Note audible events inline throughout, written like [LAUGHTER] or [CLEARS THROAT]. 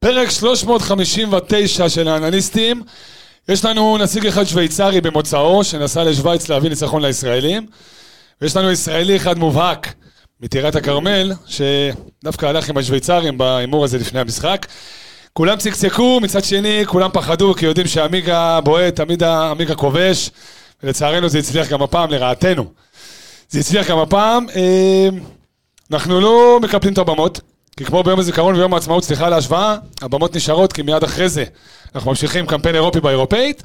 פרק 359 של האנליסטים. יש לנו נציג אחד שוויצרי במוצאו, שנסע לשוויץ להביא ניצחון לישראלים. ויש לנו ישראלי אחד מובהק מטירת הכרמל, שדווקא הלך עם השוויצרים בהימור הזה לפני המשחק. כולם צקצקו, מצד שני כולם פחדו, כי יודעים שעמיגה בועט, תמיד עמיגה כובש, ולצערנו זה הצליח גם הפעם, לרעתנו. זה הצליח גם הפעם. אה, אנחנו לא מקפלים את הבמות, כי כמו ביום הזיכרון ויום העצמאות, סליחה על ההשוואה, הבמות נשארות, כי מיד אחרי זה אנחנו ממשיכים קמפיין אירופי באירופאית.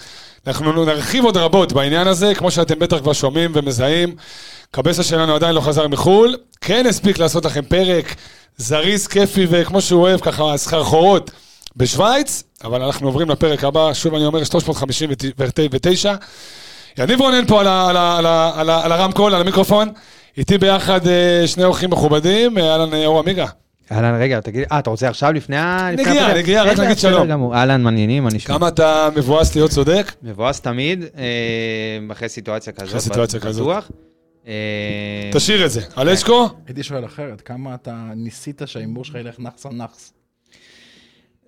אנחנו נרחיב עוד רבות בעניין הזה, כמו שאתם בטח כבר שומעים ומזהים. קבסה שלנו עדיין לא חזר מחו"ל, כן הספיק לעשות לכם פרק זריז, כיפי וכמו שהוא אוהב, ככה סחרחורות בשוויץ, אבל אנחנו עוברים לפרק הבא, שוב אני אומר, 359. יניב רונן פה על, ה, על, ה, על, ה, על, ה, על הרמקול, על המיקרופון, איתי ביחד אה, שני אורחים מכובדים, אה, אהלן אור עמיגה. אהלן, רגע, תגיד, אה, אתה רוצה עכשיו לפני ה... נגיע, נגיע, רק נגיד שלום. אהלן, מעניינים, מה נשמע? כמה אתה מבואס להיות צודק? מבואס תמיד, אה, אחרי סיטואציה כזאת. אחרי סיטואציה כזאת. תשאיר את זה. על. אשקו? הייתי שואל אחרת, כמה אתה ניסית שההימור שלך ילך נחס על נחס?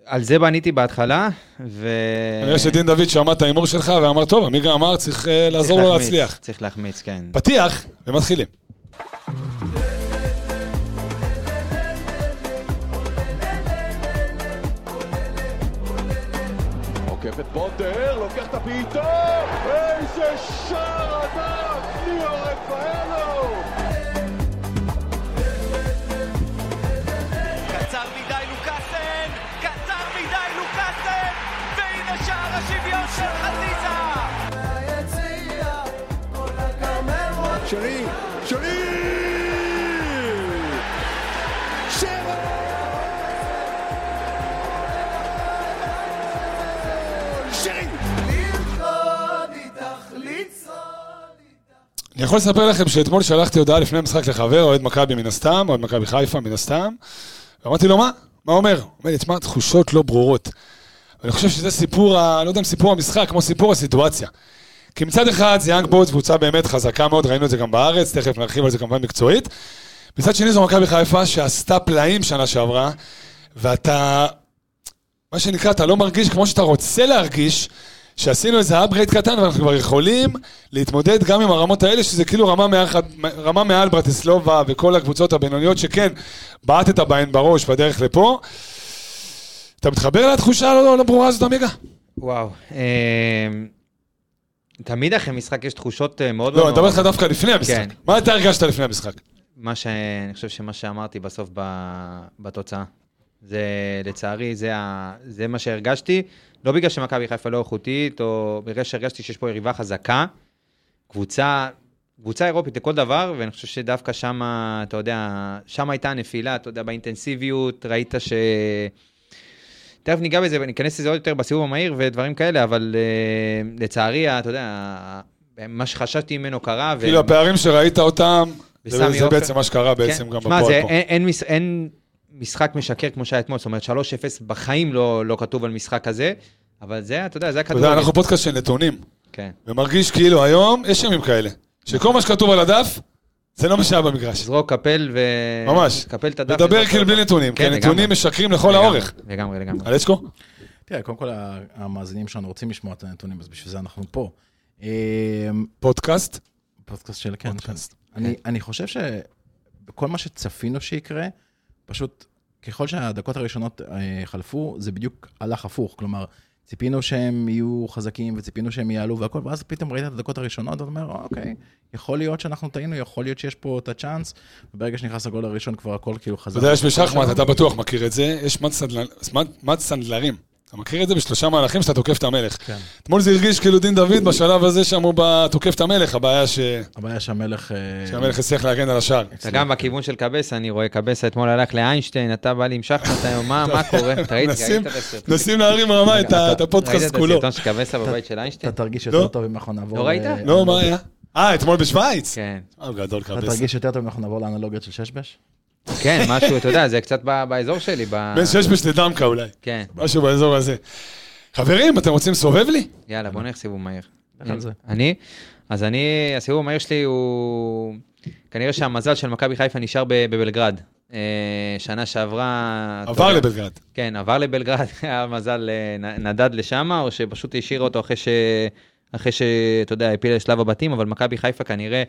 על זה בניתי בהתחלה, ו... אני רואה שדין דוד שמע את ההימור שלך ואמר, טוב, עמיגה אמר, צריך אה, לעזור לו להצליח. צריך להחמיץ, כן. פתיח, ומתחילים. עוקף את אני יכול לספר לכם שאתמול שלחתי הודעה לפני המשחק לחבר, אוהד מכבי מן הסתם, אוהד מכבי חיפה מן הסתם, ואמרתי לו, מה? מה אומר? הוא אומר לי, תשמע, תחושות לא ברורות. ואני חושב שזה סיפור, ה... לא יודע אם סיפור המשחק, כמו סיפור הסיטואציה. כי מצד אחד זה יאנג בוטס, קבוצה באמת חזקה מאוד, ראינו את זה גם בארץ, תכף נרחיב על זה כמובן מקצועית. מצד שני זו מכבי חיפה שעשתה פלאים שנה שעברה, ואתה, מה שנקרא, אתה לא מרגיש כמו שאתה רוצה להרגיש, שעשינו איזה upgrade קטן ואנחנו כבר יכולים להתמודד גם עם הרמות האלה, שזה כאילו רמה מעל, רמה מעל ברטיסלובה וכל הקבוצות הבינוניות שכן, בעטת בהן בראש בדרך לפה. אתה מתחבר לתחושה הלא לא ברורה הזאת, עמיגה? וואו. אה, תמיד אחרי משחק יש תחושות אה, מאוד... לא, אני מדבר איתך דווקא לפני המשחק. כן. מה אתה הרגשת לפני המשחק? מה ש... אני חושב שמה שאמרתי בסוף ב... בתוצאה. זה, לצערי, זה, ה... זה מה שהרגשתי. לא בגלל שמכבי חיפה לא איכותית, או בגלל שהרגשתי שיש פה יריבה חזקה. קבוצה, קבוצה אירופית לכל דבר, ואני חושב שדווקא שם, אתה יודע, שם הייתה הנפילה, אתה יודע, באינטנסיביות, ראית ש... תכף ניגע בזה וניכנס לזה עוד יותר בסיבוב המהיר ודברים כאלה, אבל uh, לצערי, אתה יודע, מה שחששתי ממנו קרה. כאילו ו... הפערים שראית אותם, זה, זה בעצם מה שקרה בעצם כן. גם בפועל פה. אין, אין, אין, משחק משקר כמו שהיה אתמול, זאת אומרת 3-0 בחיים לא, לא כתוב על משחק כזה, אבל זה, אתה יודע, זה הכדורגל. אתה יודע, אנחנו פודקאסט של נתונים. כן. ומרגיש כאילו היום, יש ימים כאלה, שכל מה שכתוב על הדף, זה לא מה שהיה במגרש. זרוק קפל ו... ממש. קפל את הדף. לדבר כאילו בלי נתונים, כן, כי הנתונים משקרים לכל האורך. לגמרי, לגמרי. אלצ'קו? תראה, קודם כל המאזינים שלנו רוצים לשמוע את הנתונים, אז בשביל זה אנחנו פה. אמ, פודקאסט? פודקאסט של, כן. אני חושב שכל מה שצפינו שיקרה, פשוט ככל שהדקות הראשונות אה, חלפו, זה בדיוק הלך הפוך. כלומר, ציפינו שהם יהיו חזקים וציפינו שהם יעלו והכל, ואז פתאום ראית את הדקות הראשונות, ואתה אומר, אוקיי, יכול להיות שאנחנו טעינו, יכול להיות שיש פה את הצ'אנס, וברגע שנכנס הגול הראשון כבר הכל כאילו חזר. אתה יודע, יש בשחמט, אתה בטוח מכיר את זה, יש מד סנדלרים. אתה מכיר את זה בשלושה מהלכים שאתה תוקף את המלך. כן. אתמול זה הרגיש כאילו דין דוד בשלב הזה שם הוא תוקף את המלך, הבעיה ש... הבעיה שהמלך... אה, שהמלך יצטרך להגן על השער. אתה גם בכיוון של קבסה, אני רואה קבסה אתמול הלך לאיינשטיין, אתה בא לי עם שחמט היום, מה [LAUGHS] קורה? נשים להרים רמה את הפודקאסט כולו. ראית את הסרטון של קבסה בבית של איינשטיין? אתה תרגיש יותר לא. טוב אם אנחנו נעבור... לא ראית? לא, מה היה? אה, אתמול בשוויץ? כן. אה, גדול קבסה. אתה תרגיש יותר טוב אם אנחנו נעבור לאנלוגיות של ששבש? כן, משהו, אתה יודע, זה קצת באזור שלי. בין ששבש לדמקה אולי. כן. משהו באזור הזה. חברים, אתם רוצים לסובב לי? יאללה, בוא נלך סיבוב מהיר. אני? אז אני, הסיבוב המהיר שלי הוא... כנראה שהמזל של מכבי חיפה נשאר בבלגרד. אה, שנה שעברה... עבר לבלגרד. כן, עבר לבלגרד, [LAUGHS] היה מזל, אה, נדד לשם, או שפשוט השאירה אותו אחרי ש... אחרי שאתה יודע, הפילה לשלב הבתים, אבל מכבי חיפה כנראה, אה,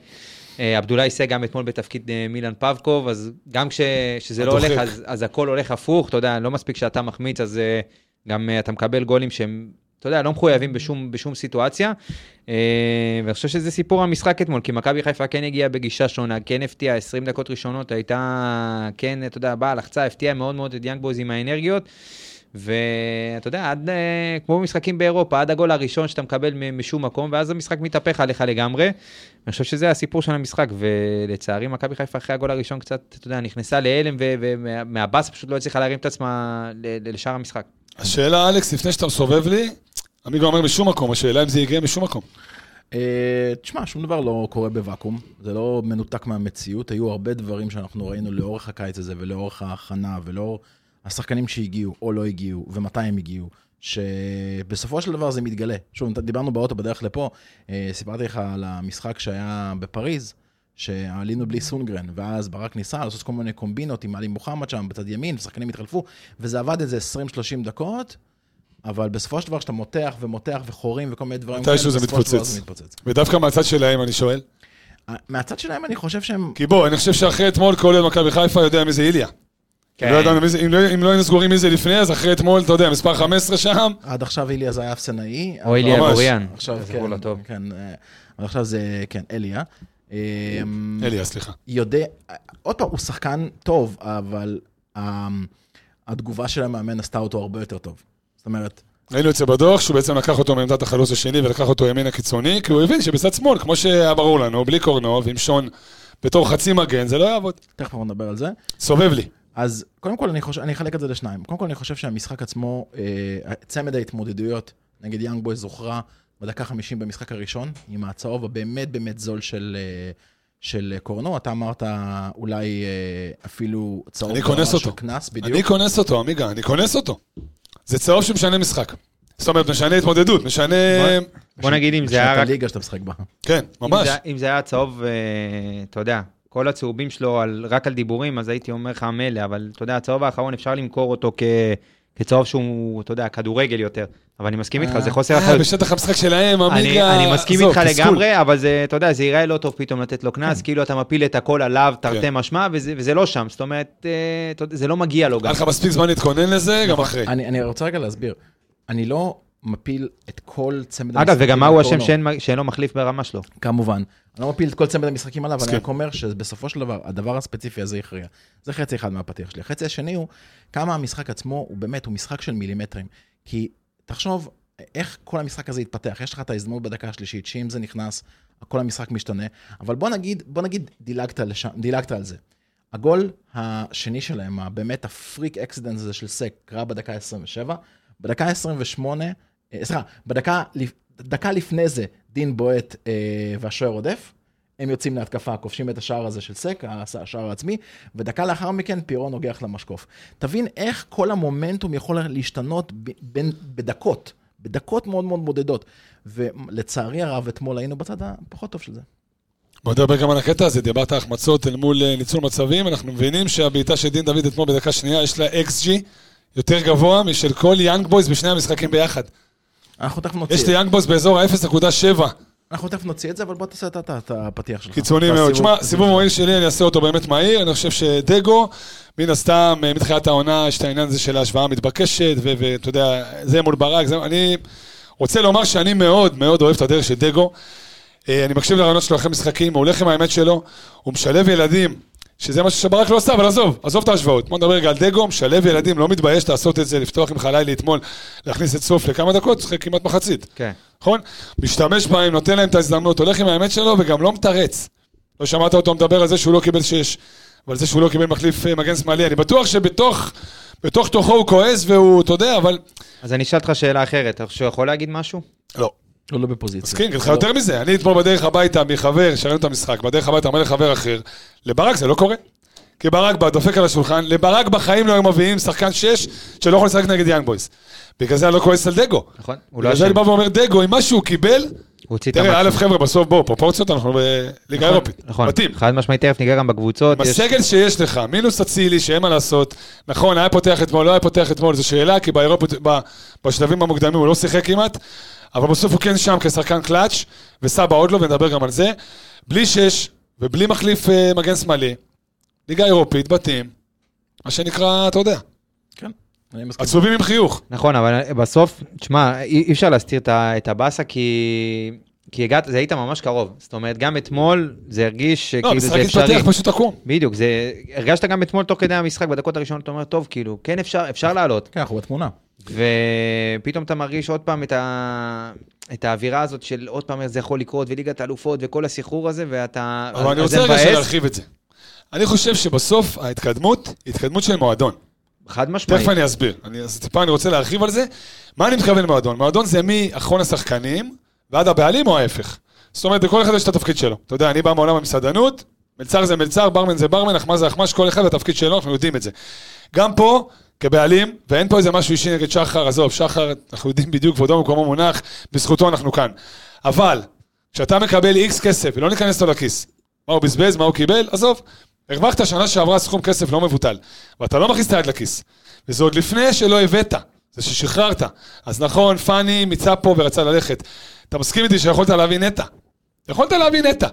עבדולאי סה גם אתמול בתפקיד אה, מילן פבקוב, אז גם כש, שזה לא. הולך, אז, אז הכל הולך הפוך, אתה יודע, לא מספיק שאתה מחמיץ, אז אה, גם אה, אתה מקבל גולים שהם, אתה יודע, לא מחויבים בשום, בשום סיטואציה. אה, ואני חושב שזה סיפור המשחק אתמול, כי מכבי חיפה כן הגיעה בגישה שונה, כן הפתיעה, 20 דקות ראשונות הייתה, כן, אתה יודע, באה, לחצה, הפתיעה מאוד מאוד את יאנג בויז עם האנרגיות. ואתה יודע, עד, אה, כמו במשחקים באירופה, עד הגול הראשון שאתה מקבל משום מקום, ואז המשחק מתהפך עליך לגמרי. אני חושב שזה הסיפור של המשחק, ולצערי מכבי חיפה אחרי הגול הראשון קצת, אתה יודע, נכנסה להלם, ומהבאס פשוט לא הצליחה להרים את עצמה לשאר המשחק. השאלה, אלכס, לפני שאתה מסובב לי, עמיגו אומר משום מקום, השאלה אם זה יגיע משום מקום. אה, תשמע, שום דבר לא קורה בוואקום, זה לא מנותק מהמציאות, היו הרבה דברים שאנחנו ראינו לאורך הקיץ הזה ולאורך ההכנה ולאור השחקנים שהגיעו או לא הגיעו ומתי הם הגיעו, שבסופו של דבר זה מתגלה. שוב, דיברנו באוטו בדרך לפה, אה, סיפרתי לך על המשחק שהיה בפריז, שעלינו בלי סונגרן, ואז ברק ניסה לעשות כל מיני קומבינות עם עלי מוחמד שם בצד ימין, ושחקנים התחלפו, וזה עבד איזה 20-30 דקות. אבל בסופו של דבר, כשאתה מותח ומותח וחורים וכל מיני דברים, מתישהו זה מתפוצץ. ודווקא מהצד שלהם, אני שואל. מהצד שלהם אני חושב שהם... כי בוא, אני חושב שאחרי אתמול כל אוהד מכבי חיפה יודע מי זה איליה. כן. לא אם לא- אם לא היינו סגורים מי זה לפני, אז אחרי אתמול, אתה יודע, מספר 15 שם, עד עכשיו איליה זה היה אפסנאי. או איליה. גוריאן. עכשיו, כן. כן, אה, אבל עכשיו זה, כן, אליה. אה, אליה, סליחה. יודע, עוד פעם, הוא שחקן טוב, אבל אה, התגובה של המאמן עשתה אותו הרבה יותר טוב. זאת אומרת, ראינו את זה בדוח, שהוא בעצם לקח אותו מעמדת החלוץ השני ולקח אותו ימין הקיצוני, כי הוא הבין שבצד שמאל, כמו שהיה ברור לנו, בלי קורנוב, עם שון בתור חצי מגן, זה לא יעבוד. תכף אנחנו נדבר על זה. סובב לי. אז קודם כל אני חושב, אני אחלק את זה לשניים. קודם כל אני חושב שהמשחק עצמו, אה, צמד ההתמודדויות נגד יאנג בוי זוכרה בדקה 50 במשחק הראשון, עם הצהוב הבאמת באמת זול של, אה, של קורנו. אתה אמרת אולי אה, אפילו צהוב אני כונס ברמה של אותו. קנס, בדיוק. אני כונס אותו, עמיגה, אני כונס אותו. זה צהוב שמשנה משחק. זאת אומרת, משנה התמודדות, משנה... בוא נגיד אם זה היה רק... הליגה שאתה משחק בה. כן, אם ממש. זה- אם זה היה צהוב, אתה יודע, כל הצהובים שלו על, רק על דיבורים, אז הייתי אומר לך מילא, אבל אתה יודע, הצהוב האחרון אפשר למכור אותו כ, כצהוב שהוא, אתה יודע, כדורגל יותר. אבל אני מסכים איתך, זה חוסר אה, אחריות. בשטח המשחק שלהם, אני, עמיגה... אני מסכים איתך. לגמרי, אבל זה, אתה יודע, זה ייראה לא טוב פתאום לתת לו קנס, כאילו אתה מפיל את הכל עליו, תרתי כן. משמע, וזה, וזה לא שם. זאת אומרת, אה, זה לא מגיע לו גם. היה לך מספיק זמן להתכונן לזה, נכון. גם אחרי. אני, אני רוצה רגע להסביר. אני לא מפיל את כל צמד אגב, וגם מה הוא אשם. שאין, שאין לו מחליף ברמה שלו. כמובן. אני לא מפיל את כל צמד המשחקים עליו, אני מסכים. רק אומר שבסופו של דבר, הדבר הספציפי הזה הכריע. זה חצי אחד מהפתיח שלי. החצי השני הוא כמה המשחק עצמו הוא באמת, הוא משחק של מילימטרים. כי תחשוב איך כל המשחק הזה יתפתח. יש לך את ההזדמנות בדקה השלישית, שאם זה נכנס, כל המשחק משתנה. אבל בוא נגיד, בוא נגיד, דילגת, לשם, דילגת על זה. הגול השני שלהם, באמת הפריק אקסידנט הזה של סק, קרה בדקה 27. בדקה 28, אה, סליחה, בדקה דקה לפני זה, דין בועט אה, והשוער עודף. הם יוצאים להתקפה, כובשים את השער הזה של סק, הש- השער העצמי, ודקה לאחר מכן פירו נוגח למשקוף. תבין איך כל המומנטום יכול להשתנות ב- בין, בדקות, בדקות מאוד מאוד בודדות. ולצערי הרב, אתמול היינו בצד הפחות טוב של זה. בוא נדבר גם על הקטע הזה, דיברת החמצות אל מול אה, ניצול מצבים, אנחנו מבינים שהבעיטה של דין דוד אתמול בדקה שנייה, יש לה XG יותר גבוה משל כל יאנג בויז בשני המשחקים ביחד. אנחנו תכף נוציא, יש ליאנג בויז באזור ה-0.7, אנחנו תכף נוציא את זה, אבל בוא תעשה את הפתיח שלך. קיצוני את מאוד. הסיבוב- שמע, סיבוב מועיל שלי, אני אעשה אותו באמת מהיר, אני חושב שדגו, מן הסתם, אה, מתחילת העונה, יש את העניין הזה של ההשוואה המתבקשת, ואתה יודע, זה מול ברק, זה... אני רוצה לומר שאני מאוד מאוד אוהב את הדרך של דגו. אה, אני מקשיב לרעיונות שלו אחרי משחקים, הוא הולך עם האמת שלו, הוא משלב ילדים, שזה משהו שברק לא עשה, אבל עזוב, עזוב את ההשוואות. בוא נדבר רגע על דגו, משלב ילדים, לא מתבייש לעשות את זה, לפתוח עם חלילי אתמול, להכניס את סוף לכמה דקות, שיחק כמעט מחצית. כן. נכון? משתמש בהם, נותן להם את ההזדמנות, הולך עם האמת שלו וגם לא מתרץ. לא שמעת אותו מדבר על זה שהוא לא קיבל שש, ועל זה שהוא לא קיבל מחליף אה, מגן שמאלי. אני בטוח שבתוך בתוך תוכו הוא כועס והוא, אתה יודע, אבל... אז אני אשאל אותך שאלה אחרת, אתה יכול להגיד משהו? לא. הוא לא בפוזיציה. מסכים, אגיד לך יותר מזה. אני אתמול בדרך הביתה מחבר, שראינו את המשחק, בדרך הביתה אומר לחבר אחר, לברק זה לא קורה. כי ברק בא, דופק על השולחן, לברק בחיים לא היו מביאים שחקן שש שלא יכול לשחק נגד יאנג בויס. בגלל זה אני לא כועס על דגו. נכון? הוא לא בגלל זה אשם. אני בא ואומר, דגו, אם מה שהוא קיבל, תראה, א'. חבר'ה, בסוף בואו, פרופורציות, אנחנו בליגה נכון, אירופית. נכון, מתאים. חד משמעית, תכף ניגע גם בקבוצות. עם הסגל שיש לך, מינוס אצילי, שאין מה לעשות. נכון, היה פותח אתמול, לא היה פותח אתמול, זו שאלה, כי באירופית, בשלבים המוקדמים הוא לא שיחק כמעט, אבל בסוף הוא כן שם כשחקן קלאץ', וסבא עוד לא, ונדבר גם על זה. בלי שש, ובלי מחליף אה, מגן שמאלי, ליגה אירופית, בתים, מה שנקרא, אתה יודע, כן, אני מסכים. עצובים עם חיוך. נכון, אבל בסוף, תשמע, אי אי אפשר להסתיר את הבאסה, כי... כי הגעת, זה היית ממש קרוב. זאת אומרת, גם אתמול זה הרגיש לא, שכאילו המשחק זה אפשרי. התפתח פשוט עקום. בדיוק, זה... הרגשת גם אתמול תוך כדי המשחק, בדקות הראשונות, אתה אומר, טוב, כאילו, כן אפשר, אפשר לעלות. כן, אנחנו בתמונה. ופתאום אתה מרגיש עוד פעם את, ה... את האווירה הזאת של עוד פעם איך זה יכול לקרות, וליגת האלופות, וכל הסחרור הזה, ואתה... אבל אני רוצה רגע. להרחיב את זה. אני חושב שבסוף ההתקדמות היא התקדמות של מועדון. חד משמעית. תכף אני אסביר. אני, אז טיפה אני רוצה להרחיב על זה. מה אני מתכוון מועדון? מועדון זה מאחרון השחקנים ועד הבעלים או ההפך. זאת אומרת, לכל אחד יש את התפקיד שלו. אתה יודע, אני בא מעולם המסעדנות, מלצר זה מלצר, ברמן זה ברמן, אחמ"ש זה אחמ"ש, כל אחד והתפקיד שלו, אנחנו יודעים את זה. גם פה, כבעלים, ואין פה איזה משהו אישי נגד שחר, עזוב, שחר, אנחנו יודעים בדיוק, כבודו במקומו מונח, בזכותו אנחנו כאן. אבל, כשאתה מקבל איקס כסף, ולא ניכנס לו לכיס, מה הוא בזבז, מה הוא קיבל, עזוב. הרווחת שנה שעברה סכום כסף לא מבוטל, ואתה לא מכניס את היד לכיס. וזה עוד לפני שלא הבאת, זה ששחררת. אז נכון, פאני מיצה פה ורצה ללכת. אתה מסכים איתי שיכולת להביא נטע. יכולת להביא נטע,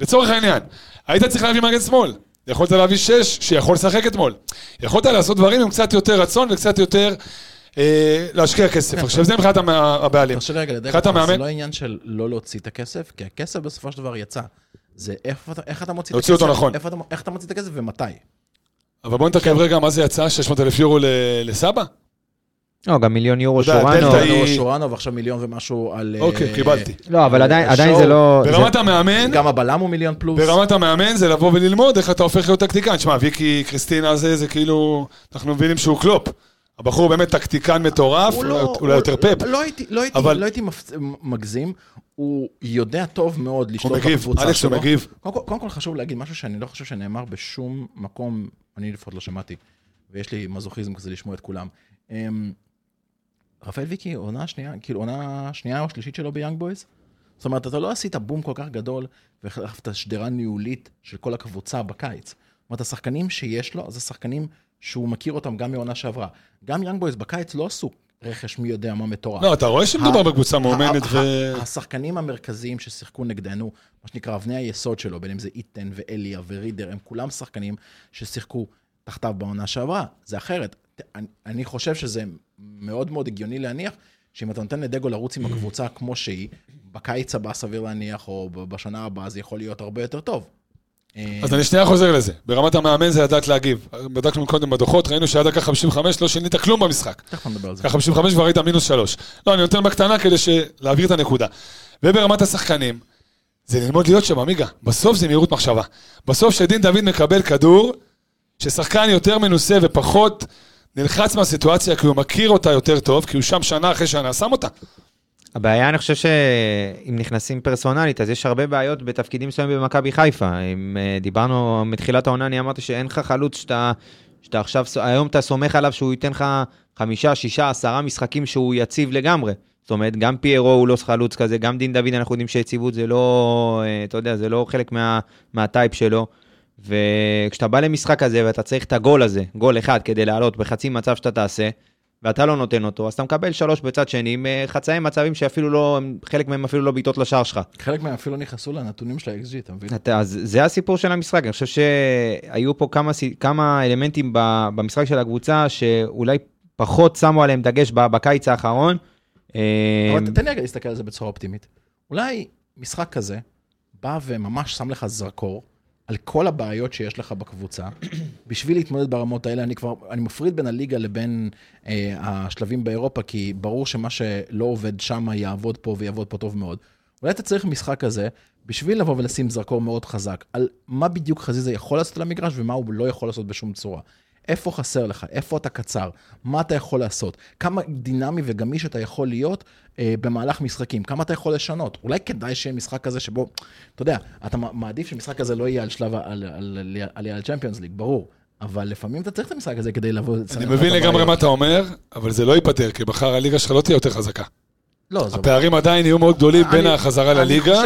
לצורך העניין. היית צריך להביא מגן שמאל. יכולת להביא שש, שיכול לשחק אתמול. יכולת לעשות דברים עם קצת יותר רצון וקצת יותר אה, להשקיע כסף. עכשיו זה מבחינת הבעלים. תרשה לי רגע לדייק זה לא עניין של לא להוציא את הכסף, כי הכסף בסופו של דבר יצא. זה איך אתה מוציא את הכסף. אותו נכון. איך אתה מוציא את הכסף ומתי. אבל בוא נתקרב רגע, מה זה יצא? 600 אלף יורו לסבא? לא, גם מיליון יורו אתה יודע, שורנו. הדלתא היא- שורנו, שורנו ועכשיו מיליון ומשהו על... אוקיי, אה, קיבלתי. לא, אבל עדיין, זה לא... ברמת המאמן, גם הבלם הוא מיליון פלוס. ברמת המאמן זה לבוא וללמוד איך אתה הופך להיות טקטיקן. תשמע, ויקי קריסטינה זה, זה כאילו, אנחנו מבינים שהוא קלופ. הבחור באמת טקטיקן מטורף, אולי, לא- אולי יותר פפ. לא הייתי, לא הייתי, אבל- לא. מגזים, הוא יודע טוב מאוד לשלוט הוא מגיב, בקבוצה אלכס הוא שלו. מגיב. קודם כל, קודם כל חשוב להגיד משהו שאני לא חושב שנאמר בשום מקום, אני לפחות לא שמעתי, ויש לי מזוכיזם כזה לשמוע את כולם. רפאל ויקי, עונה שנייה, כאילו עונה שנייה או שלישית שלו ביאנג בויז? זאת אומרת, אתה לא עשית בום כל כך גדול, והחלפת שדרה ניהולית של כל הקבוצה בקיץ. זאת אומרת, השחקנים שיש לו, זה שחקנים שהוא מכיר אותם גם מעונה שעברה. גם יאנג בויז בקיץ לא עשו רכש מי יודע מה מטורף. לא, אתה רואה שמדובר בקבוצה מאומנת ו... השחקנים המרכזיים ששיחקו נגדנו, מה שנקרא אבני היסוד שלו, בין אם זה איתן ואליה ורידר, הם כולם שחקנים ששיחקו תחתיו בעונה שעברה. זה אחרת. אני, אני חושב שזה מאוד מאוד הגיוני להניח שאם אתה נותן לדגו לרוץ עם הקבוצה כמו שהיא, בקיץ הבא סביר להניח, או בשנה הבאה זה יכול להיות הרבה יותר טוב. אז אני שנייה חוזר לזה. ברמת המאמן זה לדעת להגיב. בדקנו קודם בדוחות, ראינו שעד דקה 55 לא שינית כלום במשחק. תכף נדבר על זה. דקה 55 כבר היית מינוס שלוש. לא, אני נותן בקטנה כדי להעביר את הנקודה. וברמת השחקנים, זה ללמוד להיות שם, עמיגה. בסוף זה מהירות מחשבה. בסוף שדין דוד מקבל כדור, ששחקן יותר מנוסה ופחות נלחץ מהסיטואציה, כי הוא מכיר אותה יותר טוב, כי הוא שם שנה אחרי שנה, שם אותה. הבעיה, אני חושב שאם נכנסים פרסונלית, אז יש הרבה בעיות בתפקידים מסוימים במכבי חיפה. אם אה, דיברנו מתחילת העונה, אני אמרתי שאין לך חלוץ שאתה, שאתה עכשיו, היום אתה סומך עליו שהוא ייתן לך חמישה, שישה, עשרה משחקים שהוא יציב לגמרי. זאת אומרת, גם פיירו הוא לא חלוץ כזה, גם דין דוד, אנחנו יודעים שיציבות זה לא, אה, אתה יודע, זה לא חלק מה, מהטייפ שלו. וכשאתה בא למשחק הזה ואתה צריך את הגול הזה, גול אחד כדי לעלות בחצי מצב שאתה תעשה, ואתה לא נותן אותו, אז אתה מקבל שלוש בצד שני עם אה, חצאי מצבים שאפילו לא, חלק מהם אפילו לא בעיטות לשער שלך. חלק מהם אפילו נכנסו לנתונים של ה-XG, אתה מבין? אתה, אז זה הסיפור של המשחק, אני חושב שהיו פה כמה, כמה אלמנטים במשחק של הקבוצה שאולי פחות שמו עליהם דגש בקיץ האחרון. אה, אבל תן לי רגע להסתכל על זה בצורה אופטימית. אולי משחק כזה בא וממש שם לך זרקור על כל הבעיות שיש לך בקבוצה, [CLEARS THROAT] בשביל להתמודד ברמות האלה. אני כבר, אני מפריד בין הליגה לבין אה, השלבים באירופה, כי ברור שמה שלא עובד שם יעבוד פה ויעבוד פה טוב מאוד. אולי אתה צריך משחק כזה בשביל לבוא ולשים זרקור מאוד חזק על מה בדיוק חזיזה יכול לעשות על המגרש ומה הוא לא יכול לעשות בשום צורה. איפה חסר לך, איפה אתה קצר, מה אתה יכול לעשות, כמה דינמי וגמיש אתה יכול להיות אה, במהלך משחקים, כמה אתה יכול לשנות. אולי כדאי שיהיה משחק כזה שבו, אתה יודע, אתה מעדיף שמשחק כזה לא יהיה על שלב, ה- על, על, על, על, על צ'מפיונס ליג, ברור. אבל לפעמים אתה צריך את המשחק הזה כדי לבוא... אני מבין לגמרי מה אתה אומר, אבל זה לא ייפתר, כי מחר הליגה שלך לא תהיה יותר חזקה. לא, זה... הפערים עדיין יהיו מאוד גדולים בין החזרה לליגה.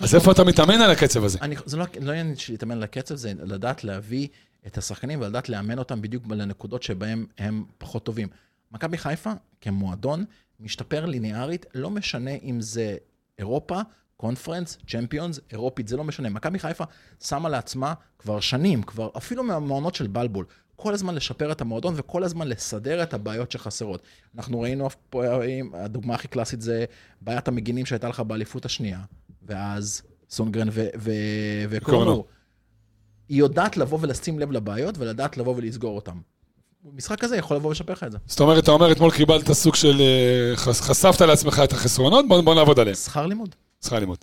אז איפה אתה מתאמן על הקצב הזה? זה לא, לא עניין של להתאמן לקצב, זה לדעת להביא את השחקנים ולדעת לאמן אותם בדיוק לנקודות שבהם הם פחות טובים. מכבי חיפה, כמועדון, משתפר ליניארית, לא משנה אם זה אירופה, קונפרנס, צ'מפיונס, אירופית, זה לא משנה. מכבי חיפה שמה לעצמה כבר שנים, כבר אפילו מהמעונות של בלבול, כל הזמן לשפר את המועדון וכל הזמן לסדר את הבעיות שחסרות. אנחנו ראינו, הדוגמה הכי קלאסית זה בעיית המגינים שהייתה לך באליפות השנייה, ואז סונגרן ו- ו- וקורנו. היא יודעת לבוא ולשים לב לבעיות ולדעת לבוא ולסגור אותן. משחק כזה יכול לבוא ולשפר לך את זה. זאת אומרת, אתה אומר, אתמול קיבלת סוג של... אה, חש- חשפת לעצמך את החסרונות, בוא בוא נעבוד עליהם. שכר לימוד. שכר לימוד.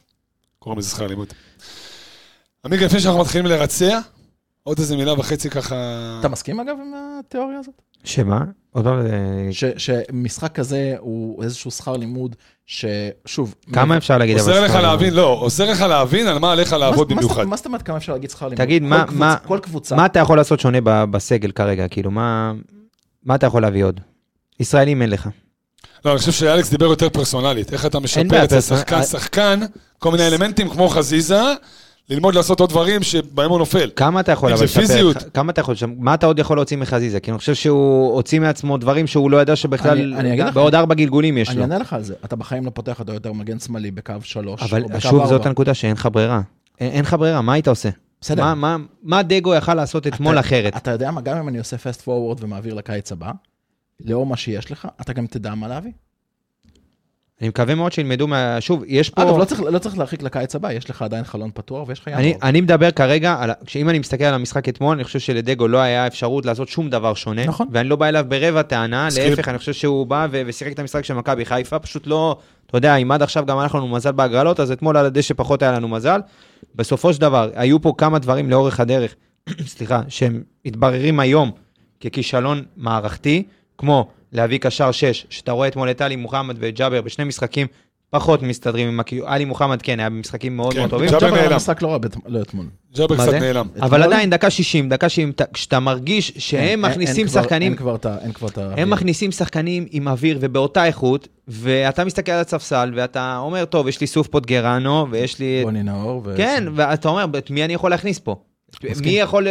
קוראים לזה שכר לימוד. עמיגה, לפני שאנחנו מתחילים לרצע, עוד איזה מילה וחצי ככה... אתה מסכים אגב עם התיאוריה הזאת? שמה? עוד אה, ש- שמשחק כזה הוא איזשהו שכר לימוד ששוב... כמה אפשר להגיד? אבל עוזר לך שכר להבין, לא, עוזר לך להבין על מה עליך לעבוד במיוחד. מה זאת אומרת כמה אפשר להגיד שכר לימוד? תגיד, כל מה- קבוצה- מה- כל קבוצה... מה אתה יכול לעשות שונה ב- בסגל כרגע? כאילו, מה מה אתה יכול להביא עוד? ישראלים אין לך. לא, אני חושב שאלכס דיבר יותר פרסונלית. איך אתה משפר בעיה, אצל פרסונ- שחקן, אה- שחקן, כל מיני אלמנטים כמו חזיזה, ללמוד לעשות עוד דברים שבהם הוא נופל. כמה אתה יכול אם אבל זה פיזיות. כמה אתה יכול, מה אתה עוד יכול להוציא מחזיזה? כי אני חושב שהוא הוציא מעצמו דברים שהוא לא ידע שבכלל, אני- אני בעוד ארבע גלגולים יש אני לו. אענה לך על זה. אתה בחיים לא פותח אותו יותר מגן שמאלי בקו שלוש, אבל או בקו שוב, זאת. הנקודה שאין לך ברירה. אין אין לך ברירה, מה היית עושה? בסדר. מה- מה- מה דגו יכל לעשות אתמול אתה- אחרת? אתה יודע מה, גם אם אני עושה פסט פורוורד ומעביר לקיץ הבא, לאור מה שיש לך, אתה גם תדע מה להביא. אני מקווה מאוד שילמדו מה... שוב, יש פה... אגב, לא צריך, לא צריך להרחיק לקיץ הבא, יש לך עדיין חלון פתוח ויש לך ינואר. אני, אני מדבר כרגע, על, שאם אני מסתכל על המשחק אתמול, אני חושב שלדגו לא היה אפשרות לעשות שום דבר שונה. נכון. ואני לא בא אליו ברבע טענה, מסכים. להפך, אני חושב שהוא בא ו- ושיחק את המשחק של מכבי חיפה, פשוט לא, אתה יודע, אם עד עכשיו גם היה לנו מזל בהגרלות, אז אתמול על הדשא פחות היה לנו מזל. בסופו של דבר, היו פה כמה דברים לאורך הדרך, [CLEARS THROAT] סליחה, שהם מתבררים היום ככישלון מערכתי, כמו להביא קשר 6, שאתה רואה אתמול את עלי מוחמד וג'אבר בשני משחקים פחות מסתדרים עם הכי... עלי מוחמד כן, היה במשחקים מאוד כן, מאוד טובים. ג'אבר היה נעלם. משחק לא רע לא אתמול. ג'אבר קצת? נעלם. אבל אתמול- עדיין, דקה 60, דקה 60, כשאתה מרגיש שהם אין- מכניסים שחקנים, אין כבר את ה... אין כבר את ה... הם מכניסים שחקנים עם אוויר ובאותה איכות, ואתה מסתכל על הספסל, ואתה אומר, טוב, יש לי סוף פוטגרנו, ויש לי... בוני נאור. כן, ואתה אומר, את מי אני יכול להכניס פה? מי יכול,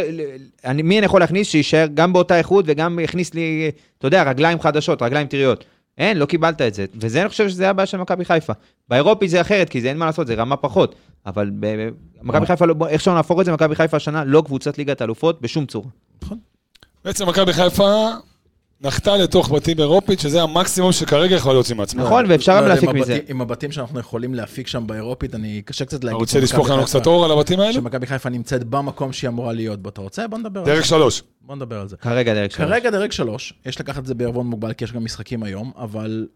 אני- מי אני יכול להכניס שיישאר גם באותה איכות וגם יכניס לי, אתה יודע, רגליים חדשות, רגליים טריות. אין, לא קיבלת את זה. וזה, אני חושב שזה הבעיה של מכבי חיפה. באירופי זה אחרת, כי זה אין מה לעשות, זה רמה פחות. אבל ב- ב- מכבי חיפה, לא- איך שלא נהפוך את זה, מכבי חיפה השנה לא קבוצת ליגת אלופות בשום צורה. בעצם מכבי חיפה נחתה לתוך בתים אירופית, שזה המקסימום שכרגע יכול להוציא מעצמה. נכון, ואפשר לא גם יודע, להפיק מזה. עם הבתים שאנחנו יכולים להפיק שם באירופית, אני קשה קצת אתה להגיד. רוצה לשפוך לנו קצת אור על הבתים האלה? שמכבי חיפה נמצאת במקום שהיא אמורה להיות בו. אתה רוצה? בוא נדבר על זה. דרך שלוש. בוא נדבר על זה. כרגע דרך שלוש. כרגע דרג שלוש, יש לקחת את זה בערבון מוגבל, כי יש גם משחקים היום, אבל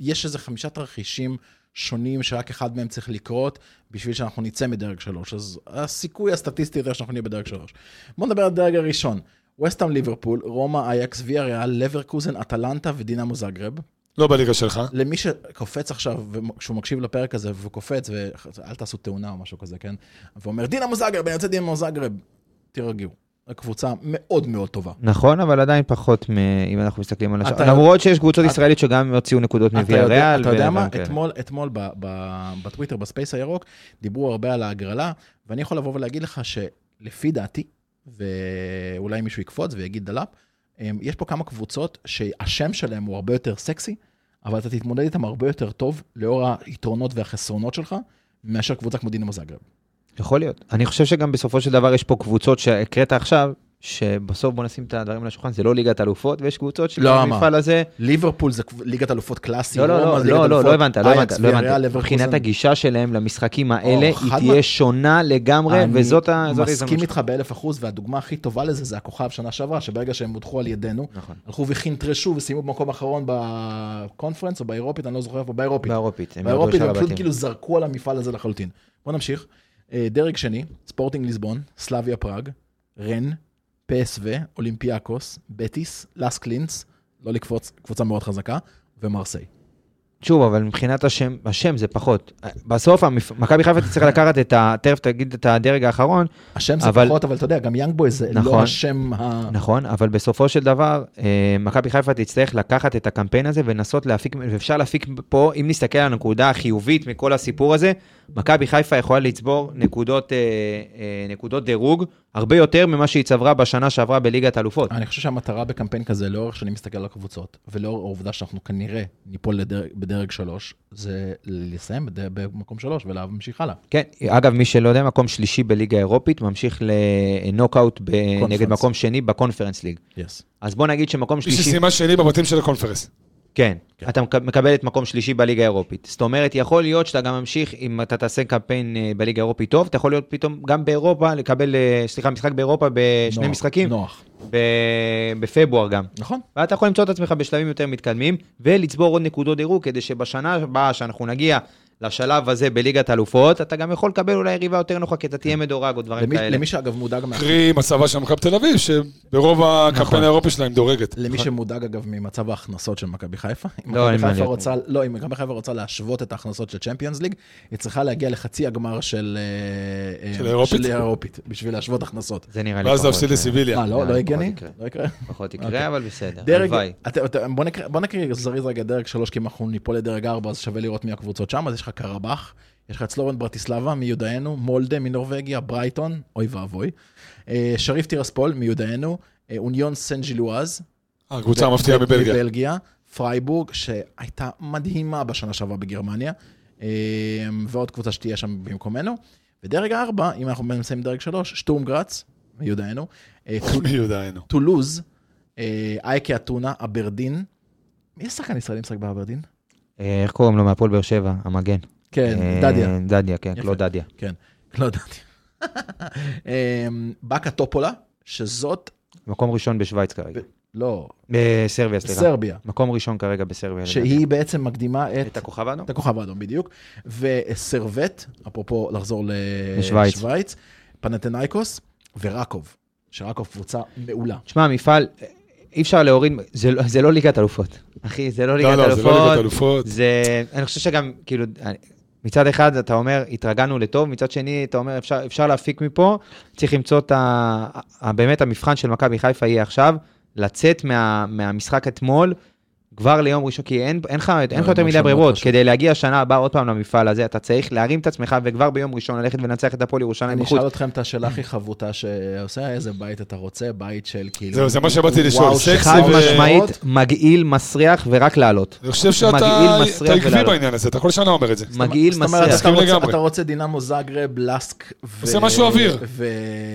יש איזה חמישה תרחישים שונים שרק אחד מהם צריך לקרות בשביל שאנחנו נצא מדרג שלוש. אז הסיכוי הסטטיסטי יותר שאנחנו נהיה בדרג שלוש. בואו נדבר על הדרג הראשון. וסטאם ליברפול, רומא, אייקס, ויה ריאל, לברקוזן, אטלנטה ודינמו זגרב. לא בליגה שלך. למי שקופץ עכשיו, כשהוא מקשיב לפרק הזה, והוא קופץ, ואל תעשו תאונה או משהו כזה, כן? ואומר, דינמו זגרב, אני רוצה דינמו זגרב. תירגעו. קבוצה מאוד מאוד טובה. נכון, אבל עדיין פחות מ... אם אנחנו מסתכלים על השאר. אתה- למרות שיש קבוצות אתה- ישראלית שגם הוציאו נקודות אתה מוויה יודע, ריאל. אתה יודע ודברים מה? כאלה. אתמול, אתמול ב, ב, בטוויטר, ב space הירוק, דיברו הרבה על ההגרלה, ואני יכול לבוא ולהגיד לך שלפי דעתי, ואולי מישהו יקפוץ ויגיד דלאפ, אמ, יש פה כמה קבוצות שהשם שלהם הוא הרבה יותר סקסי, אבל אתה תתמודד איתם הרבה יותר טוב, לאור היתרונות והחסרונות שלך, מאשר קבוצה כמו דינמו זגרב. יכול להיות. אני חושב שגם בסופו של דבר יש פה קבוצות שהקראת עכשיו, שבסוף בוא נשים את הדברים על השולחן, זה לא ליגת אלופות, ויש קבוצות לא? שבמפעל הזה... ליברפול זה ליגת אלופות קלאסי, לא, לא, לא, לא, לא, אלופות, לא הבנת, לא הבנת, לא הבנת. מבחינת הגישה שלהם למשחקים האלה, חד היא תהיה מה- שונה לגמרי, אני וזאת ה- זאת מסכים ההזדמנות איתך באלף אחוז, והדוגמה הכי טובה לזה זה הכוכב שנה שעברה, שברגע שהם הודחו על ידינו, נכון. הלכו וחינטרשו וסיימו במקום האחרון בקונפרנס או באירופית, אני לא זוכר איפה, באירופית. באירופית. באירופית הם פשוט. כאילו זרקו על המפעל הזה לחלוטין. בוא נמשיך. דרג שני, ספורטינג ליסבון, סלאביה פראג, רן, פסו, אולימפיאקוס, בטיס, לאסק לינץ, לא לקפוץ, קבוצה מאוד חזקה, ומרסיי. שוב, אבל מבחינת השם, השם זה פחות. בסוף, המפ- מכבי חיפה תצטרך לקחת את ה... תכף תגיד את הדרג האחרון, השם זה אבל- פחות, אבל אתה יודע, גם יאנג בויז זה לא נכון. השם ה... נכון, אבל בסופו של דבר, אה, מכבי חיפה תצטרך לקחת את הקמפיין הזה ולנסות להפיק, ואפשר להפיק פה, אם נסתכל על הנקודה החיובית מכל הסיפור הזה, מכבי חיפה יכולה לצבור נקודות, אה, אה, נקודות דירוג הרבה יותר ממה שהיא צברה בשנה שעברה בליגת האלופות. אני חושב שהמטרה בקמפיין כזה, לאורך שאני מסתכל על הקבוצות, ולאור העובדה שאנחנו כנראה ניפול לדרג, בדרג שלוש, זה לסיים בד- במקום שלוש ולהמשיך הלאה. כן, אגב, מי שלא יודע, מקום שלישי בליגה האירופית, ממשיך לנוקאוט ב- נגד. מקום שני בקונפרנס ליג. יס. אז בוא נגיד שמקום מי שלישי... שסיימה שני בבתים של הקונפרס. כן, כן. אתה מק- מקבל את מקום שלישי בליגה האירופית. זאת אומרת, יכול להיות שאתה גם ממשיך, אם אתה תעשה קמפיין אה, בליגה האירופית טוב, אתה יכול להיות פתאום גם באירופה, לקבל, אה, סליחה, משחק באירופה בשני נוח, משחקים, נוח. ב- בפברואר גם. נכון. ואתה יכול למצוא את עצמך בשלבים יותר מתקדמים, ולצבור עוד נקודות דירוג, כדי שבשנה הבאה, שאנחנו נגיע לשלב הזה בליגת אלופות, אתה גם יכול לקבל אולי יריבה יותר נוחה, כי אתה תהיה מדורג או דברים למי, כאלה. למי שאגב מודאג, מה... קרי מצבה של מכבי תל אביב, שברוב הקמפיין נכון. האירופי שלה היא מדורגת. למי שמודאג אגב ממצב ההכנסות של מכבי חיפה, אם לא, אין מכבי מה. רוצה, לא, אם מכבי חיפה רוצה להשוות את ההכנסות של צ'מפיונס ליג, היא צריכה להגיע לחצי הגמר של אה, של אה, האירופית? של האירופית, בשביל להשוות הכנסות. זה נראה לי ואז פחות, להפסיד אה, לסיביליה. מה, לא, לא הגיוני? לא יקרה? פחות יקרה, אוקיי. אבל בסדר, הלוואי. אתה- אתה- בוא נקריא זריז רגע דרג שלוש, כי אם אנחנו ניפול לדרג ארבע, אז שווה לראות מי הקבוצות שם, אז יש לך קרבאח, יש לך את סלובן ברטיסלבה מיודענו, מולדה מנורבגיה, ברייטון, אוי ואבוי, אה, שריף טירספול מיודענו, אה, אוניון סן ג'ילואז, הקבוצה המפתיעה מבלגיה. מבלגיה, פרייבורג, שהייתה מדהימה בשנה שעברה בגרמניה, אה, ועוד קבוצה שתהיה שם במקומנו. ודרג ארבע, אם אנחנו מסיימים דרג שלוש, שטורם גראץ, מיודענו, אה, [LAUGHS] טול- מי יודענו. טולוז, אייקה אתונה, אברדין. מי השחקן ישראלי משחק באברדין? אה, איך קוראים לו מהפועל באר שבע? המגן. כן, אה, דדיה. דדיה, כן. קלוד דדיה. כן, לא ידעתי. [LAUGHS] אה, באקה טופולה, שזאת, מקום ראשון בשוויץ כרגע. לא, בסרביה, סליחה. בסרביה, מקום ראשון כרגע בסרביה. שהיא בעצם מקדימה את את הכוכב האדום? את הכוכב האדום בדיוק, וסרבט, אפרופו לחזור לשוויץ. פנתנייקוס ורקוב, שרקוב קבוצה מעולה. תשמע, המפעל, אי אפשר להוריד, זה לא- זה לא ליגת אלופות. אחי, זה לא ליגת לא, לא, זה לא ליגת אלופות. אלופות. זה, אני חושב שגם, כאילו, מצד אחד אתה אומר, התרגלנו לטוב, מצד שני אתה אומר, אפשר, אפשר להפיק מפה, צריך למצוא את. ה- באמת המבחן של מכבי חיפה יהיה עכשיו, לצאת מה, מהמשחק אתמול, כבר ליום ראשון, כי אין אין לך אין לך יותר מאוד מדי ברירות. חשוב. כדי להגיע שנה הבאה עוד פעם למפעל הזה, אתה צריך להרים את עצמך וכבר ביום ראשון ללכת ולנצח את הפועל ירושלים אני בחוץ. אשאל אתכם את השאלה הכי חבוטה שעושה, איזה בית אתה רוצה? בית של כאילו... זהו, זה מה שבאתי לשאול, סקסי שחר חד ו- משמעית, מגעיל, מסריח ורק לעלות. אני חושב שאתה עקבי. בעניין הזה, אתה כל שנה אומר את זה. מגעיל, זאת אומרת, מסריח. אתה רוצה- דינמו זאגרב, לסק ו... עושה משהו אוויר. ו...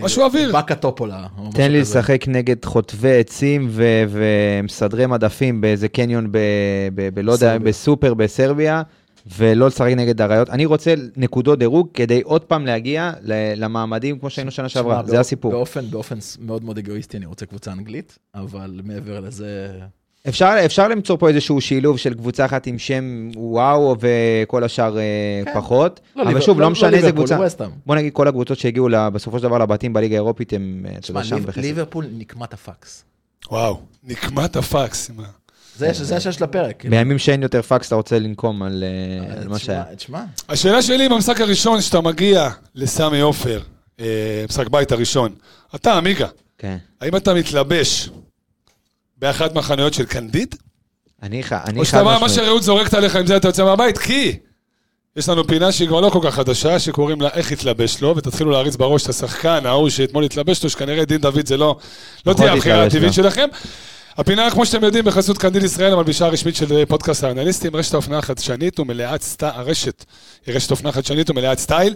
משהו אוויר. באקה טופולה. תן לי. לשחק נגד חוטבי עצים ו- ומסדרי מדפים באיזה קניון ב... ב- ב- לא יודע. בסופר בסרביה, ולא לשחק נגד אריות. אני רוצה נקודות דירוג כדי עוד פעם להגיע למעמדים כמו שהיינו שנה שעברה, זה הסיפור. באופן, באופן מאוד מאוד אגואיסטי, אני רוצה קבוצה אנגלית, אבל מעבר לזה... אפשר, אפשר למצוא פה איזשהו שילוב של קבוצה אחת עם שם וואו וכל השאר אה, כן. פחות, אבל ליבר- שוב, לא משנה איזה ליברפול, קבוצה. לא ווסטהאם. בוא נגיד כל הקבוצות שהגיעו ל- בסופו של דבר לבתים בליגה האירופית הם, אה, תשמע, ליב-. ליברפול נקמת הפקס. וואו, נקמת הפקס. עם ה- זה זה שיש לפרק. בימים שאין יותר פקס אתה רוצה לנקום על אה, על מה תשמע, שהיה. תשמע, השאלה שלי במשחק הראשון, שאתה מגיע לסמי עופר, אה, משחק בית הראשון, אתה עמיגה, כן. האם אתה מתלבש באחת מהחנויות של קנדיד? אני ח- אני או שאתה חד בא, מה משמעית. שרעות זורקת עליך, עם זה אתה יוצא מהבית? כי יש לנו פינה שהיא כבר לא כל כך חדשה, שקוראים לה איך התלבש לו, ותתחילו להריץ בראש את השחקן ההוא שאתמול התלבש לו, שכנראה דין דוד זה לא, לא תהיה הבחירה הטבעית. שלכם. הפינה, כמו שאתם יודעים, בחסות קנדיל ישראל, המלבישה הרשמית של פודקאסט האנליסטים, רשת האופנה החדשנית ומלאת סטייל, הרשת היא רשת אופנה חדשנית ומלאת סטייל,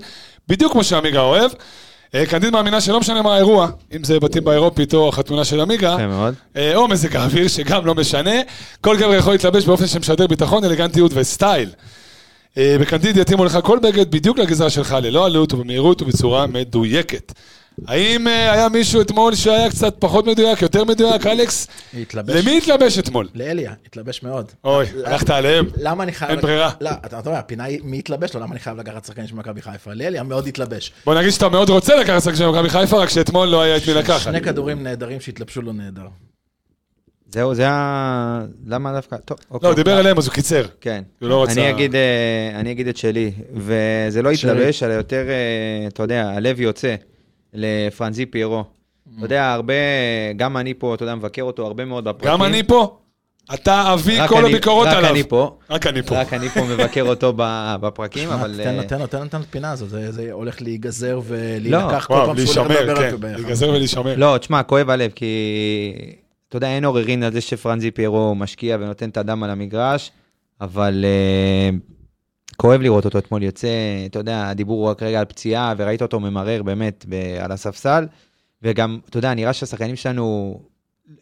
בדיוק כמו שעמיגה אוהב. אה, קנדיל מאמינה שלא משנה מה האירוע, אם זה בתים באירופית או החתונה של עמיגה. אה, או מזג האוויר, שגם לא משנה. כל גבר יכול להתלבש באופן שמשדר ביטחון, אלגנטיות וסטייל. אה, בקנדיל יתאימו לך כל בגד בדיוק לגזרה שלך, ללא עלות ובמהירות ובצורה מדויקת. האם אה, היה מישהו אתמול שהיה קצת פחות מדויק, יותר מדויק, אלכס? התלבש. למי התלבש אתמול? לאליה, התלבש מאוד. אוי, הלכת עליהם. למה אני חייב... אין ברירה. לא, אתה יודע, הפינה היא מי התלבש לו, למה אני חייב לקחת שחקן של מכבי חיפה? לאליה מאוד התלבש. בוא נגיד שאתה מאוד רוצה לקחת שחקן של מכבי חיפה, רק שאתמול לא היה את מי לקחת. שני כדורים נהדרים שהתלבשו לו נהדר. זהו, זה ה... למה דווקא? טוב, לא, אוקיי. הוא דיבר אליהם, אז הוא קיצר. כן. הוא לא רצה... אני אגיד, אה, אני אגיד את שלי, וזה לא שלי. יתלבש, אלא יותר, אה, אתה יודע, הלב יוצא לפרנזי פיירו. אתה יודע, הרבה, גם אני פה, אתה יודע, מבקר אותו הרבה מאוד בפרקים. גם אני פה? אתה אבי כל אני- הביקורות עליו. רק אני פה. רק אני פה. רק אני פה מבקר אותו ב- בפרקים, אבל... תן לו, אה, תן לו, תן לו, תן לו את הפינה הזאת, זה- זה הולך להיגזר ולהילקח כל וואו, פעם שהוא הולך לדבר כן. להיגזר ולהישמר. לא, תשמע, כואב הלב, כי אתה יודע, אין עוררין על זה שפרנזי פיירו משקיע ונותן את הדם על המגרש, אבל אה, כואב לראות אותו אתמול יוצא, אתה יודע, הדיבור הוא רק רגע על פציעה, וראית אותו ממרר באמת ב- על הספסל, וגם, אתה יודע, נראה שהשחקנים שלנו,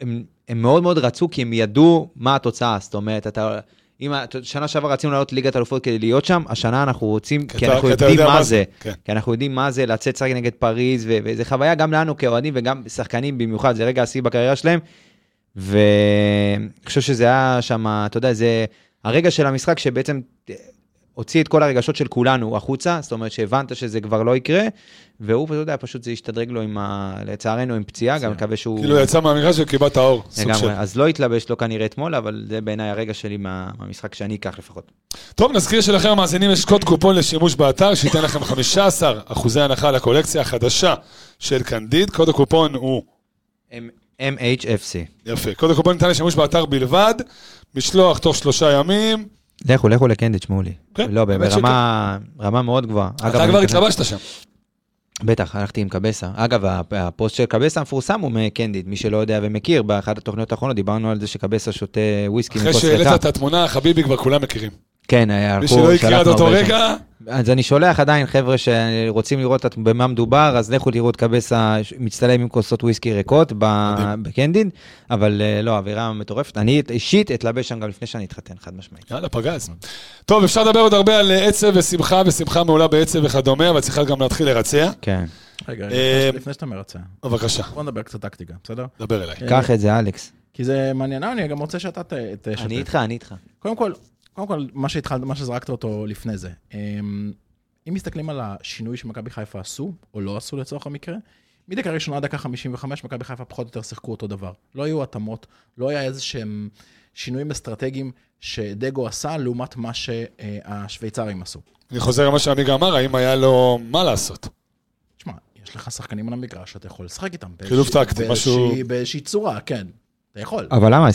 הם, הם מאוד מאוד רצו, כי הם ידעו מה התוצאה, זאת אומרת, אתה... אם שנה שעברה רצינו לעלות ליגת אלופות כדי להיות שם, השנה אנחנו רוצים, כי כי אתה- אנחנו כי יודעים יודע מה זה. כן. כי אנחנו יודעים מה זה לצאת לשחק נגד פריז, ו- וזה חוויה גם לנו כאוהדים וגם שחקנים במיוחד, זה רגע השיא בקריירה שלהם. ואני חושב שזה היה שם, אתה יודע, זה הרגע של המשחק שבעצם הוציא את כל הרגשות של כולנו החוצה, זאת אומרת שהבנת שזה כבר לא יקרה, והוא, אתה יודע, פשוט זה השתדרג לו עם ה... לצערנו עם פציעה, גם מקווה שהוא... כאילו יצא מהמגרש וקיבלת האור. סוג של... לגמרי, אז לא התלבש לו כנראה אתמול, אבל זה בעיניי הרגע שלי מה- מהמשחק שאני אקח לפחות. טוב, נזכיר שלכם המאזינים יש קוד קופון לשימוש באתר, שייתן לכם 15 אחוזי הנחה לקולקציה החדשה של קנדיד. קוד הקופון הוא, MHFC. יפה, קוד הקופון ניתן לשימוש באתר בלבד, משלוח תוך שלושה ימים. לכו, לכו לקנדיד, שמעו לי. כן, לא, ברמה רמה מאוד גבוהה. אתה כבר התלבשת שם. בטח, הלכתי עם קבסה. אגב, הפ- הפוסט של קבסה המפורסם הוא מקנדיד, מי שלא יודע ומכיר, באחת התוכניות האחרונות דיברנו על זה שקבסה שותה וויסקי אחרי מכוס שהעלית ריקה. את התמונה, חביבי כבר כולם מכירים. כן, מי הלכו, שלא הכיר עד אותו. רגע, אז אני שולח עדיין חבר'ה שרוצים לראות את- במה מדובר, אז לכו תראו את קבסה מצטלם עם כוסות וויסקי ריקות ב- מדהים. בקנדיד, אבל אה, לא, אווירה מטורפת. אני אישית אתלבש שם גם לפני שאני אתחתן, חד משמעית. יאללה, פגז. טוב, אפשר לדבר עוד הרבה על אה, עצב ושמחה, ושמחה מעולה בעצב וכדומה, אבל צריכה גם להתחיל לרצע. כן. רגע, אה, לפני- שאתה מרצה, בבקשה, בוא נדבר קצת טקטיקה, בסדר? דבר אליי. קח את זה, אלכס. כי זה מעניין, אני גם רוצה שאתה תשתף. אני איתך, אני איתך. קודם כל, קודם כל, מה שהתחלת, מה שזרקת אותו לפני זה. אמ, אם מסתכלים על השינוי שמכבי חיפה עשו, או לא עשו לצורך המקרה, מדקה ראשונה עד דקה 55, מכבי חיפה פחות או יותר שיחקו אותו דבר. לא היו התאמות, לא היה איזה שהם שינויים אסטרטגיים שדגו עשה, לעומת מה שהשוויצרים עשו. אני חוזר למה שעמיגה אמר, האם היה לו מה לעשות? תשמע, יש לך שחקנים על המגרש שאתה יכול לשחק איתם. חילוף טקטי, משהו- באיזושהי צורה, כן. אתה יכול. אבל למה?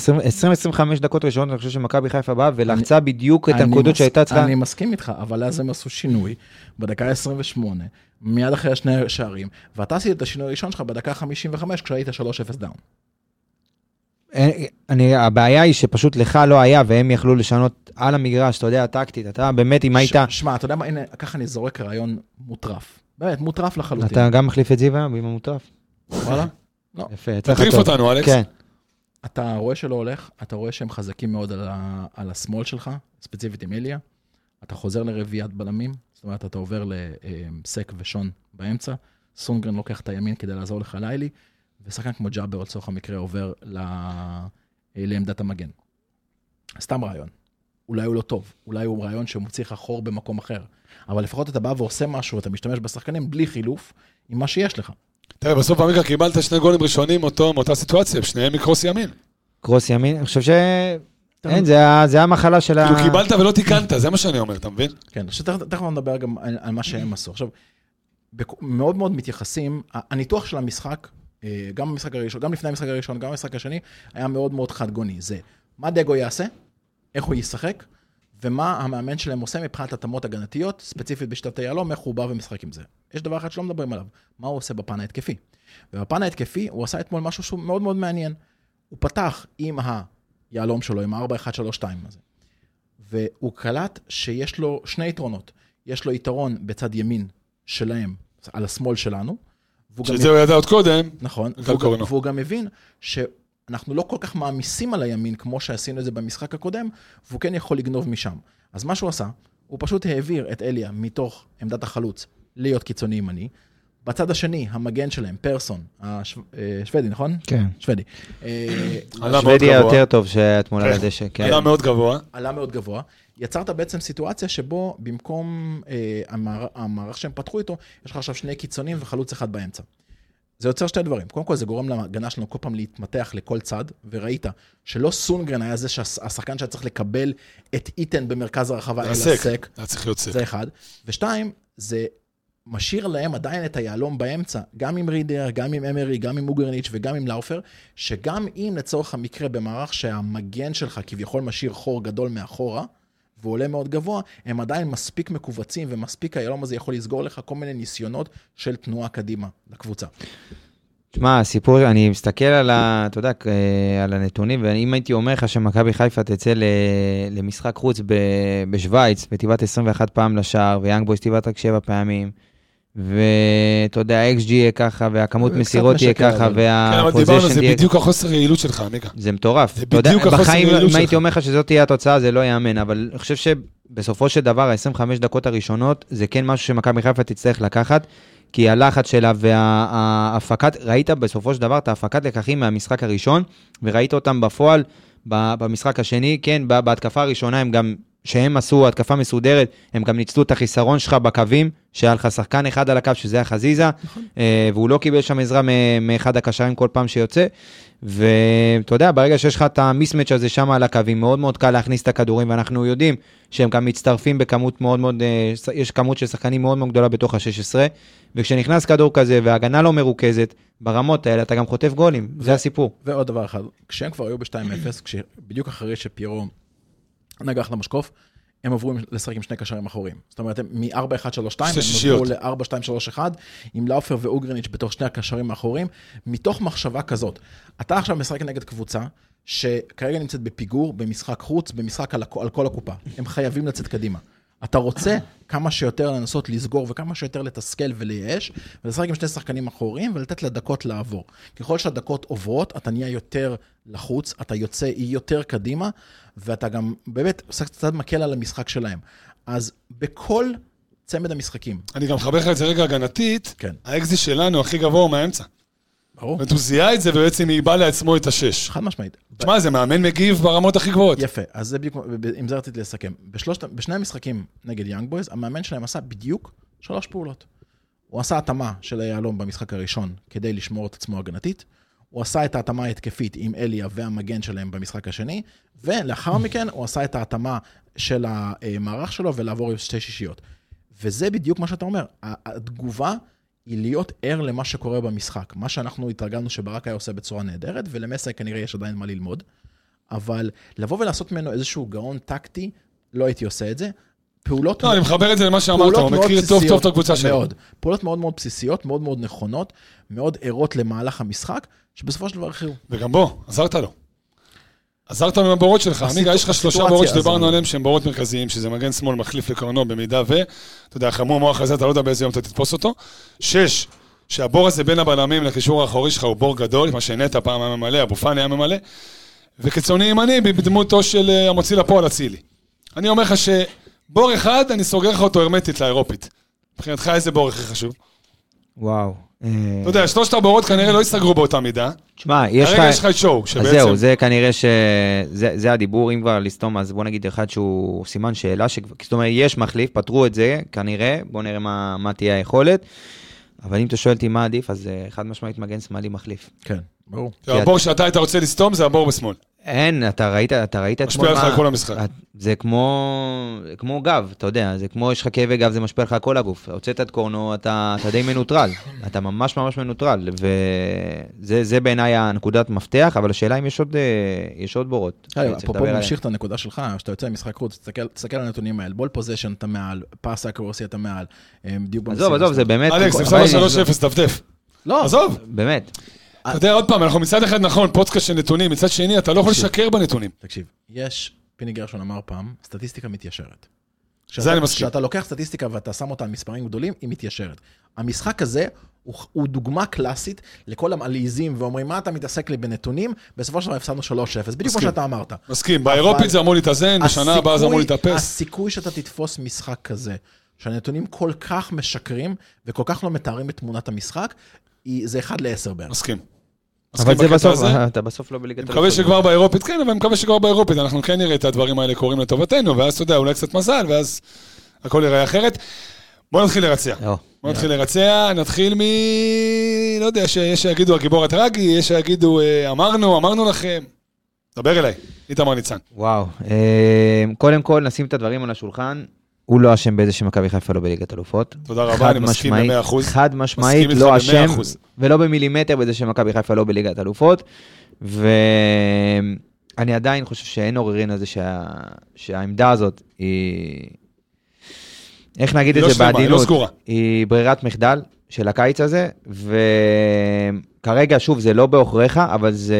20-25 דקות ראשונות, אני חושב שמכבי חיפה באה ולחצה בדיוק את הנקודות מס- שהייתה צריכה. אני מסכים איתך, אבל אז הם עשו שינוי בדקה ה-28, מיד אחרי השני שערים, ואתה עשית את השינוי הראשון שלך בדקה ה-55 כשהיית 3-0 דאון. אני, הבעיה היא שפשוט לך לא היה, והם יכלו לשנות על המגרש, אתה יודע, טקטית. אתה באמת, אם היית... שמע, אתה יודע מה, הנה, ככה אני זורק רעיון מוטרף. באמת, מוטרף לחלוטין. אתה גם מחליף את זיו היום עם המוטרף? וואלה? יפה, יצא לך תטריף טוב. אותנו, אלכס. כן. אתה רואה שלא הולך, אתה רואה שהם חזקים מאוד על, ה, על השמאל שלך, ספציפית עם איליה. אתה חוזר לרביעיית בלמים, זאת אומרת, אתה עובר לסק ושון באמצע. סונגרן לוקח את הימין כדי לעזור לך לילי, ושחקן כמו ג'אבר, לצורך המקרה, עובר ל... לעמדת המגן. סתם רעיון. אולי הוא לא טוב, אולי הוא רעיון שמוציא לך חור במקום אחר. אבל לפחות אתה בא ועושה משהו, אתה משתמש בשחקנים בלי חילוף, עם מה שיש לך. תראה, בסוף עמיגה קיבלת שני גולים ראשונים אותו- מאותה סיטואציה, שניהם מקרוס ימין. קרוס ימין, אני חושב ש... אין, זה ה- זה המחלה של ה... כאילו קיבלת ולא תיקנת, זה מה שאני אומר, אתה מבין? כן, עכשיו תכף נדבר גם על, מה שהם עשו. עכשיו, מאוד מאוד מתייחסים, הניתוח של המשחק, אה, גם במשחק הראשון, גם לפני המשחק הראשון, גם במשחק השני, היה מאוד מאוד חד גוני. זה מה דגו יעשה, איך הוא ישחק, ומה המאמן שלהם עושה מבחינת התאמות הגנתיות, ספציפית בשיטת היהלום, איך הוא בא ומשחק עם זה. יש דבר אחד שלא מדברים עליו, מה הוא עושה בפן ההתקפי. ובפן ההתקפי, הוא עשה אתמול משהו שהוא מאוד מאוד מעניין. הוא פתח עם היהלום שלו, עם ה-4-1-3-2 הזה. והוא קלט שיש לו שני יתרונות. יש לו יתרון בצד ימין שלהם, על השמאל שלנו. והוא גם שאת זה הוא ידע עוד קודם. נכון, והוא. גם, והוא גם מבין שאנחנו לא כל כך מעמיסים על הימין כמו שעשינו את זה במשחק הקודם, והוא כן יכול לגנוב משם. אז מה שהוא עשה, הוא פשוט העביר את אליה מתוך עמדת החלוץ להיות קיצוני ימני. בצד השני, המגן שלהם, פרסון, השוודי, נכון? כן. שוודי. אה, עלה מאוד שוודי גבוה. יותר טוב שהיה אתמול על כן. הדשא, כן. עלה מאוד גבוה. עלה מאוד גבוה, יצרת בעצם סיטואציה שבו במקום אה, המער, המערך שהם פתחו איתו, יש לך עכשיו שני קיצונים וחלוץ אחד באמצע. זה יוצר שתי דברים. קודם כל, זה גורם להגנה שלנו כל פעם להתמתח לכל צד, וראית שלא סונגרן היה זה שהשחקן שהיה צריך לקבל את איתן במרכז הרחבה, אלא. סק. היה צריך להיות סק. זה אחד. ושתיים, זה משאיר להם עדיין את היהלום באמצע, גם עם רידר, גם עם אמרי, גם עם אוגרניץ' וגם עם לאופר, שגם אם לצורך המקרה במערך שהמגן שלך כביכול משאיר חור גדול מאחורה, והוא עולה מאוד גבוה, הם עדיין מספיק מכווצים ומספיק היהלום הזה יכול לסגור לך כל מיני ניסיונות של תנועה קדימה לקבוצה. תשמע, הסיפור, אני מסתכל על, ה, אתה יודע, אה, על הנתונים, ואם הייתי אומר לך שמכבי חיפה תצא למשחק חוץ בשוויץ, ותבעט 21 פעם לשער, ויאנג בויס תבעט רק 7 פעמים, ואתה יודע, ה-XG יהיה ככה, והכמות מסירות תהיה משקר, ככה, אבל- כן, אבל דיברנו, והפוזיישן זה. בדיוק החוסר יעילות שלך, עמיגה. זה מטורף. זה בדיוק החוסר בחיים, יעילות אם הייתי שלך. אומר לך שזאת תהיה התוצאה, זה לא ייאמן, אבל אני חושב שבסופו של דבר, ה-25 דקות הראשונות, זה כן משהו שמכבי חיפה תצטרך לקחת, כי הלחץ שלה וההפקת, ראית בסופו של דבר את ההפקת לקחים מהמשחק הראשון, וראית אותם בפועל במשחק השני, כן, בהתקפה הראשונה הם גם, שהם עשו התקפה מסודרת, הם גם ניצלו את החיסרון שלך בקווים, שהיה לך שחקן אחד על הקו, שזה היה חזיזה, אה, והוא לא קיבל שם עזרה מאחד הקשרים כל פעם שיוצא. ואתה יודע, ברגע שיש לך את המיסמץ' הזה שם על הקווים, מאוד מאוד קל להכניס את הכדורים, ואנחנו יודעים שהם גם מצטרפים בכמות מאוד מאוד, אה, יש כמות של שחקנים מאוד מאוד גדולה בתוך ה-16, וכשנכנס כדור כזה והגנה לא מרוכזת, ברמות האלה אתה גם חוטף גולים, זה הסיפור. ועוד דבר אחד, כשהם כבר היו ב-2-0, בדיוק אחרי שפיירו נגח למשקוף, הם עברו לשחק עם שני קשרים אחוריים. זאת אומרת, הם מ-4-1-3-2, הם עברו שישיות. ל-4-2-3-1, עם לאופר ואוגרניץ' בתוך שני הקשרים האחוריים, מתוך מחשבה כזאת. אתה עכשיו משחק נגד קבוצה שכרגע נמצאת בפיגור, במשחק חוץ, במשחק על, על כל הקופה. הם חייבים לצאת קדימה. אתה רוצה כמה שיותר לנסות לסגור וכמה שיותר לתסכל ולייאש, ולשחק עם שני שחקנים אחוריים ולתת לדקות לעבור. ככל שהדקות עוברות, אתה נהיה יותר לחוץ, אתה יוצא יותר קדימה, ואתה גם באמת קצת מקל על המשחק שלהם. אז בכל צמד המשחקים, אני גם מחבר לך את זה רגע הגנתית, כן. האקזי שלנו הכי גבוה הוא מהאמצע. ברור, זאת אומרת, הוא זיהה את זה ובעצם היא באה לעצמו את השש. חד משמעית. תשמע, זה מאמן מגיב ברמות הכי גבוהות. יפה, אז זה בדיוק, עם זה רציתי לסכם. בשלושת, בשני המשחקים נגד יאנג בויז, המאמן שלהם עשה בדיוק שלוש פעולות. הוא עשה התאמה של היהלום במשחק הראשון כדי לשמור את עצמו הגנתית, הוא עשה את ההתאמה ההתקפית עם אליה והמגן שלהם במשחק השני, ולאחר מכן הוא עשה את ההתאמה של המערך שלו ולעבור עם שתי שישיות. וזה בדיוק מה שאתה אומר, התגובה היא להיות ער למה שקורה במשחק. מה שאנחנו התרגלנו שברק היה עושה בצורה נהדרת, ולמסי כנראה יש עדיין מה ללמוד. אבל לבוא ולעשות ממנו איזשהו גאון טקטי, לא הייתי עושה את זה. פעולות... לא, אני מחבר את זה למה שאמרת, הוא מכיר טוב טוב את הקבוצה שלו. מאוד. פעולות מאוד מאוד בסיסיות, מאוד מאוד נכונות, מאוד ערות למהלך המשחק, שבסופו של דבר הכריעו. וגם בוא, עזרת לו. עזרת עם הבורות שלך. עמיגה, יש לך שלושה בורות שדיברנו. עליהם שהם בורות מרכזיים, שזה מגן שמאל מחליף לקרנו במידה ו... אתה יודע, חמור מוח הזה, אתה לא יודע באיזה יום אתה תתפוס אותו. שש, שהבור הזה בין הבלמים לקישור האחורי שלך הוא בור גדול, מה שנטע פעם היה ממלא, אבו פאני היה ממלא. וקיצוני ימני בדמותו של אה, המוציא לפועל אצילי. אני אומר לך שבור אחד, אני סוגר לך אותו הרמטית לאירופית. מבחינתך איזה בור הכי חשוב? וואו. אה, אתה יודע, שלושת הבורות כנראה לא ייסגרו באותה מידה. תשמע, יש לך... כרגע יש לך את שואו, אז שבעצם... זהו, זה כנראה ש... זה, זה הדיבור, אם כבר לסתום, אז בוא נגיד אחד שהוא סימן שאלה, ש... זאת אומרת, יש מחליף, פתרו את זה, כנראה, בוא נראה מה, מה תהיה היכולת. אבל אם אתה שואל אותי מה עדיף, אז אה, חד משמעית מגן שמאלי מחליף. כן, ברור. הבור שאתה היית רוצה לסתום זה הבור בשמאל. אין, אתה ראית, אתה ראית משפיע עליך על כל המשחק. זה כמו, כמו גב, אתה יודע, זה כמו, יש לך כאבי גב, זה משפיע לך על כל הגוף. הוצאת את קורנו, אתה, אתה די מנוטרל. אתה ממש ממש מנוטרל, וזה זה בעיניי הנקודת מפתח, אבל השאלה אם יש עוד, אה, יש עוד בורות. צריך אפרופו. ממשיך את הנקודה שלך, כשאתה יוצא למשחק חוץ, תסתכל- תסתכל על הנתונים האלה, בול פוזיישן אתה מעל, פס אקרוסי אתה מעל, דיוק עזוב, עזוב, זה באמת... אלכס, אבל- הפסדת 3-0, דפדף. לא, עזוב. באמת. אתה יודע, עוד פעם, אנחנו מצד אחד נכון, פודקאסט של נתונים, מצד שני, אתה לא יכול לשקר בנתונים. תקשיב, יש, פיני גרשון אמר פעם, סטטיסטיקה מתיישרת. זה אני מסכים. כשאתה לוקח סטטיסטיקה ואתה שם אותה על מספרים גדולים, היא מתיישרת. המשחק הזה הוא, הוא דוגמה קלאסית לכל המלעיזים ואומרים, מה אתה מתעסק לי בנתונים? בסופו של דבר הפסדנו 3-0, בדיוק כמו. שאתה אמרת. מסכים, באירופית זה אמור להתאזן, בשנה הבאה זה אמור להתאפס. הסיכוי שאתה תתפוס משחק כזה, שהנתונים כל כך משקרים וכל כך לא מתארים את תמונת המשחק, זה 1 ל-10 בערך. מסכים. אבל זה בסוף, הזה. אתה בסוף לא בליגת אני מקווה שכבר באירופית, כן, אבל אני מקווה שכבר באירופית אנחנו כן נראה את הדברים האלה קורים לטובתנו, ואז אתה יודע, אולי קצת מזל, ואז הכל ייראה אחרת. בוא נתחיל לרצע. לא. בוא נתחיל לרצע, נתחיל מ... לא יודע, יש- שיגידו הגיבור הטרגי, יש שיגידו אה, אמרנו, אמרנו לכם. דבר אליי, איתמר ניצן. וואו. אה, קודם כל, נשים את הדברים על השולחן. הוא לא אשם בזה שמכבי חיפה לא בליגת אלופות. תודה רבה, אני מסכים משמעית- במאה אחוז. חד מסכים משמעית, לא אשם. ולא במילימטר בזה שמכבי חיפה לא בליגת אלופות. ואני עדיין חושב שאין עוררין על זה שה... שהעמדה הזאת היא... איך נגיד את לא זה שלמה, היא לא בעדינות? סגורה. היא ברירת מחדל של הקיץ הזה, וכרגע, שוב, זה לא בעוכריך, אבל זה,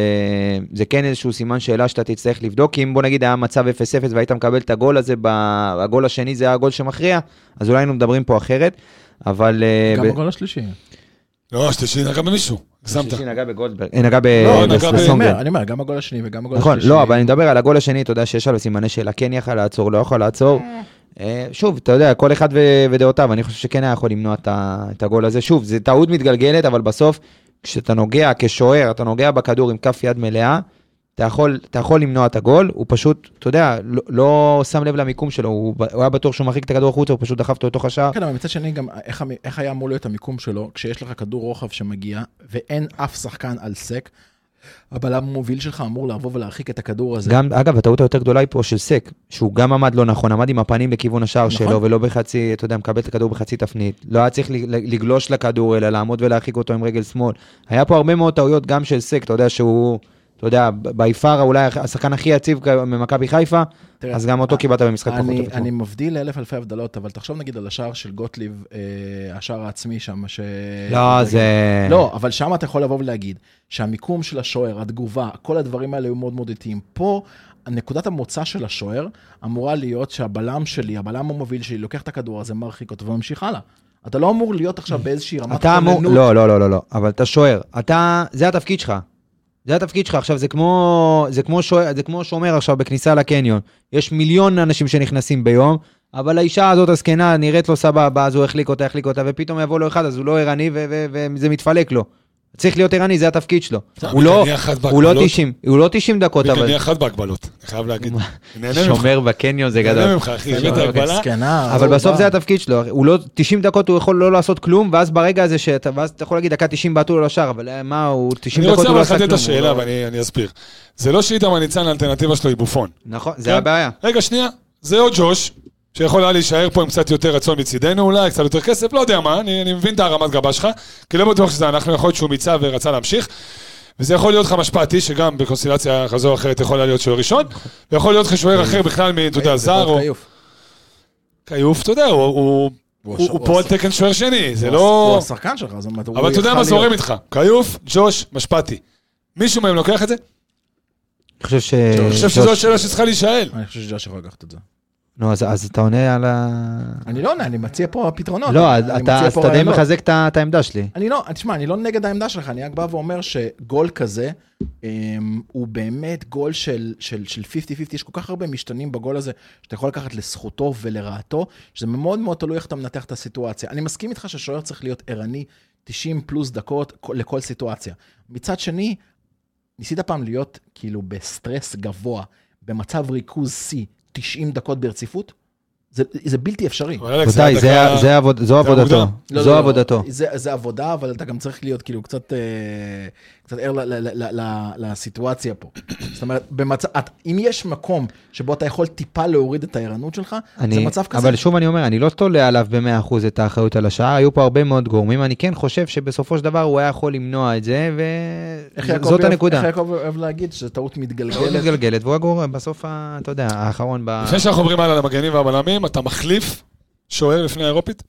זה כן איזשהו סימן שאלה שאתה תצטרך לבדוק, כי אם בוא נגיד היה מצב 0-0 והיית מקבל את הגול הזה, ב- הגול השני זה הגול שמכריע, אז אולי היינו מדברים פה אחרת, אבל... אה, גם ב- הגול השלישי. לא, השלישי נגע במישהו, שמת. השלישי נגע בגולדברג, אה, נגע ב- לא, בס- נגע ב- אני בסונגרן. אומר, אני אומר, גם הגול השני וגם הגול נכון, השלישי. לא, אבל אני מדבר על הגול השני, אתה יודע שיש עליו סימני שאלה, כן יכל לעצור, לא יכול לעצור. אה, שוב, אתה יודע, כל אחד ודעותיו, אני חושב שכן היה יכול למנוע את הגול הזה. שוב, זו טעות מתגלגלת, אבל בסוף, כשאתה נוגע כשוער, אתה נוגע בכדור עם כף יד מלאה, אתה יכול, אתה יכול למנוע את הגול, הוא פשוט, אתה יודע, לא, לא שם לב למיקום שלו, הוא, הוא היה בטוח שהוא מרחיק את הכדור החוצה, הוא פשוט דחף אותו לתוך השער. כן, אבל מצד שני, גם איך, איך היה אמור להיות המיקום שלו, כשיש לך כדור רוחב שמגיע, ואין אף שחקן על סק, הבלם המוביל שלך אמור לבוא ולהרחיק את הכדור הזה. גם, אגב, הטעות היותר גדולה היא פה של סק, שהוא גם עמד לא נכון, עמד עם הפנים לכיוון השער נכון. שלו, ולא בחצי, אתה יודע, מקבל את הכדור בחצי תפנית. לא היה צריך לגלוש לכדור, אלא לעמוד ולהרחיק אותו עם רגל שמאל. היה פה הרבה מאוד טעויות גם של סק, אתה יודע שהוא, אתה יודע, ביפר אולי השחקן הכי יציב ממכבי חיפה, תראה, אז גם אותו קיבלת במשחק פחות אני, טוב. אני מבדיל אלף אלפי הבדלות, אבל תחשוב נגיד על השער של גוטליב, אה, השער העצמי שם, ש... לא, זה... לא, אבל שם אתה יכול לבוא ולהגיד שהמיקום של השוער, התגובה, כל הדברים האלה היו מאוד מאוד איטיים. פה, נקודת המוצא של השוער אמורה להיות שהבלם שלי, הבלם המוביל שלי, לוקח את הכדור הזה, מרחיק אותו וממשיך הלאה. אתה לא אמור להיות עכשיו באיזושהי רמת כוננות. לא, לא, לא, לא, לא, אבל אתה שוער, אתה, זה התפקיד שלך. זה התפקיד שלך, עכשיו זה כמו, זה כמו, שוער, זה כמו שומר עכשיו בכניסה לקניון. יש מיליון אנשים שנכנסים ביום, אבל האישה הזאת הזקנה נראית לו סבבה, אז הוא החליק אותה, החליק אותה, ופתאום יבוא לו אחד, אז הוא לא ערני וזה מתפלק לו. צריך להיות ערני, זה התפקיד שלו. הוא לא, הוא לא בהגבלות. 90, הוא לא 90 דקות, אבל... נהיה אחת בהגבלות, אני חייב להגיד. אני נהנה. שומר בקניון זה נהנה גדול. ממך, אחי, הבאת הגבלה. אבל בסוף. זה התפקיד שלו, הוא לא, 90 דקות הוא יכול לא לעשות כלום, ואז ברגע הזה שאתה, ואז אתה יכול להגיד דקה 90 בעטו לו לשער, אבל אה, מה, הוא 90 אני דקות רוצה הוא לא עשה לחדד כלום. את השאלה הוא לא- ואני אני אסביר. זה לא שאיתמר ניצן האלטרנטיבה שלו היא בופון. נכון, כן? זה הבעיה. רגע, שנייה. זה עוד ג'וש, שיכול היה להישאר פה עם קצת יותר רצון מצידנו אולי, קצת יותר כסף, לא יודע מה, אני, אני מבין את הרמת גבה שלך, כי לא בטוח שזה אנחנו, יכול להיות שהוא מיצה ורצה להמשיך. וזה יכול להיות לך משפעתי, שגם בקונסטלציה כזו או אחרת יכול היה להיות שוער ראשון, ויכול להיות לך שוער אחר בכלל, מ- אתה יודע, זר או כיוף. אתה יודע, הוא- הוא- פה על תקן שוער שני, זה לא... הוא השחקן שלך, זאת אומרת, הוא אבל אתה יודע מה זורם איתך, כיוף, ג'וש, משפטי. מישהו מהם לוקח את זה? אני חושב ש... אני חושב שזו השאלה שצריכה להישאל. אני חושב שג'וש יכול לקחת את זה. נו, אז- אז אתה עונה על ה... אני לא עונה, אני מציע פה פתרונות. לא, אתה אז אתה די. מחזק את העמדה שלי. אני לא, תשמע, אני לא נגד העמדה שלך, אני רק בא ואומר שגול כזה, אמ, הוא באמת גול של, של, של 50-50, יש כל כך הרבה משתנים בגול הזה, שאתה יכול לקחת לזכותו ולרעתו, שזה מאוד מאוד תלוי איך אתה מנתח את הסיטואציה. אני מסכים איתך ששוער צריך להיות ערני 90 פלוס דקות כל- לכל סיטואציה. מצד שני, ניסית פעם להיות כאילו בסטרס גבוה, במצב ריכוז שיא, 90 דקות ברציפות? זה, זה בלתי אפשרי. אלכס, זה רבותיי, הדקה- זה- זה עבוד- זו עבודתו. עובדה. לא, זו לא, לא. עבודתו. זה, זה עבודה, אבל אתה גם צריך להיות כאילו קצת, אה, קצת ער ל, ל, ל, ל, ל, לסיטואציה פה. זאת אומרת, במצב, את, אם יש מקום שבו אתה יכול טיפה להוריד את הערנות שלך, זה אני, מצב כזה. אבל שוב אני אומר, אני לא תולה עליו ב-100% את האחריות על השער, היו פה הרבה מאוד גורמים, אני כן חושב שבסופו של דבר הוא היה יכול למנוע את זה, וזאת הנקודה. איך יעקב אוהב להגיד שזו טעות טעות מתגלגלת. מתגלגלת, והוא הגורם, בסוף, ה- אתה יודע, האחרון ב... לפני שאנחנו עוברים הלאה למגנים והבלמים, אתה מחליף שוער לפני האירופית?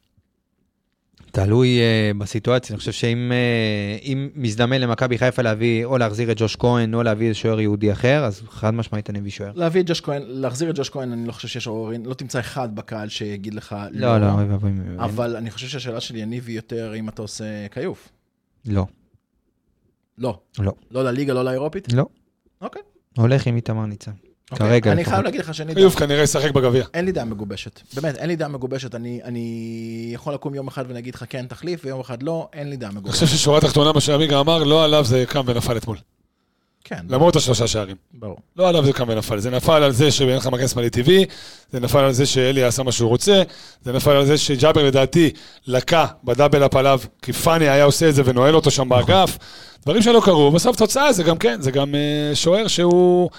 תלוי uh, בסיטואציה, אני חושב שאם uh, מזדמן למכבי חיפה להביא, או להחזיר את ג'וש כהן, או להביא שוער יהודי אחר, אז חד משמעית אני מביא שוער. להביא את ג'וש כהן, להחזיר את ג'וש כהן, אני לא חושב שיש עוררין, לא תמצא אחד בקהל שיגיד לך לא, לא, ואבוי. אבל אני חושב שהשאלה של יניב היא יותר אם אתה עושה כיוף. לא, לא. לא. לא לליגה, לא לאירופית? לא. אוקיי. הולך עם איתמר ניצן. אוקיי. כרגע אני. חייב להגיד לך שאני... חיוב כנראה ישחק בגביע. אין לי דעה מגובשת. באמת, אין לי דעה מגובשת. אני, אני יכול לקום יום אחד ולהגיד לך כן, תחליף, ויום אחד לא, אין לי דעה אני מגובשת. חושב ששורה תחתונה, מה שעמיגה אמר, לא עליו זה קם ונפל אתמול. כן, למרות השלושה שערים. ברור. לא עליו זה קם ונפל, זה נפל על זה שאין לך מגן שמאלי טבעי, זה נפל על זה שאלי עשה מה שהוא רוצה, זה נפל על זה שג'אבר לדעתי לקה בדאבל אפ עליו, כי פאני היה עושה את זה ונועל אותו שם באגף. דברים שלא קרו, בסוף תוצאה זה גם כן, זה גם אה, שוער שהוא...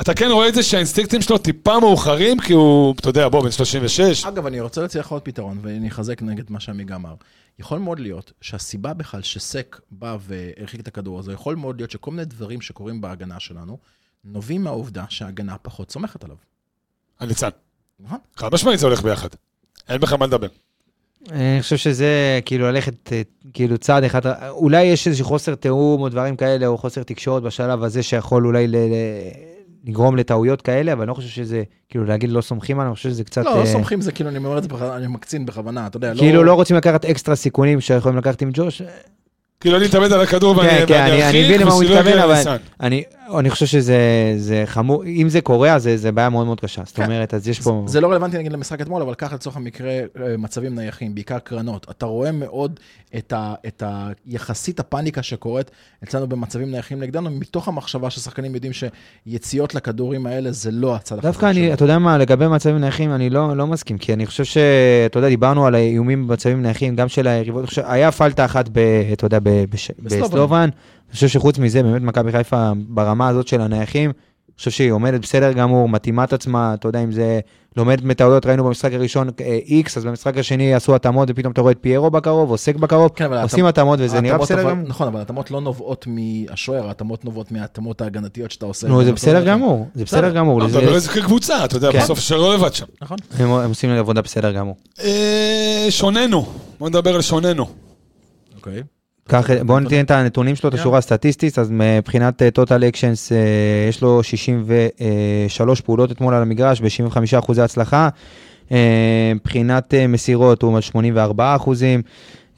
אתה כן רואה את זה שהאינסטינקטים שלו טיפה מאוחרים, כי הוא, אתה יודע, בוא, בן 36. אגב, אני רוצה להציע לך עוד פתרון, ואני אחזק נגד מה שעמיגה אמר. יכול מאוד להיות שהסיבה בכלל שסק בא והרחיק את הכדור הזה, יכול מאוד להיות שכל מיני דברים שקורים בהגנה שלנו, נובעים מהעובדה שההגנה פחות סומכת עליו. הניצן. נכון? חד משמעית זה הולך ביחד. אין בכלל מה לדבר. אני חושב שזה כאילו ללכת אה, כאילו צעד אחד, אולי יש איזשהו חוסר תיאום או דברים כאלה, או חוסר תקשורת בשלב הזה שיכול אולי ל- לגרום לטעויות כאלה, אבל אני לא חושב שזה, כאילו להגיד לא סומכים עליו, אני חושב שזה קצת... לא, לא אה, סומכים זה כאילו, אני אומר את זה, אני מקצין בכוונה, אתה יודע, כאילו לא רוצים לקחת אקסטרה סיכונים שיכולים לקחת עם ג'וש. כאילו אני אתאבד על הכדור ואני כן, כן, אני- אני ארחיק, מבין למה הוא מתכוון, אבל. אני חושב שזה זה חמור, אם זה קורה, אז זה- בעיה מאוד מאוד קשה. זאת כן. אומרת, אז יש פה... זה לא רלוונטי נגיד למשחק אתמול, אבל קח לצורך המקרה אה, מצבים נייחים, בעיקר קרנות. אתה רואה מאוד את, ה, את ה, יחסית הפאניקה שקורית אצלנו במצבים נייחים נגדנו, מתוך המחשבה ששחקנים יודעים שיציאות לכדורים האלה זה לא הצד החזק דווקא אני, אתה יודע מה, לגבי מצבים נייחים, אני לא, לא מסכים, כי אני חושב שאתה יודע, דיברנו על האיומים במצבים נייחים, גם של היריבות, אני חושב- היה פלטה אחת, ב, אתה יודע, ב, בש, בסלובן. אני חושב שחוץ מזה, באמת מכבי חיפה ברמה הזאת של הנייחים, אני חושב שהיא עומדת בסדר גמור, מתאימה את עצמה, אתה יודע, אם זה לומדת מטעויות, ראינו במשחק הראשון איקס, אז במשחק השני עשו התאמות, ופתאום אתה רואה את פיירו בקרוב, עוסק בקרוב, כן, עושים התאמות, וזה נראה בסדר אבל- גמור. נכון, אבל התאמות לא נובעות מהשוער, ההתאמות נובעות מההתאמות ההגנתיות שאתה עושה. נו, זה בסדר. גמור, זה בסדר. גמור. אתה מדבר על זה כקבוצה, אתה יודע, כן. בסוף שלא לבד שם. נכון. הם הם עושים עבודה בסדר גמור. אה, שוננו, בוא נדבר על שוננו. אוקיי. קח, בואו ניתן את הנתונים שלו, את השורה הסטטיסטית, אז מבחינת total actions, אה, יש לו 63 פעולות אתמול על המגרש, ב-75 אחוזי הצלחה. אה, מבחינת אה, מסירות הוא על 84 אחוזים,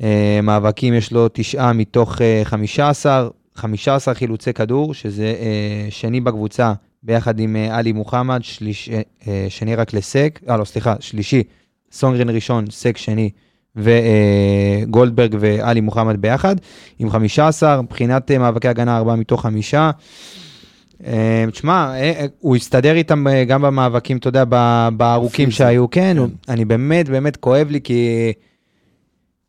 אה, מאבקים יש לו 9 מתוך אה, 15, 15 חילוצי כדור, שזה אה, שני בקבוצה ביחד עם אה, עלי מוחמד, שליש, אה, אה, שני רק לסק, אה לא סליחה, שלישי, סונגרן ראשון, סק שני וגולדברג ועלי מוחמד ביחד, עם 15, מבחינת אה, מאבקי הגנה 4 מתוך 5. אה, תשמע, אה, הוא הסתדר איתם גם במאבקים, אתה יודע, בארוכים. שהיו, כן, כן. אני באמת, באמת כואב לי, כי...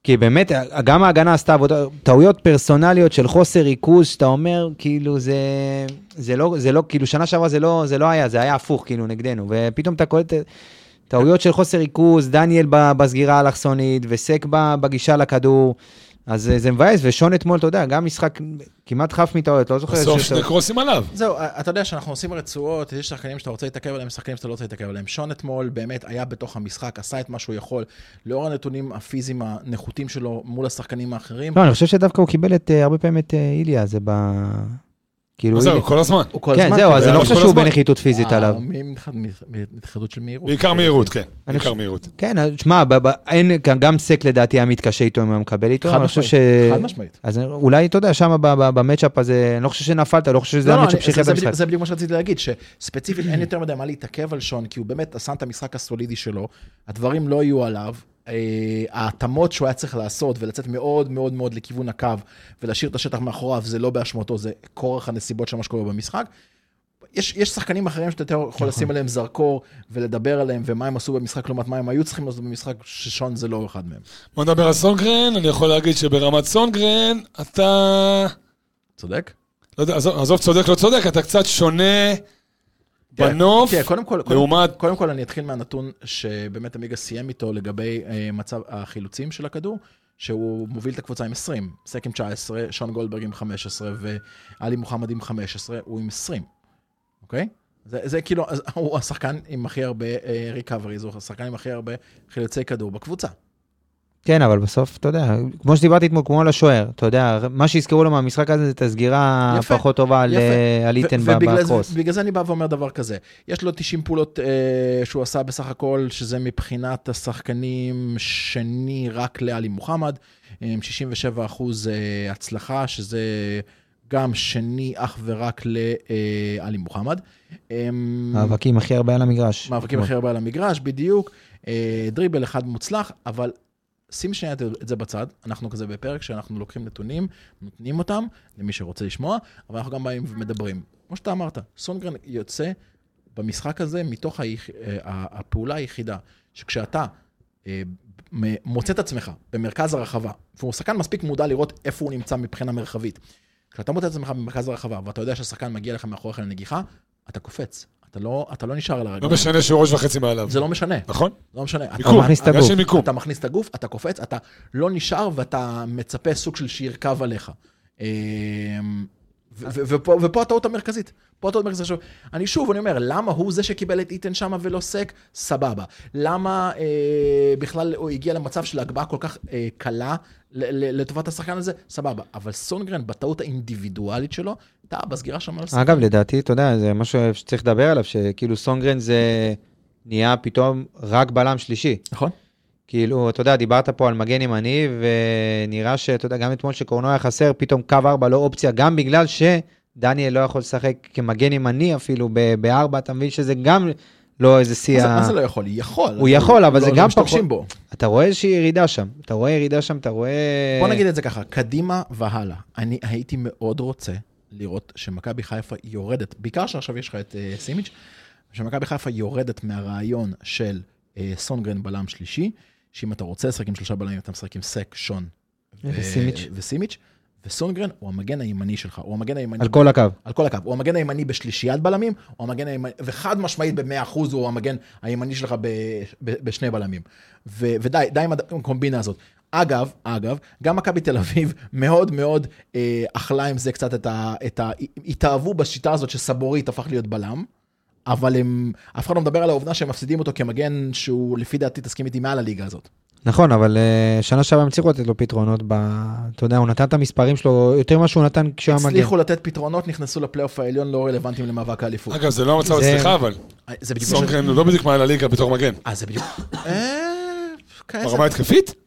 כי באמת, גם ההגנה עשתה עבודה, טעויות פרסונליות של חוסר ריכוז, שאתה אומר, כאילו, זה, זה לא, זה לא, כאילו, שנה שעברה זה לא, זה לא היה, זה היה הפוך, כאילו, נגדנו, ופתאום אתה קולט טעויות של חוסר ריכוז, דניאל בסגירה האלכסונית, וסק בגישה לכדור, אז אה, זה מבאס, ושון אתמול, אתה יודע, גם משחק כמעט חף מטעויות, לא זוכר... בסוף שני קרוסים עליו. זהו, אתה יודע שאנחנו עושים רצועות, יש שחקנים שאתה רוצה להתעכב עליהם, שחקנים שאתה לא רוצה להתעכב עליהם. שון אתמול באמת היה בתוך המשחק, עשה את מה שהוא יכול, לאור הנתונים הפיזיים הנחותים שלו מול השחקנים האחרים. לא, אני חושב שדווקא הוא קיבל את, אה, הרבה פעמים את אה, איליה, זה ב... כאילו, זהו, כל הזמן. הוא כל כן, זהו, קיבל. אז אני לא חושב שהוא. בנחיתות פיזית אה, עליו. מנחיתות של מהירות. בעיקר מהירות, כן. אני בעיקר מהירות. כן, אז תשמע, ב- ב- אין, גם- גם סק לדעתי היה מתקשה איתו אם הוא היה מקבל איתו, חד. משמעית, חד משמעית. אז אולי, אתה יודע, שם במצ'אפ הזה, אני לא חושב שנפלת, אני לא חושב שזה לא, לא, המצ'אפ שהכריע את זה- המשחק. זה- בדיוק מה שרציתי להגיד, שספציפית אין יותר מדי מה להתעכב על שון, כי הוא באמת עשה את המשחק הסולידי שלו, הדברים לא יהיו עליו, ההתאמות שהוא היה צריך לעשות ולצאת מאוד מאוד מאוד לכיוון הקו ולהשאיר את השטח מאחוריו, זה לא באשמתו, זה כורח הנסיבות של מה שקורה במשחק. יש, יש שחקנים אחרים שאתה יותר יכול לשים עליהם זרקור ולדבר עליהם ומה הם עשו במשחק לעומת מה הם היו צריכים לעשות במשחק, ששון זה לא אחד מהם. בוא נדבר על סונגרן, אני יכול להגיד שברמת סונגרן, אתה... צודק? לא יודע, עזוב, עזוב צודק לא צודק, אתה קצת שונה בנוף, תראה, קודם כל, קודם, לעומת... קודם כל אני אתחיל מהנתון שבאמת עמיגה סיים איתו לגבי אה, מצב החילוצים של הכדור, שהוא מוביל את הקבוצה עם 20, סק עם 19, שון גולדברג עם 15 ואלי מוחמד עם 15, הוא עם 20, אוקיי? זה, זה כאילו, הוא השחקן עם הכי הרבה ריקאבריז, הוא השחקן עם הכי הרבה חילוצי כדור בקבוצה. כן, אבל בסוף, אתה יודע, כמו שדיברתי אתמול, כמו על השוער, אתה יודע, מה שיזכרו לו מהמשחק הזה זה את הסגירה הפחות טובה יפה. אה, על איתן ו- ב- ובגלל זה- בקרוס. אני בא ואומר דבר כזה, יש לו 90 פעולות אה, שהוא עשה בסך הכל, שזה מבחינת השחקנים שני רק לאלי מוחמד, עם 67 אחוז אה, הצלחה, שזה גם שני אך ורק לאלי מוחמד. אה, מאבקים הכי הרבה על המגרש. מאבקים הכי הרבה על המגרש, בדיוק. אה, דריבל אחד מוצלח, אבל שים שנייה את זה בצד, אנחנו כזה בפרק שאנחנו לוקחים נתונים, נותנים אותם למי שרוצה לשמוע, אבל אנחנו גם באים ומדברים. כמו שאתה אמרת, סונגרן יוצא במשחק הזה מתוך היח... אה, הפעולה היחידה, שכשאתה אה, מוצא את עצמך במרכז הרחבה, והוא שחקן מספיק מודע לראות איפה הוא נמצא מבחינה מרחבית, כשאתה מוצא את עצמך במרכז הרחבה, ואתה יודע שהשחקן מגיע לך מאחוריך לנגיחה, אתה קופץ. אתה לא, אתה לא נשאר על הרגליים. לא משנה שהוא ראש וחצי מעליו. זה לא משנה. נכון? לא משנה. מיקום, אתה מכניס את הגוף. מיקום. אתה מכניס את הגוף, אתה קופץ, אתה לא נשאר ואתה מצפה סוג של שירכב עליך. אמ, ופה, ופה הטעות המרכזית. פה הטעות המרכזית. עכשיו, אני שוב, אני אומר, למה הוא זה שקיבל את איתן שמה ולא סק? סבבה. למה אה, בכלל הוא הגיע למצב של הגבהה כל כך אה, קלה לטובת השחקן הזה? סבבה. אבל סונגרן, בטעות האינדיבידואלית שלו, טעה בסגירה שם על השחקן. אגב, לדעתי, אתה יודע, זה משהו שצריך לדבר עליו, שכאילו סונגרן זה נהיה פתאום רק בלם שלישי. נכון. כאילו, אתה יודע, דיברת פה על מגן ימני, ונראה שאתה יודע, גם אתמול שקורנו היה חסר, פתאום קו 4 לא אופציה, גם בגלל שדניאל לא יכול לשחק כמגן ימני אפילו בארבע, אתה מבין שזה גם לא איזה שיא. מה זה לא יכול? יכול. הוא יכול, אבל לא, זה גם פחות... בו. אתה רואה איזושהי ירידה שם, אתה רואה ירידה שם, אתה רואה... בוא נגיד את זה ככה, קדימה והלאה. אני הייתי מאוד רוצה לראות שמכבי חיפה יורדת, בעיקר שעכשיו יש לך את uh, סימיץ', שמכבי חיפה יורדת מהרעיון של uh, סונגרן בלם שלישי. שאם אתה רוצה לשחק עם שלושה בלמים, אתה משחק עם סק, שון וסימיץ'. וסימיץ', וסונגרן הוא המגן הימני שלך, הוא המגן הימני... על כל הקו. על כל הקו. הוא המגן הימני בשלישיית בלמים, הוא המגן הימני, וחד משמעית ב-100% הוא המגן הימני שלך ב, ב, בשני בלמים. ו, ודי, די עם הקומבינה הזאת. אגב, אגב, גם מכבי תל אביב [LAUGHS] מאוד מאוד אה, אכלה עם זה קצת את ה... את ה התאהבו בשיטה הזאת שסבורית הפך להיות בלם. אבל הם, אף אחד לא מדבר על העובדה שהם מפסידים אותו כמגן שהוא לפי דעתי תסכים איתי מעל הליגה הזאת. נכון, אבל uh, שנה שעברה הם הצליחו לתת לו פתרונות, ב... אתה יודע, הוא נתן את המספרים שלו יותר ממה שהוא נתן כשהוא היה מגן. הצליחו לתת פתרונות, נכנסו לפלייאוף העליון, לא רלוונטיים למאבק האליפות. אגב, זה לא המצב אצלך, אבל. אה, זה בדיוק... סונגרן לא בדיוק מעל הליגה בתור מגן. אה, זה בדיוק... ברמה התקפית?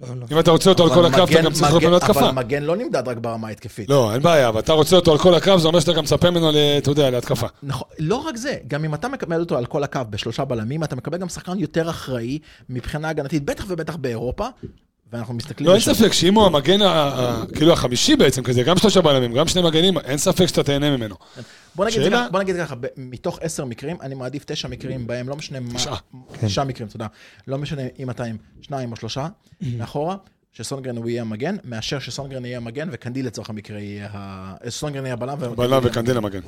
לא, לא. אם אתה רוצה אותו על כל הקו, אתה גם צריך אותו להתקפה. אבל מגן לא נמדד רק ברמה ההתקפית. לא, אין בעיה, אבל אתה רוצה אותו על כל הקו, זה אומר שאתה גם מצפה ממנו, אתה יודע, להתקפה. נכון, לא רק זה, גם אם אתה מקבל אותו על כל הקו בשלושה בלמים, אתה מקבל גם שחקן יותר אחראי מבחינה הגנתית, בטח ובטח באירופה, ואנחנו מסתכלים... לא, אין ספק שאם הוא המגן, כאילו החמישי בעצם כזה, גם שלושה בלמים, גם שני מגנים, אין ספק שאתה תהנה ממנו. בוא נגיד, שאלה... בוא נגיד ככה, מתוך עשר מקרים, אני מעדיף תשע מקרים בהם, לא משנה מה... תשעה. תשעה מקרים, תודה. לא משנה אם אתה עם שניים או שלושה, מאחורה, שסונגרן הוא יהיה המגן, מאשר שסונגרן יהיה המגן, וקנדיל לצורך המקרה יהיה ה... סונגרן יהיה הבלם. בלם וקנדיל המגן.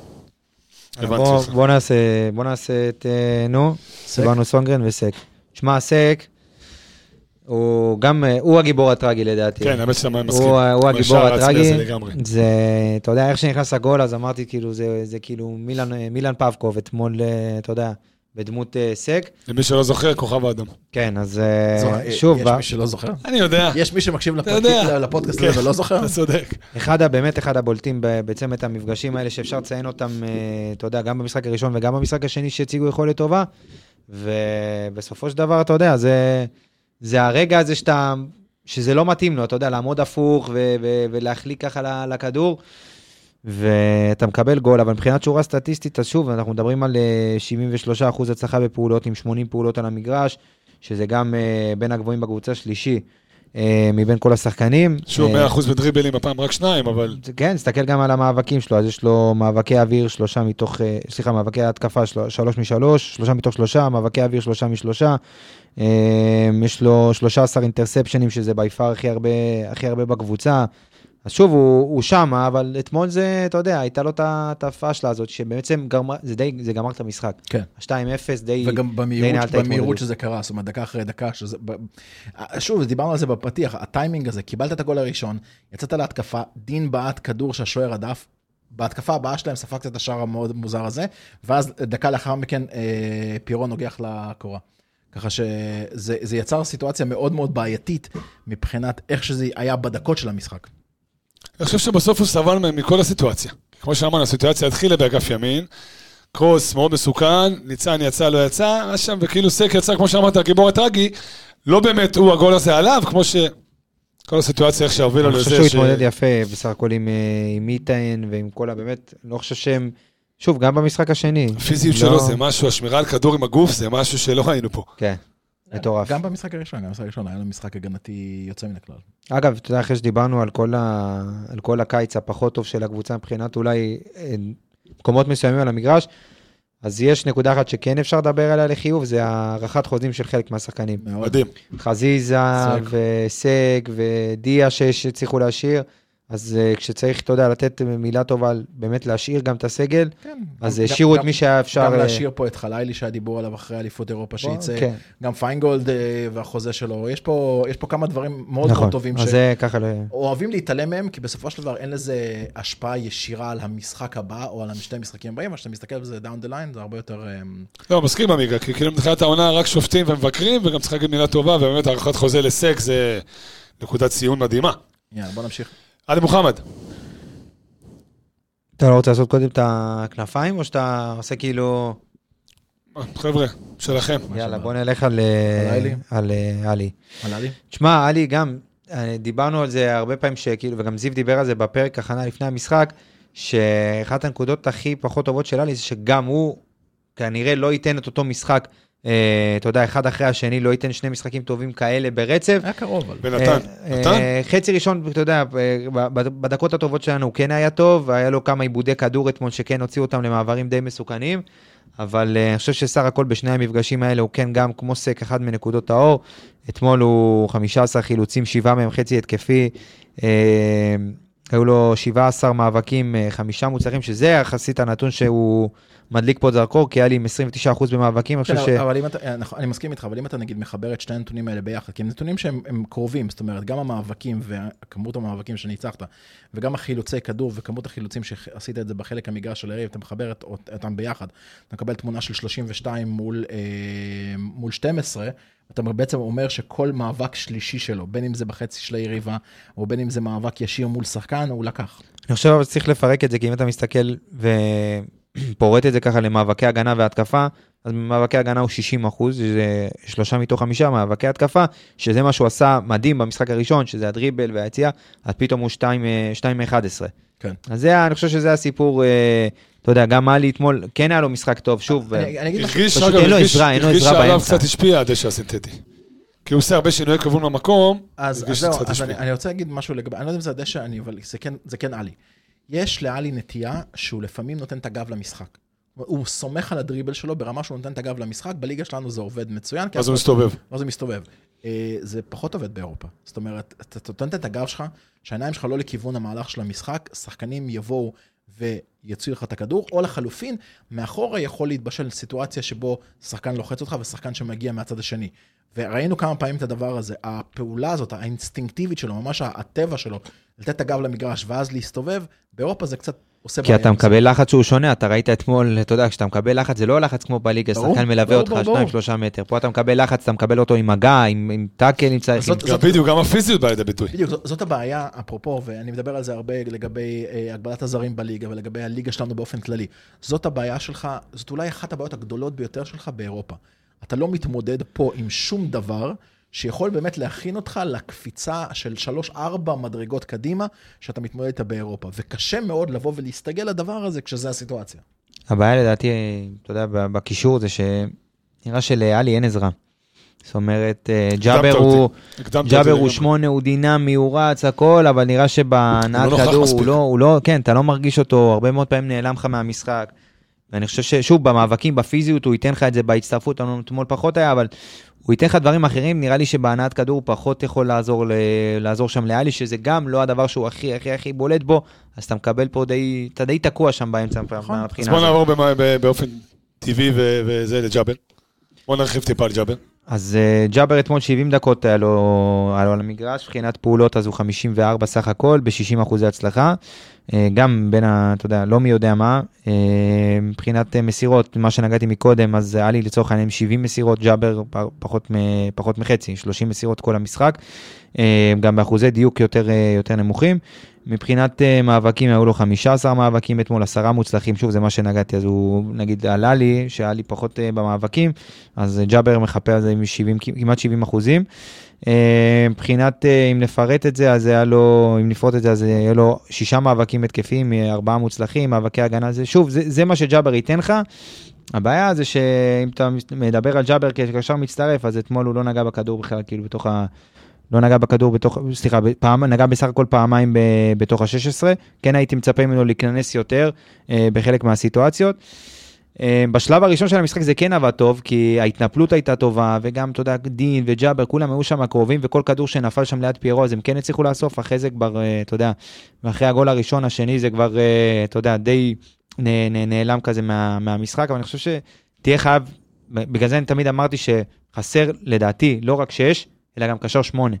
בוא נעשה, בוא נעשה את, אה, נו, סיברנו סונגרן וסק. שמע, סק, הוא גם, אה, הוא הגיבור הטרגי לדעתי. כן, האמת שאני מסכים. הוא, הוא הגיבור הטרגי. זה, אתה יודע, איך שנכנס הגול, אז אמרתי, כאילו, זה, זה כאילו מילן, מילן פבקוב, אתמול, אה, אתה יודע, בדמות סק. למי שלא זוכר, כוכב האדם. כן, אז זו, שוב... יש מי שלא זוכר? אני יודע. יש מי שמקשיב לפודקאסט הזה ולא זוכר? אתה צודק. אחד, באמת אחד הבולטים בצמד המפגשים האלה, שאפשר לציין אותם, אתה יודע, גם במשחק הראשון וגם במשחק השני שהציגו יכולת טובה, ובסופו של דבר, אתה יודע, זה... זה הרגע הזה שאתה, שזה לא מתאים לו, אתה יודע, לעמוד הפוך ו- ו- ולהחליק ככה לכדור, ואתה מקבל גול, אבל מבחינת שורה סטטיסטית, אז שוב, אנחנו מדברים על 73% אה, הצלחה בפעולות עם 80 פעולות על המגרש, שזה גם uh, בין הגבוהים בקבוצה שלישי. uh, מבין כל השחקנים. שוב, 100% בדריבלים, הפעם רק שניים, אבל... כן, תסתכל גם על המאבקים שלו, אז יש לו מאבקי אוויר, שלושה מתוך, סליחה, מאבקי התקפה, שלוש משלוש, שלושה מתוך שלושה, מאבקי אוויר, שלושה משלושה, יש לו 13 אינטרספשנים, שזה ביפר הכי הרבה, הכי הרבה בקבוצה. אז שוב, הוא, הוא שם, אבל אתמול זה, אתה יודע, הייתה לו את הפאשלה הזאת, שבעצם גרמה, זה די, זה גמר את המשחק. כן. 2-0 די, וגם במהירות, די במהירות שזה קרה, זאת אומרת, דקה אחרי דקה, שזה... ב... שוב, דיברנו על זה בפתיח, הטיימינג הזה, קיבלת את הגול הראשון, יצאת להתקפה, דין בעט כדור שהשוער הדף, בהתקפה הבאה שלהם ספגת את השער המאוד מוזר הזה, ואז דקה לאחר מכן אה, פירון נוגח לקורה. ככה שזה יצר סיטואציה מאוד מאוד בעייתית מבחינת איך שזה היה בדקות של המשחק. אני חושב שבסוף הוא סבל מכל הסיטואציה. כמו שאמרנו, הסיטואציה התחילה באגף ימין, קרוס מאוד מסוכן, ניצן יצא, לא יצא, היה שם, וכאילו סק יצא, כמו שאמרת, הגיבור הטרגי, לא באמת הוא הגול הזה עליו, כמו ש... כל הסיטואציה, איך שהובילה לזה. אני חושב שהוא התמודד יפה בסך הכל עם מיטאין ועם כל ה... באמת, לא חושב שהם... שוב, גם במשחק השני. הפיזיות לא... שלו זה משהו, השמירה על כדור עם הגוף זה משהו שלא ראינו פה. כן. מטורף. גם במשחק הראשון, גם במשחק הראשון היה לו משחק הגנתי יוצא מן הכלל. אגב, אתה יודע, אחרי שדיברנו על כל, ה... על כל הקיץ הפחות טוב של הקבוצה מבחינת אולי אה, מקומות מסוימים על המגרש, אז יש נקודה אחת שכן אפשר לדבר עליה לחיוב, זה הארכת חוזים של חלק מהשחקנים. מאוד. מדהים. חזיזה. וסג ודיה שהצליחו להשאיר, אז אה, כשצריך, אתה יודע, לתת מילה טובה, באמת להשאיר גם את הסגל, כן. אז השאירו את מי שהיה אפשר... גם אה, להשאיר פה את חלילי שהיה דיבור עליו אחרי אליפות אירופה שיצא, כן. גם פיינגולד אה, והחוזה שלו, יש פה יש פה כמה דברים מאוד נכון, מאוד טובים אז זה ככה, ל- אוהבים להתעלם מהם, כי בסופו של דבר אין לזה השפעה ישירה על המשחק הבא או על שני המשחקים הבאים, אבל כשאתה מסתכל על זה down the line, זה הרבה יותר... אמ, לא, מסכים עמיגה, כי כאילו מתחילת העונה רק שופטים ומבקרים, וגם צריך להגיד מילה טובה, ובאמת הארכת חוזה לסק זה נקודת ציון מדהימה. יאללה, בוא נמשיך. עלי מוחמד, אתה לא רוצה לעשות קודם את הכנפיים, או שאתה עושה כאילו... חבר'ה, שלכם. יאללה. בוא נלך על אה, על עלי? על עלי. תשמע, עלי גם, אה, דיברנו על זה הרבה פעמים, שכאילו, וגם זיו דיבר על זה בפרק הכנה לפני המשחק, שאחת הנקודות הכי פחות טובות של עלי זה שגם הוא כנראה לא ייתן את אותו משחק, אתה יודע, אחד אחרי השני, לא ייתן שני משחקים טובים כאלה ברצף. היה קרוב, אבל... ונתן, אה, נתן? אה, חצי ראשון, אתה יודע, אה, בדקות הטובות שלנו הוא כן היה טוב, היה לו כמה עיבודי כדור אתמול שכן הוציאו אותם למעברים די מסוכנים, אבל אה, אני חושב שסך הכל בשני המפגשים האלה הוא כן גם כמו סק אחד מנקודות האור. אתמול הוא 15 חילוצים, שבעה מהם חצי התקפי. אה, היו לו 17 מאבקים, אה, חמישה מוצלחים, שזה יחסית הנתון שהוא מדליק פה זרקור, כי היה לי עם 29% במאבקים, אני כן, חושב ש... אבל- אם אתה, אה, נכון, אני מסכים איתך, אבל אם אתה נגיד מחבר את שני הנתונים האלה ביחד, כי הם נתונים שהם הם קרובים, זאת אומרת, גם המאבקים וכמות המאבקים שניצחת, וגם החילוצי כדור וכמות החילוצים שעשית את זה בחלק המגרש של היריב, אתה מחבר את, אותם ביחד, אתה מקבל תמונה של 32 מול, אה, מול 12, אתה בעצם אומר שכל מאבק שלישי שלו, בין אם זה בחצי של היריבה, או בין אם זה מאבק ישיר מול שחקן, הוא לקח. אני חושב אבל שצריך לפרק את זה, כי אם אתה מסתכל [CLEARS THROAT] ופורט את זה ככה למאבקי הגנה והתקפה, אז במאבקי הגנה הוא 60 אחוז, שזה שלושה מתוך חמישה, מאבקי התקפה, שזה מה שהוא עשה מדהים במשחק הראשון, שזה הדריבל והיציאה, אז פתאום הוא 2 מ-11. כן. אז זה, אני חושב שזה הסיפור, אה, אתה יודע, גם עלי אתמול, כן היה לו משחק טוב, שוב, הרגיש, פשוט אין לו הרגיש עזרה, אין לו הרגיש עזרה שעליו באמצע. קצת השפיע הדשא הסינתטי. כי הוא עושה הרבה שינויי כיוון במקום, אז, הרגיש זהו, אז אני, רוצה להגיד משהו לגבי, אני לא יודע אם זה הדשא, אני, אבל זה כן, זה כן עלי. יש לעלי נטייה שהוא לפעמים נותן את הגב למשחק. הוא סומך על הדריבל שלו ברמה שהוא נותן את הגב למשחק, בליגה שלנו זה עובד מצוין. אז הוא מסתובב. אז זה מסתובב. אה, זה פחות עובד באירופה. זאת אומרת, אתה נותן את הגב שלך, שהעיניים שלך לא לכיוון המהלך של המשחק, שחקנים יבואו ויוציאו לך את הכדור, או לחלופין, מאחורה יכול להתבשל סיטואציה שבו שחקן לוחץ אותך ושחקן שמגיע מהצד השני. וראינו כמה פעמים את הדבר הזה. הפעולה הזאת, האינסטינקטיבית שלו, ממש הטבע שלו, לתת את הגב למגרש ואז להסתובב, באירופה זה קצת עושה כי אתה עם זה. מקבל לחץ שהוא שונה, אתה ראית אתמול, אתה יודע, כשאתה מקבל לחץ, זה לא לחץ כמו בליגה, שחקן מלווה ברור, אותך ברור, שניים, ברור. שלושה מטר. פה אתה מקבל לחץ, אתה מקבל אותו עם מגע, עם עם טאקל, אם צריך. בדיוק, גם הפיזיות באה לידי ביטוי. בדיוק, זאת, זאת הבעיה, אפרופו, ואני מדבר על זה הרבה לגבי אה, הגבלת הזרים בליגה ולגבי הליגה שלנו באופן כללי. זאת הבעיה שלך, זאת אולי אחת הבעיות הגדולות ביותר שלך באירופה. אתה לא מתמודד פה עם שום דבר שיכול באמת להכין אותך לקפיצה של 3-4 מדרגות קדימה, שאתה מתמודד איתה באירופה. וקשה מאוד לבוא ולהסתגל לדבר הזה כשזה הסיטואציה. הבעיה לדעתי, אתה יודע, בקישור זה שנראה שלעלי אין עזרה. זאת אומרת, אה, ג'אבר הוא, ג'אבר הוא. שמונה, הוא דינמי, הוא רץ, הכל, אבל נראה שבהנעת לא כדור, הוא מספיק. לא, הוא לא, כן, אתה לא מרגיש אותו, הרבה מאוד פעמים נעלם לך מהמשחק. ואני חושב ששוב, במאבקים, בפיזיות, הוא ייתן לך את זה בהצטרפות, אמרנו, אתמול פחות היה, אבל הוא ייתן לך דברים אחרים, נראה לי שבהנעת כדור הוא פחות יכול לעזור, ל... לעזור שם לאלי, שזה גם לא הדבר שהוא הכי הכי הכי בולט בו, אז אתה מקבל פה די, אתה די תקוע שם באמצע נכון. אז מהבחינה בוא הזאת. נעבור במה- ב- באופן טבעי ו- וזה לג'אבר. בוא נרחיב טיפה על ג'אבר. אז uh, ג'אבר אתמול 70 דקות היה לו, היה לו על המגרש, מבחינת פעולות אז הוא 54 סך הכל, ב-60 אחוזי הצלחה. Uh, גם בין ה... אתה יודע, לא מי יודע מה. Uh, מבחינת uh, מסירות, מה שנגעתי מקודם, אז היה לי לצורך העניין 70 מסירות, ג'אבר פחות, פחות מחצי, 30 מסירות כל המשחק. Uh, גם באחוזי דיוק יותר, uh, יותר נמוכים. מבחינת uh, מאבקים, היו לו 15 מאבקים אתמול, עשרה מוצלחים, שוב, זה מה שנגעתי, אז הוא נגיד עלה לי, שהיה לי פחות במאבקים, אז אה, ג'אבר מחפה על זה עם 70, כמעט 70 אחוזים. אה, מבחינת, אה, אם נפרט את זה, אז היה לו, אם נפרוט את זה, אז היה לו שישה מאבקים התקפיים, אה, ארבעה מוצלחים, מאבקי הגנה, זה שוב, זה, זה מה שג'אבר ייתן לך. הבעיה זה שאם אתה מדבר על ג'אבר כקשר מצטרף, אז אתמול הוא לא נגע בכדור בכלל, כאילו בתוך ה... לא נגע בכדור בתוך, סליחה, פעם, נגע בסך הכל פעמיים ב, בתוך ה-16. כן הייתי מצפה ממנו להיכנס יותר אה, בחלק מהסיטואציות. אה, בשלב הראשון של המשחק זה כן עבד טוב, כי ההתנפלות הייתה טובה, וגם, אתה יודע, דין וג'אבר, כולם היו שם קרובים, וכל כדור שנפל שם ליד פיירו, אז הם כן הצליחו לאסוף, אחרי זה כבר, אה, אתה יודע, ואחרי הגול הראשון, השני, זה כבר, אה, אתה יודע, די נ, נ, נעלם כזה מה, מהמשחק, אבל אני חושב שתהיה חייב, בגלל זה אני תמיד אמרתי שחסר, לדעתי, לא רק שש, אלא גם קשר שמונה.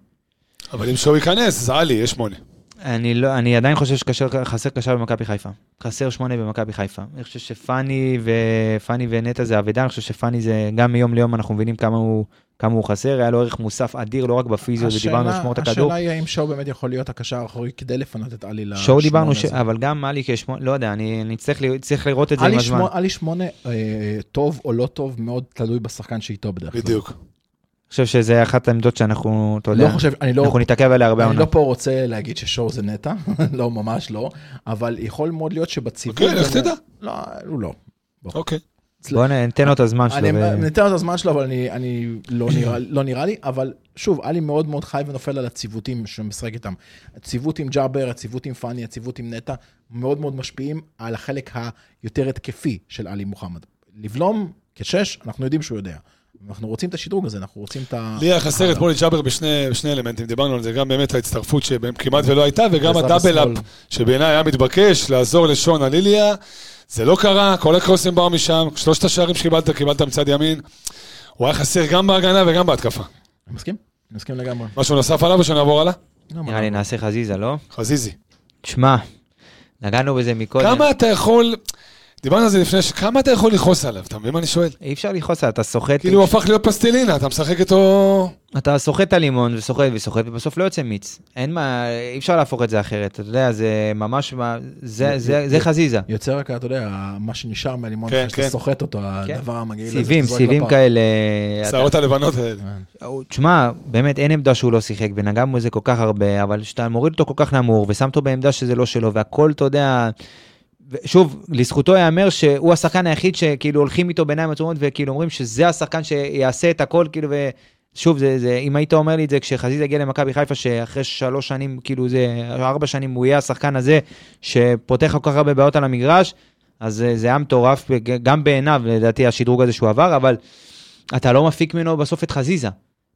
אבל אם שואו ייכנס, אז עלי, יש שמונה. אני, לא, אני עדיין חושב שחסר קשר במכבי חיפה. חסר שמונה במכבי חיפה. אני חושב שפאני ופאני ונטע זה אבדה, אני חושב שפאני זה, גם מיום ליום אנחנו מבינים כמה הוא, כמה הוא חסר, היה לו ערך מוסף אדיר, לא רק בפיזיות, ודיברנו על שמור את הכדור. השאלה היא האם שואו באמת יכול להיות הקשר האחורי כדי לפנות את עלי לשמונה שואו דיברנו, ש... אבל גם עלי כשמונה, לא יודע, אני, אני צריך, צריך לראות את זה עם הזמן. עלי שמונה, אה, טוב או לא טוב, מאוד תלוי בשחקן שאיתו בדרך כלל. בדיוק. חושב שזה אחת העמדות שאנחנו, אתה יודע, לא חושב, אני לא, אנחנו נתעכב עליה הרבה עונה. אני לא פה רוצה להגיד ששואו זה נטע, [LAUGHS] לא, ממש לא, אבל יכול מאוד להיות שבציבור... אוקיי, לך תדע. לא, הוא לא. אוקיי. בוא ניתן לו את הזמן שלו. ניתן לו את הזמן שלו, אבל אני לא, לא נראה לי, אבל שוב, עלי מאוד מאוד חי ונופל על הציוותים שהוא משחק איתם. הציוות עם ג'אבר, הציוות עם פאני, הציוות עם נטע, מאוד מאוד משפיעים על החלק היותר התקפי של עלי מוחמד. לבלום כשש, אנחנו יודעים שהוא יודע. אנחנו רוצים את השדרוג הזה, אנחנו רוצים את ה... לי היה חסר את פולי ג'אבר בשני אלמנטים, דיברנו על זה, גם באמת ההצטרפות שבהם כמעט ולא הייתה, וגם הדאבל-אפ, שבעיניי היה מתבקש, לעזור לשון אליליה. זה לא קרה, כל הקרוסים באו משם, שלושת השערים שקיבלת, קיבלת מצד ימין. הוא היה חסר גם בהגנה וגם בהתקפה. אני מסכים, אני מסכים לגמרי. משהו נוסף עליו או שנעבור הלאה? נראה לי נעשה חזיזה, לא? חזיזי. תשמע, נגענו בזה מקודם. כמה אתה יכול... דיברנו על זה לפני, כמה אתה יכול לכעוס עליו? אתה מבין מה אני שואל? אי אפשר לכעוס עליו, אתה סוחט... כאילו הוא הפך להיות פסטלינה, אתה משחק איתו... אתה סוחט את הלימון וסוחט וסוחט, ובסוף לא יוצא מיץ. אין מה, אי אפשר להפוך את זה אחרת. אתה יודע, זה ממש, זה, זה, זה חזיזה. יוצא רק, אתה יודע, מה שנשאר מהלימון, כן, שאתה כן. סוחט אותו, כן. הדבר המגעיל הזה. סיבים, סיבים כאלה. שערות הלבנות האלה. תשמע, באמת אין עמדה שהוא לא שיחק, ונגענו בזה כל כך הרבה, אבל כשאתה מוריד אותו כל כך נמוך, ושם אותו בעמדה שזה לא שלו, והכל, אתה יודע... שוב, לזכותו ייאמר שהוא השחקן היחיד שכאילו הולכים איתו בעיניים עצומות וכאילו אומרים שזה השחקן שיעשה את הכל, כאילו, ושוב, זה, זה, אם היית אומר לי את זה כשחזיזה הגיע למכבי חיפה, שאחרי שלוש שנים, כאילו זה, ארבע שנים הוא יהיה השחקן הזה שפותח כל כך הרבה בעיות על המגרש, אז זה, היה מטורף, גם בעיניו, לדעתי, השדרוג הזה שהוא עבר, אבל אתה לא מפיק ממנו בסוף את חזיזה.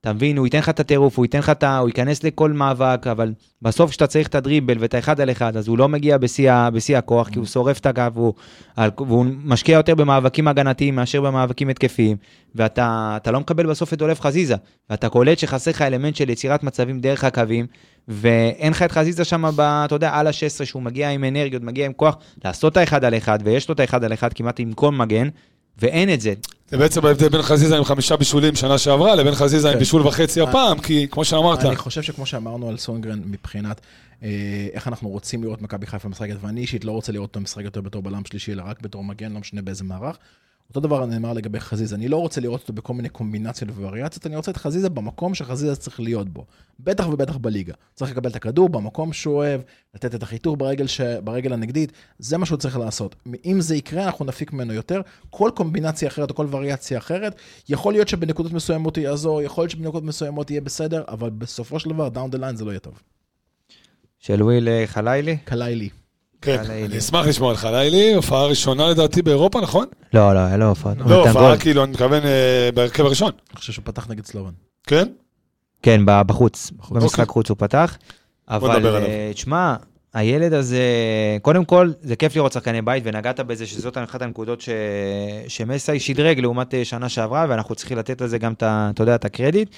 אתה מבין, הוא ייתן לך את הטירוף, הוא ייתן לך את ה... הוא ייכנס לכל מאבק, אבל בסוף כשאתה צריך את הדריבל ואת האחד על אחד, אז הוא לא מגיע בשיא, בשיא הכוח, כי הוא שורף את הקו, והוא, והוא משקיע יותר במאבקים הגנתיים מאשר במאבקים התקפיים, ואתה לא מקבל בסוף את דולף חזיזה, ואתה קולט שחסר לך אלמנט של יצירת מצבים דרך הקווים, ואין לך את חזיזה שם, אתה יודע, על ה-16, שהוא מגיע עם אנרגיות, מגיע עם כוח, לעשות את האחד על אחד, ויש לו את האחד על אחד כמעט עם כל מגן, ואין את זה. זה בעצם ההבדל בין חזיזה עם חמישה בישולים שנה שעברה, לבין חזיזה עם כן. בישול וחצי הפעם, כי כמו שאמרת... אני חושב שכמו שאמרנו על סונגרן, מבחינת אה, איך אנחנו רוצים לראות מכבי חיפה משחקת, ואני אישית לא רוצה לראות אותו משחק יותר בתור בלם שלישי, אלא רק בתור מגן, לא משנה באיזה מערך. אותו דבר נאמר לגבי חזיזה, אני לא רוצה לראות אותו בכל מיני קומבינציות ווריאציות, אני רוצה את חזיזה במקום שחזיזה צריך להיות בו. בטח ובטח בליגה. צריך לקבל את הכדור במקום שהוא אוהב, לתת את החיתוך ברגל, ש... ברגל הנגדית, זה מה שהוא צריך לעשות. אם זה יקרה, אנחנו נפיק ממנו יותר. כל קומבינציה אחרת או כל וריאציה אחרת, יכול להיות שבנקודות מסוימות הוא יעזור, יכול להיות שבנקודות מסוימות יהיה בסדר, אבל בסופו של דבר, down the line זה לא יהיה טוב. של וויל אה, חלילי? חלילי. כן, אני אשמח לשמוע על חלילי, הופעה ראשונה לדעתי באירופה, נכון? לא, לא, היה לו הופעה. לא, הופעה כאילו, אני מתכוון אה, בהרכב הראשון. אני חושב שהוא פתח נגד סלובן. כן? כן, בחוץ, במשחק אוקיי. חוץ הוא פתח. אבל אה, תשמע, הילד הזה, קודם כל, זה כיף לראות שחקני בית, ונגעת בזה שזאת אחת הנקודות ש... שמסאי שדרג לעומת אה, שנה שעברה, ואנחנו צריכים לתת לזה גם, אתה יודע, את הקרדיט.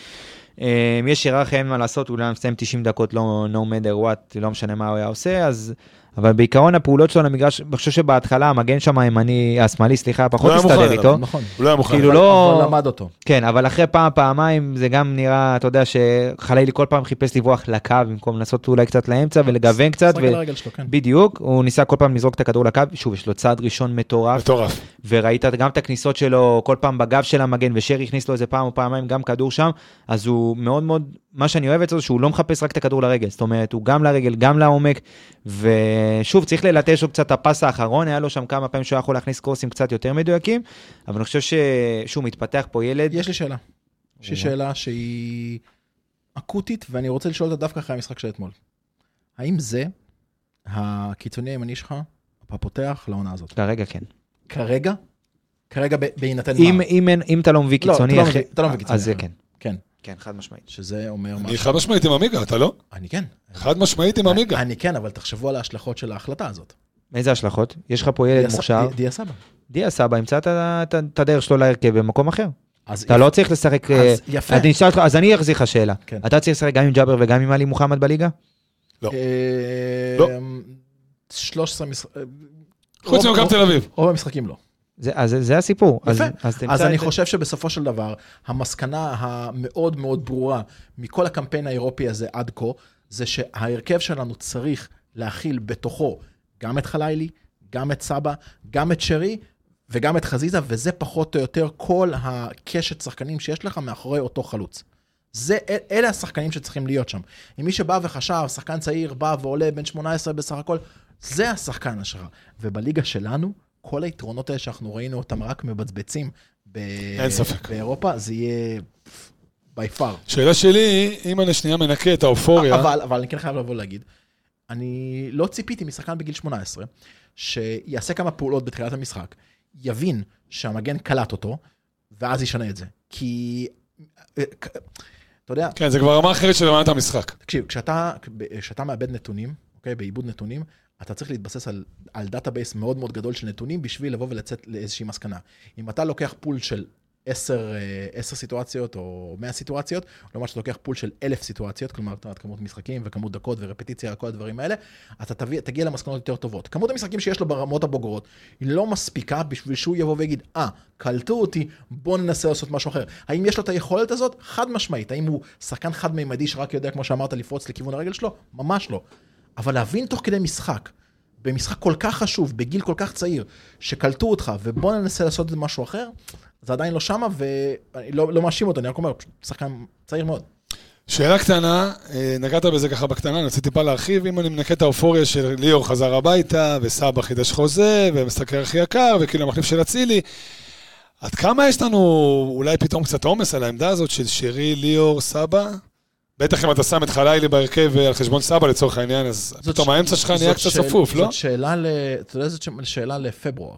יש היררכיה, אין מה לעשות, אולי מסיים 90 דקות, לא no matter what, לא משנה מה הוא היה עושה, אז אבל בעיקרון הפעולות שלו למגרש, אני חושב שבהתחלה המגן שם הימני, השמאלי, סליחה, פחות לא הסתדר איתו. נכון, הוא לא היה מוכן. כאילו לא... אבל למד אותו. כן, אבל אחרי פעם, פעמיים, זה גם נראה, אתה יודע, שחלילי כל פעם חיפש לברוח לקו, במקום לנסות אולי קצת לאמצע ולגוון קצת. ו... הרגל שלו, כן. בדיוק, הוא ניסה כל פעם לזרוק את הכדור לקו, שוב, יש לו צעד ראשון מטורף. מטורף. וראית גם את הכניסות שלו כל פעם בגב של המגן, ושרי הכניס לו איזה פעם או פעמיים גם כדור שם, אז הוא מאוד מאוד מה שאני אוהב אצלו, שהוא לא מחפש רק את הכדור לרגל, זאת אומרת, הוא גם לרגל, גם לעומק, ושוב, צריך ללטש לו קצת את הפס האחרון, היה לו שם כמה פעמים שהוא יכול להכניס קורסים קצת יותר מדויקים, אבל אני חושב ששוב, מתפתח פה ילד. יש לי שאלה. יש לי שאלה שהיא אקוטית, ואני רוצה לשאול אותה דווקא אחרי המשחק של אתמול. האם זה הקיצוני הימני שלך, הפותח לעונה הזאת? כרגע כן. כרגע? כרגע בהינתן אם, מה? אם, אין- אם אתה לא מביא לא, קיצוני, לא אתה לא מביא קיצוני. אז זה כן. כן. חד משמעית. שזה אומר אני משהו. חד משמעית עם עמיגה, אתה לא? אני כן. חד משמעית עם עמיגה. אני כן, אבל תחשבו על ההשלכות של ההחלטה הזאת. איזה השלכות? יש לך פה ילד מוכשר, דיה- דיה סבא. דיה סבא, ימצא את הדרך שלו להרכב במקום אחר. אז אתה לא צריך לשחק... אז אה, יפה. אני אז אני אחזיר לך שאלה. כן. אתה צריך לשחק גם עם ג'אבר וגם עם עלי מוחמד בליגה? לא. אה, לא. 13 משחקים. חוץ ממכבי תל אביב. רוב המשחקים לא. זה- אז זה הסיפור. אז- יפה. אז אז את אני זה. חושב שבסופו של דבר, המסקנה המאוד מאוד ברורה מכל הקמפיין האירופי הזה עד כה, זה שההרכב שלנו צריך להכיל בתוכו גם את חלילי, גם את סבא, גם את שרי וגם את חזיזה, וזה פחות או יותר כל הקשת שחקנים שיש לך מאחורי אותו חלוץ. זה, אל- אלה השחקנים שצריכים להיות שם. אם מי שבא וחשב, שחקן צעיר בא ועולה בן 18 בסך הכל, זה השחקן שלך. ובליגה שלנו, כל היתרונות האלה שאנחנו ראינו אותם רק מבצבצים ב- אין ספק. באירופה, זה יהיה by far. שאלה שלי, אם אני שנייה מנקה את האופוריה, אבל, אבל אני כן חייב לבוא להגיד, אני לא ציפיתי משחקן בגיל 18, שיעשה כמה פעולות בתחילת המשחק, יבין שהמגן קלט אותו, ואז ישנה את זה. כי, אה, אתה יודע, כן, זה כבר רמה אחרת של הבנת המשחק. תקשיב, כשאתה, כשאתה מאבד נתונים, אוקיי, בעיבוד נתונים, אתה צריך להתבסס על, על database מאוד מאוד גדול של נתונים בשביל לבוא ולצאת לאיזושהי מסקנה. אם אתה לוקח pool של 10, אה, 10 סיטואציות או 100 סיטואציות, לעומת שאתה לוקח pool של 1,000 סיטואציות, כלומר, אתה יודעת, כמות משחקים וכמות דקות ורפטיציה, כל הדברים האלה, אתה תביא, תגיע למסקנות יותר טובות. כמות המשחקים שיש לו ברמות הבוגרות, היא לא מספיקה בשביל שהוא יבוא ויגיד, אה, קלטו אותי, בוא ננסה לעשות משהו אחר. האם יש לו את היכולת הזאת? חד משמעית. האם הוא שחקן חד-מימדי שרק יודע, כמו שאמרת, לפרוץ לכיוון הרגל שלו? ממש לא. אבל להבין תוך כדי משחק, במשחק כל כך חשוב, בגיל כל כך צעיר, שקלטו אותך, ובוא ננסה לעשות את זה משהו אחר, זה עדיין לא שמה, ואני לא, לא מאשים אותו, אני רק אומר, שחקן צעיר מאוד. שאלה קטנה, אה, נגעת בזה ככה בקטנה, אני רוצה טיפה להרחיב, אם אני מנקה את האופוריה של ליאור חזר הביתה, וסבא חידש חוזה, ומשחקר הכי יקר, וכאילו המחליף של אצילי, עד כמה יש לנו אולי פתאום קצת עומס על העמדה הזאת של שרי, ליאור, סבא? בטח אם אתה שם את חלילי בהרכב אה, על חשבון סבא לצורך העניין, אז פתאום ש- האמצע שלך נהיה קצת צפוף, לא? זאת שאלה ל... אתה יודע, זאת שאלה לפברואר.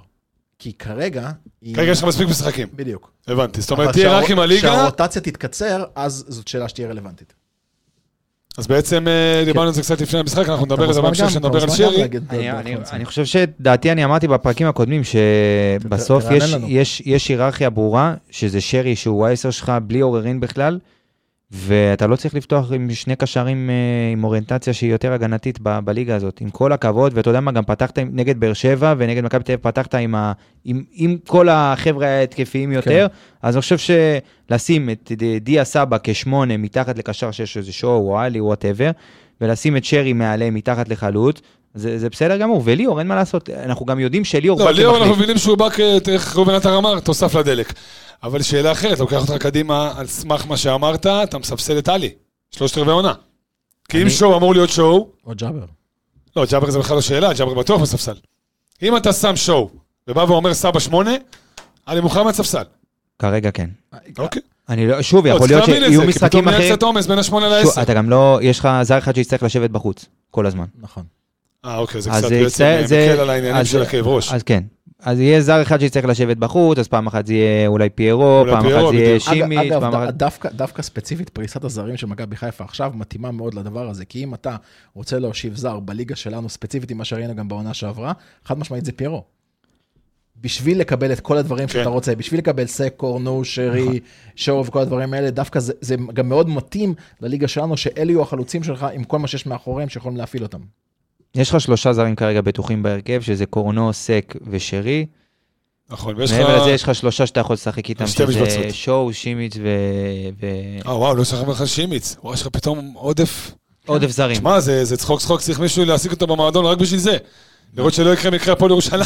כי כרגע... היא- כרגע יש לך מספיק משחקים, בדיוק. הבנתי. זאת אומרת, תהיה שהרו- רק עם הליגה, כשהרוטציה תתקצר, אז זאת שאלה שתהיה רלוונטית. אז בעצם אה, דיברנו על זה קצת לפני המשחק, אנחנו נדבר על זה בהמשך, שנדבר על שרי. להגיד אני, חושב שדעתי, אני אמרתי בפרקים הקודמים, שבסוף יש היררכיה ברורה, שזה שרי שהוא העשר שלך בלי עוררין בכלל, ואתה לא צריך לפתוח עם שני קשרים אה, עם אוריינטציה שהיא יותר הגנתית ב, בליגה הזאת, עם כל הכבוד, ואתה יודע מה, גם פתחת נגד באר שבע ונגד מכבי תל אביב פתחת עם, ה, עם, עם כל החבר'ה ההתקפיים יותר, אז אני חושב שלשים את דיה סבא כשמונה מתחת לקשר שיש איזה שואו או עלי וואטאבר, ולשים את שרי מעליהם מתחת לחלוץ, זה, זה בסדר גמור, וליאור, אין מה לעשות, אנחנו גם יודעים שליאור לא, ליאור, אנחנו. מבינים שהוא בא, כ- איך ראובן עטר אמר, תוסף לדלק. אבל שאלה אחרת, לוקח אותך קדימה, על סמך מה שאמרת, אתה מספסל את עלי. שלושת רבעי עונה. כי אם שואו אמור להיות שואו, או ג'אבר. לא, ג'אבר זה בכלל לא שאלה, ג'אבר בטוח בספסל. אם אתה שם שואו, ובא ואומר סבא שמונה, עלי מוחמד ספסל. כרגע כן. אוקיי. אני לא, שוב, לא, יכול להיות שיהיו זה, כי משחקים פתאום נהיה אחרים. קצת עומס בין השמונה לעשר. אתה גם לא, יש לך זר אחד שיצטרך לשבת בחוץ, כל הזמן. נכון. אה, אוקיי, זה קצת זה בעצם מקל על העניינים של הכאב ראש. אז כן. אז יהיה זר אחד שיצטרך לשבת בחוץ, אז פעם אחת זה יהיה אולי פיירו, אולי פעם פיירו, אחת זה יהיה. שימיץ', אגב, פעם אחת... דווקא, דווקא ספציפית פריסת הזרים של מכבי חיפה עכשיו מתאימה מאוד לדבר הזה, כי אם אתה רוצה להושיב זר בליגה שלנו, ספציפית עם מה שראינו גם בעונה שעברה, חד משמעית זה פיירו. בשביל לקבל את כל הדברים כן. שאתה רוצה, בשביל לקבל סקור, נו, שרי, שואו וכל הדברים האלה, דווקא זה, זה גם מאוד מתאים לליגה שלנו, שאלה יהיו החלוצים שלך עם כל מה שיש מאחוריהם שיכולים להפעיל אותם. יש לך שלושה זרים כרגע בטוחים בהרכב, שזה קורנו, סק ושרי. נכון, ויש לך... מעבר לזה יש לך שלושה שאתה יכול לשחק איתם, שזה משבצות. שואו, שימיץ' ו... אה, וואו, לא שכחנו לך שימיץ. וואו, יש לך פתאום עודף. עודף זרים. שמע, זה זה צחוק צחוק, צריך מישהו להעסיק אותו במועדון רק בשביל זה. לראות שלא יקרה מקרה הפועל ירושלים.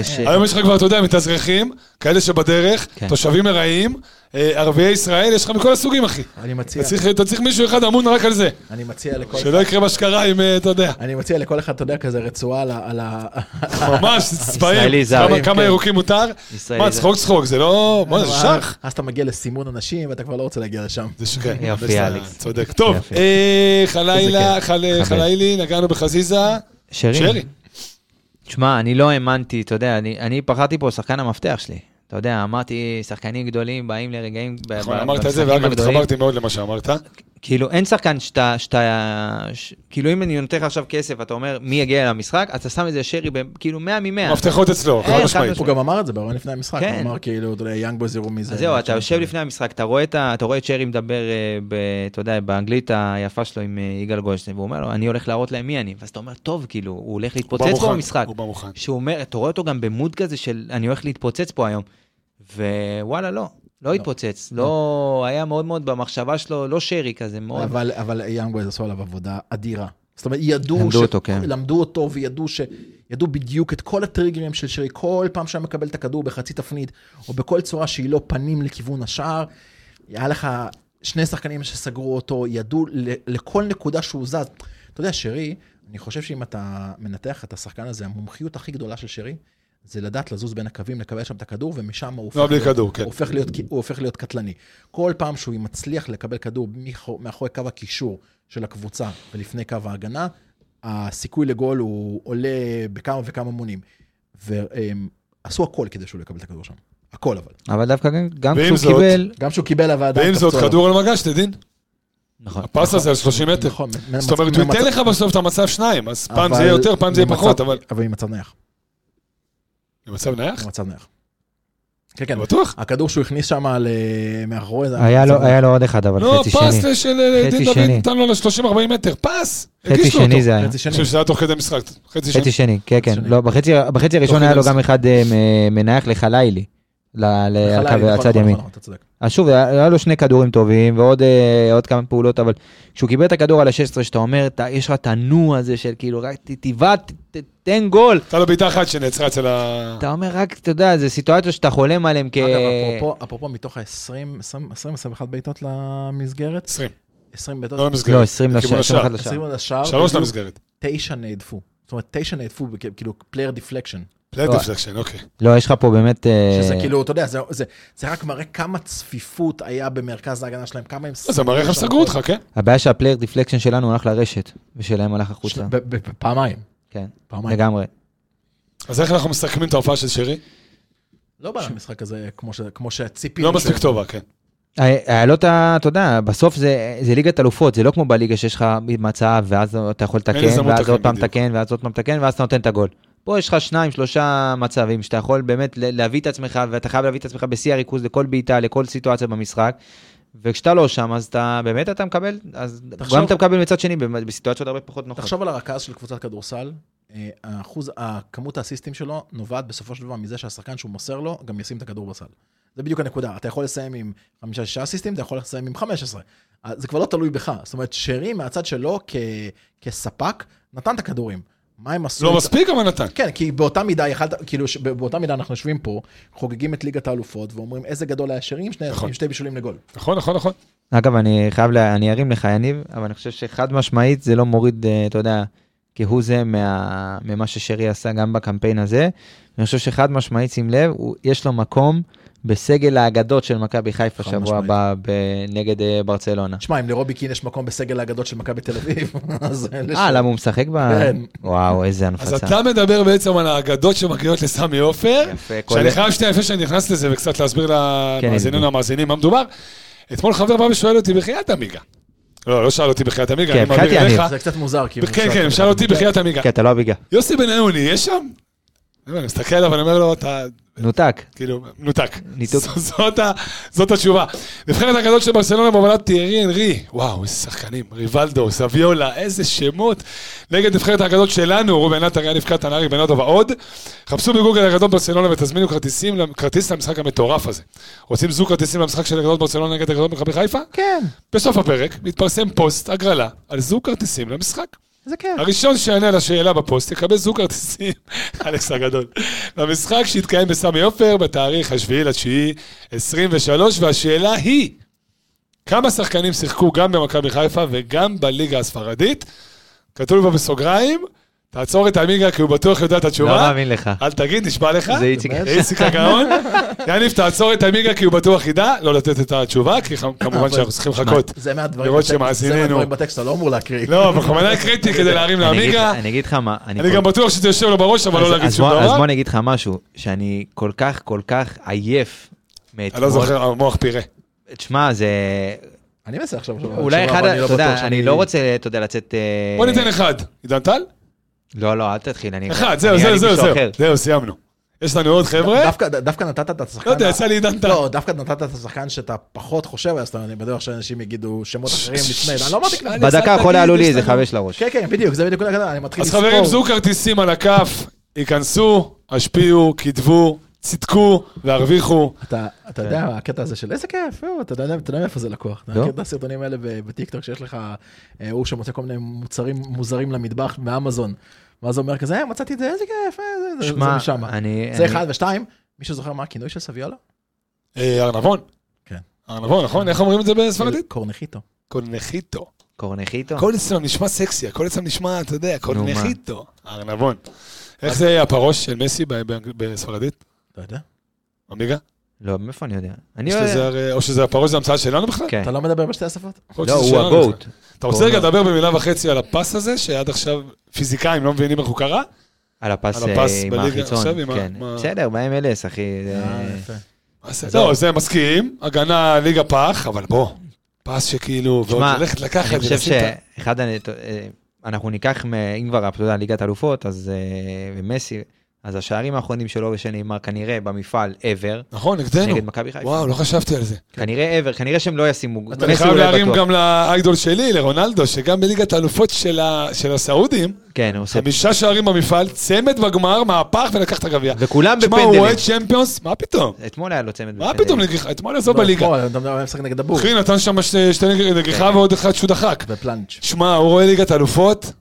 יש- היום יש לך כבר, אתה יודע, מתאזרחים, כאלה שבדרך, כן. תושבים ארעיים, אה, ערביי ישראל, יש לך מכל הסוגים, אחי. אני מציע, אתה צריך- מישהו אחד אמון רק על זה. אני מציע לכל... שלא יקרה בשקרה עם, אה, אתה יודע, אני מציע לכל אחד, אתה יודע, כזה רצועה על ה... ממש, [LAUGHS] צבעים. כמה- כן. ירוקים מותר? מה. צחוק צחוק, זה לא... בוא, זה שח. אז אתה מגיע לסימון אנשים ואתה כבר לא רוצה להגיע לשם. זה ש- כן, יופי, אלכס. צודק. טוב. אה, חלילה. חלילי, נגענו בחזיזה. שרי. תשמע, אני לא האמנתי, אתה יודע, אני, אני בחרתי פה שחקן המפתח שלי. אתה יודע, אמרתי, שחקנים גדולים באים לרגעים... נכון, אמרת את זה, ואגב. התחברתי מאוד למה שאמרת. כאילו, אין שחקן שאתה, שאתה, ש... כאילו, אם אני נותן לך עכשיו כסף, אתה אומר, מי יגיע למשחק, אז אתה שם איזה שרי, ב... כאילו, 100 מ-100. מפתחות אצלו, חד אה, משמעית. חד הוא גם אמר את זה ברעיון לפני המשחק, כן. הוא אמר כאילו, אתה יודע, יאנג בויז יראו מזה. אז זהו, אתה יושב לפני המשחק, אתה רואה את, ה... אתה רואה את שרי מדבר, אה, ב... אתה יודע, באנגלית היפה שלו עם אה, יגאל גולדשטיין, והוא אומר לו, אני הולך להראות להם מי אני. ואז אתה אומר, טוב, כאילו, הוא הולך הוא להתפוצץ מוכן, פה במשחק. הוא בא מוכן. שהוא אומר, אתה רואה אותו גם ב mode כזה של, אני הולך להתפוצץ פה היום. ווואלה, לא, לא התפוצץ. לא, היה מאוד מאוד במחשבה שלו, לא שרי כזה, מאוד. אבל, אבל יאנג בויז עשו עליו עבודה אדירה. זאת אומרת, ידעו למדו אותו, כן. למדו אותו וידעו ש... ידעו בדיוק את כל הטריגרים של שרי, כל פעם שהיה מקבל את הכדור בחצי תפנית, או בכל צורה שהיא לא פנים לכיוון השער, היה לך שני שחקנים שסגרו אותו, ידעו לכל נקודה שהוא זז. אתה יודע, שרי, אני חושב שאם אתה מנתח את השחקן הזה, המומחיות הכי גדולה של שרי, זה לדעת לזוז בין הקווים, לקבל שם את הכדור, ומשם הוא לא, הופך, להיות, כדור, כן. הוא הופך, להיות, הוא הופך להיות קטלני. כל פעם שהוא מצליח לקבל כדור מאחור- מאחורי קו הקישור של הקבוצה ולפני קו ההגנה, הסיכוי לגול הוא עולה בכמה וכמה מונים. ועשו הכל כדי שהוא יקבל את הכדור שם. הכל אבל. אבל דווקא גם, כשהוא זאת- קיבל... גם שהוא קיבל אבל עדיין ואם זאת קפצו עליו. כדור על מגש, תדין. נכון. הפס הזה על 30 מטר. נכון. זאת אומרת, הוא ייתן לך בסוף את המצב שניים, אז פעם זה יהיה יותר, פעם זה יהיה פחות, אבל... אבל עם מצב נייח. במצב נייח? עם מצב נייח. כן, כן. בטוח? הכדור שהוא הכניס שם ל- מאחורי זה... היה לו, עוד אחד, אבל לא, חצי פס שני. של אה, דין דוד. נתן לו ל-30-40 מטר, פס! חצי שני. זה היה. חצי אני שני. חושב שזה היה תוך כדי משחק. חצי שני. חצי שני, כן, כן. לא, בחצי הראשון היה לו גם. אחד אה, מ- מנייח לחלילי. ל- ל- על חלילי, קו הצד נכון, ימין. אז שוב, היה לו שני כדורים טובים ועוד אה, עוד כמה פעולות, אבל כשהוא קיבל את הכדור על ה-16, שאתה אומר, יש לך את הנוע הזה של כאילו, רק ת- תבעט, ת- תן גול. הייתה לו בעיטה אחת שנעצרה אצל ה... אתה אומר, רק, אתה יודע, זה סיטואציות שאתה חולם עליהם כ... אגב, אפרופו- מתוך ה-20, 20-21 בעיטות למסגרת, 20. 20 בעיטות, לא למסגרת. לא, 20 לכיוון לשער, השער. 21 לשער. 20 על השער, שלוש בדיוק למסגרת. תשע נהדפו. זאת אומרת, תשע נהדפו, בכ- כאילו, player deflection. פלייט לא. deflection, אוקיי. לא, יש לך פה באמת... אה, שזה כאילו, אתה יודע, זה- זה זה רק מראה כמה צפיפות היה במרכז ההגנה שלהם, כמה הם... אז זה מראה איך הם סגרו הכל. אותך, כן? הבעיה שה player deflection שלנו הלך לרשת, ושלהם הלך החוצה. ב- ב- ב- פעמיים. כן. לגמרי. אז איך אנחנו מסכמים את ההופעה של שרי? לא בא למשחק הזה כמו ש- כמו שציפינו. לא מספיק טובה, כן. היה היה לו את ה... אתה יודע, בסוף זה, זה ליגת אלופות, זה לא כמו בליגה שיש לך מצב, ואז אתה יכול לתקן, ואז עוד פעם. לתקן, ואז עוד פעם לתקן, ואז אתה נותן את הגול. פה יש לך שניים, שלושה מצבים שאתה יכול באמת להביא את עצמך, ואתה חייב להביא את עצמך בשיא הריכוז לכל בעיטה, לכל סיטואציה במשחק. וכשאתה לא שם, אז אתה באמת אתה מקבל, אז תחשוב- גם אתה מקבל מצד שני בסיטואציות הרבה פחות נוחות. תחשוב על הרכז של קבוצת כדורסל, אה, האחוז, הכמות האסיסטים שלו נובעת בסופו של דבר מזה שהשחקן שהוא מוסר לו, גם ישים את הכדור בסל. זה בדיוק הנקודה, אתה יכול לסיים עם חמישה-שישה אסיסטים, אתה יכול לסיים עם 15. אה, זה כבר לא תלוי בך. זאת אומרת, שרי מהצד שלו כ, כספק, נתן את הכדורים. מה הם עשו? לא מספיק, אבל נתן. כן, כי באותה מידה יכלת, כאילו, ש- באותה מידה אנחנו יושבים פה, חוגגים את ליגת האלופות, ואומרים איזה גדול היה שרי עם שני, נכון. שתי בישולים לגול. נכון, נכון, נכון. אגב, אני חייב, לה, אני ארים לך, יניב, אבל אני חושב שחד משמעית זה לא מוריד, אה, אתה יודע, כהוא זה מה, ממה ששרי עשה גם בקמפיין הזה. אני חושב שחד משמעית, שים לב, הוא, יש לו מקום בסגל האגדות של מכבי חיפה שבוע. הבא נגד אה, ברצלונה. שמע, אם לרובי קין יש מקום בסגל האגדות של מכבי תל אביב, [LAUGHS] אז... אה, למה הוא משחק ב... כן. וואו, איזה אז הנפצה. אתה מדבר בעצם על האגדות שמגיעות לסמי עופר, יפה, שאני חייב שנייה לפני שאני נכנס לזה וקצת להסביר כן, למאזינים. ולמאזינים מה מדובר. אתמול חבר בא ושואל אותי בחייאת עמיגה. לא, לא שאל אותי בחייאת עמיגה, כן, אני מעביר אליך. זה קצת מוזר, כי... כן, כן, שאל אותי בחייאת עמיגה. כן, אתה לא אביגה. יוסי בניון יהיה שם? אני אני מסתכל עליו ואני אומר לו, אתה נותק. כאילו, מנותק. ניתוק. [LAUGHS] זאת, התשובה. נבחרת הגדול של ברסלונה בהובלת טיירי אנרי, וואו, איזה שחקנים, ריבלדו, סביולה, איזה שמות. נגד נבחרת הגדול שלנו, רובן עטר, יניב קטן, ארי בנאדו ועוד. חפשו בגוגל הגדול ברסלונה ותזמינו כרטיסים, כרטיס למשחק המטורף הזה. רוצים זוג כרטיסים למשחק של הגדול ברסלונה נגד הגדול מכבי חיפה? כן. בסוף הפרק מתפרסם פוסט, הגרלה, על זוג כרטיסים למשחק. איזה כיף. הראשון שיענה על השאלה בפוסט יקבל זוג כרטיסים, [LAUGHS] אלכס הגדול, במשחק שהתקיים בסמי עופר בתאריך השביעי לתשיעי 23, והשאלה היא, כמה שחקנים שיחקו גם במכבי חיפה וגם בליגה הספרדית? כתוב פה בסוגריים, תעצור את עמיגה כי הוא בטוח יודע את לא התשובה. מאמין לך. אל תגיד, נשבע לך. זה איציק. איציק הגאון. יניב, תעצור את עמיגה כי הוא בטוח ידע לא לתת את התשובה, כי כמובן שאנחנו צריכים לחכות. זה מהדברים בטקסט- זה. מהדברים בטקסט, אתה לא אמור להקריא. לא, בכוונה הקראתי כדי להרים אני לעמיגה. אני אגיד לך מה, אני גם בטוח שזה יושב לו בראש, אבל לא להגיד שום בוא- אז דבר. בוא אני אגיד לך משהו, שאני כל כך כל כך עייף אני מאתמול. לא זוכר, המוח פירה. תשמע, זה... אני מנסה עכשיו... אולי אחד, אני לא אתה יודע, אני לא רוצה, אתה יודע, לצאת... אה, בוא ניתן אחד. עידן טל? לא, לא, אל תתחיל, אני... אחד, זהו, זהו, זהו, זהו. זהו, סיימנו. יש לנו עוד חבר'ה. דווקא- נתת את השחקן... לא יודע, יצא לי עידן טל. לא, דווקא נתת את השחקן שאתה פחות חושב, אז אני בטוח שאנשים יגידו שמות אחרים לפני, אני לא אמרתי כלום. אני- בדקה האחרונה עלו לי איזה חמש לראש. כן, כן, בדיוק, זה בדיוק הנקודה, אני מתחיל אז לספור. חברים, זוג כרטיסים על הכף, ייכנסו, השפיעו, כתבו, צדקו והרוויחו. אתה, אתה יודע, הקטע הזה של איזה כיף, יואו, אתה יודע, מאיפה זה לקוח. אתה. מכיר את הסרטונים האלה בטיקטוק שיש לך, אה, הוא שמוצא כל מיני מוצרים מוזרים למטבח מאמזון. ואז הוא אומר כזה, "אה, מצאתי את זה, איזה כיף, אה, זה- משם. אני... זה אחד, ושתיים, מישהו זוכר מה הכינוי של סביולה? אה, ארנבון. כן. ארנבון, נכון? איך אומרים את זה בספרדית? קורנחיטו. קורנחיטו? הכל אצלם נשמע סקסי, הכל אצלם נשמע, אתה יודע, קורנחיטו. ארנבון. איך זה הפרוש של מסי בספרדית? אתה יודע? עמיגה? לא, מאיפה אני יודע? אני... לזה הרי- או שזה הפרוש זה המצאה שלנו בכלל? כן. אתה לא מדבר בשתי השפות? לא, הוא הגוט. אתה רוצה רגע לדבר במילה וחצי על הפס הזה, שעד עכשיו פיזיקאים לא מבינים איך הוא קרה? על הפס אה, עם החיצון. עם כן. מה- בסדר, אחי. אה. מה זה? לא, זה מסכים, הגנה ליגה פח, אבל בוא, פס שכאילו, ועוד ללכת לקחת, אני חושב שאחד, אה, אנחנו ניקח, אם כבר, אתה יודע, ליגת אלופות, אז ומסי, אז השערים האחרונים שלו ושל נאמר כנראה במפעל ever, נכון, נגדנו. נגד מכבי חיפה. וואו, לא חשבתי על זה. כנראה ever, כנראה שהם לא ישימו, מסי חייב להרים. גם ל idol שלי, לרונלדו, שגם בליגת האלופות של ה- של הסעודים, כן, הוא עושה... חמישה שערים במפעל, צמד בגמר, מהפך ולקח את הגביע. וכולם תשמע, הוא בפנדלים. אוהד צ'מפיונס, מה פתאום? אתמול היה לו צמד מה בפנדלים. פתאום נגיחה? אתמול עזוב לא, בליגה. אתמול, אתה מדבר על משחק נגד הבור. אחי, נתן שם שתי שתי נג- נגיחה ועוד אחד שהוא דחק. ופלנץ'. שמע, הוא רואה ליגת אלופות,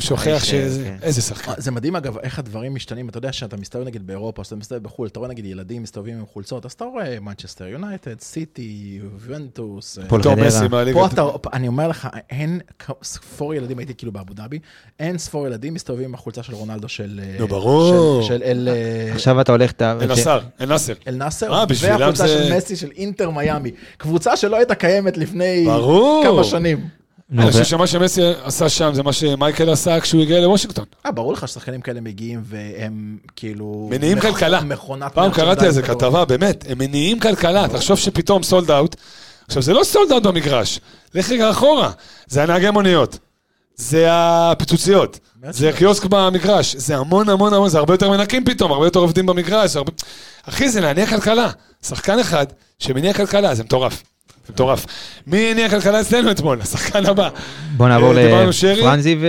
הוא שוכח האיש, שזה... כן. איזה שחקן. זה מדהים אגב איך הדברים משתנים, אתה יודע שאתה מסתובב נגיד באירופה, שאתה מסתובב בחו"ל, אתה רואה נגיד ילדים מסתובבים עם חולצות, אז אתה רואה מנצ'סטר יונייטד, סיטי, יובנטוס. אה. פה אתה, אני אומר לך, אין ספור ילדים, הייתי כאילו באבו דאבי, אין ספור ילדים מסתובבים עם החולצה של רונלדו של... אה, נו, ברור. של, אל, אה, עכשיו אתה הולך... אל נסר, אל נאסר. אל נאסר, אה, והחולצה של מסי של אינטר מיאמי. קבוצה שלא הייתה קיימת לפני. כמה שנים. אני חושב שמה שמסי עשה שם זה מה שמייקל עשה כשהוא הגיע לוושינגטון. אה, ברור לך ששחקנים כאלה מגיעים והם כאילו... מניעים מכ- כלכלה. מכונת... פעם קראתי על זה מרצ'נדייז כתבה, באמת, הם מניעים כלכלה, תחשוב שפתאום סולד אאוט. עכשיו, זה לא סולד אאוט במגרש, לך רגע אחורה, זה הנהגי מוניות, זה הפיצוציות, זה קיוסק במגרש, זה המון המון המון, זה הרבה יותר מנקים פתאום, הרבה יותר עובדים במגרש, הרבה... אחי, זה להניע כלכלה. שחקן אחד שמניע כלכלה, זה מטורף. מטורף. מי הניע כלכלה אצלנו אתמול? השחקן הבא. בוא נעבור אה? לפרנזי ו...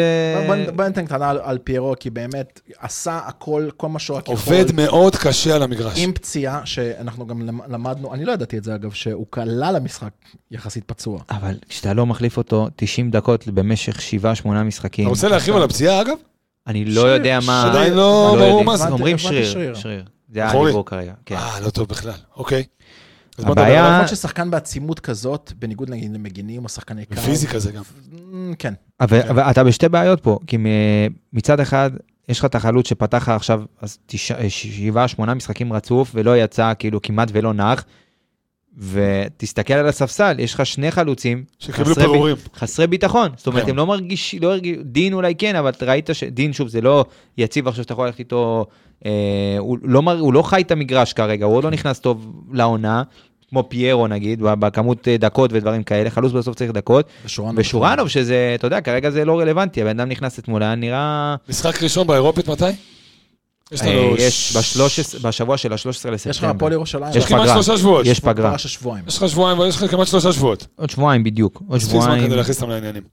בוא- ניתן קטנה על- פיירו, כי באמת עשה הכל, כל מה שהוא רק יכול. עובד מאוד קשה על המגרש. עם פציעה, שאנחנו גם למ- למדנו, אני לא ידעתי את זה אגב, שהוא כלל למשחק יחסית פצוע. אבל כשאתה לא מחליף אותו 90 דקות במשך 7-8 משחקים, אתה רוצה להרחיב על הפציעה, אגב? אני לא יודע מה... שעדיין לא יודעים. ברור מה זה. אומרים שריר, שריר. זה אחורי. הדיבור כרגע, כן. אה, לא טוב בכלל, אוקיי. אז בוא הבעיה-. יכול ששחקן בעצימות כזאת, בניגוד נגיד למגינים או שחקני קו, פיזיקה זה גם. אמ, כן. אבל אבל אתה בשתי בעיות פה, כי מצד אחד, יש לך את החלוץ שפתח לך עכשיו אז תשע- שבעה, שמונה משחקים רצוף, ולא יצא, כאילו כמעט ולא נח, ותסתכל על הספסל, יש לך שני חלוצים, שקיבלו חסרי ב-. חסרי ביטחון. זאת אומרת, כן. הם לא מרגיש, לא הרגיש, דין אולי כן, אבל אתה ראית שדין, שוב, זה לא יציב עכשיו שאתה יכול ללכת איתו, אה, הוא, לא, מר- הוא לא חי את המגרש כרגע, הוא עוד לא נכנס טוב לעונה, כמו פיירו נגיד, בכמות אה, דקות ודברים כאלה, חלוץ בסוף צריך דקות, ושורנוב. ושורנוב, שזה, אתה יודע, כרגע זה לא רלוונטי, הבן אדם נכנס אתמול, היה נראה... משחק ראשון באירופית מתי? יש אה, לנו... יש ש- בשלוש- בשבוע של ה-13 לספטמבר. יש לך הפועל ירושלים. יש כמעט פגרה. שלושה שבועות. יש פגרה. שבועיים. יש לך שבועיים, יש לך כמעט שלושה שבועות. עוד שבועיים בדיוק. עוד מספיק זמן שבועיים. כדי להכניס אותם לעניינים.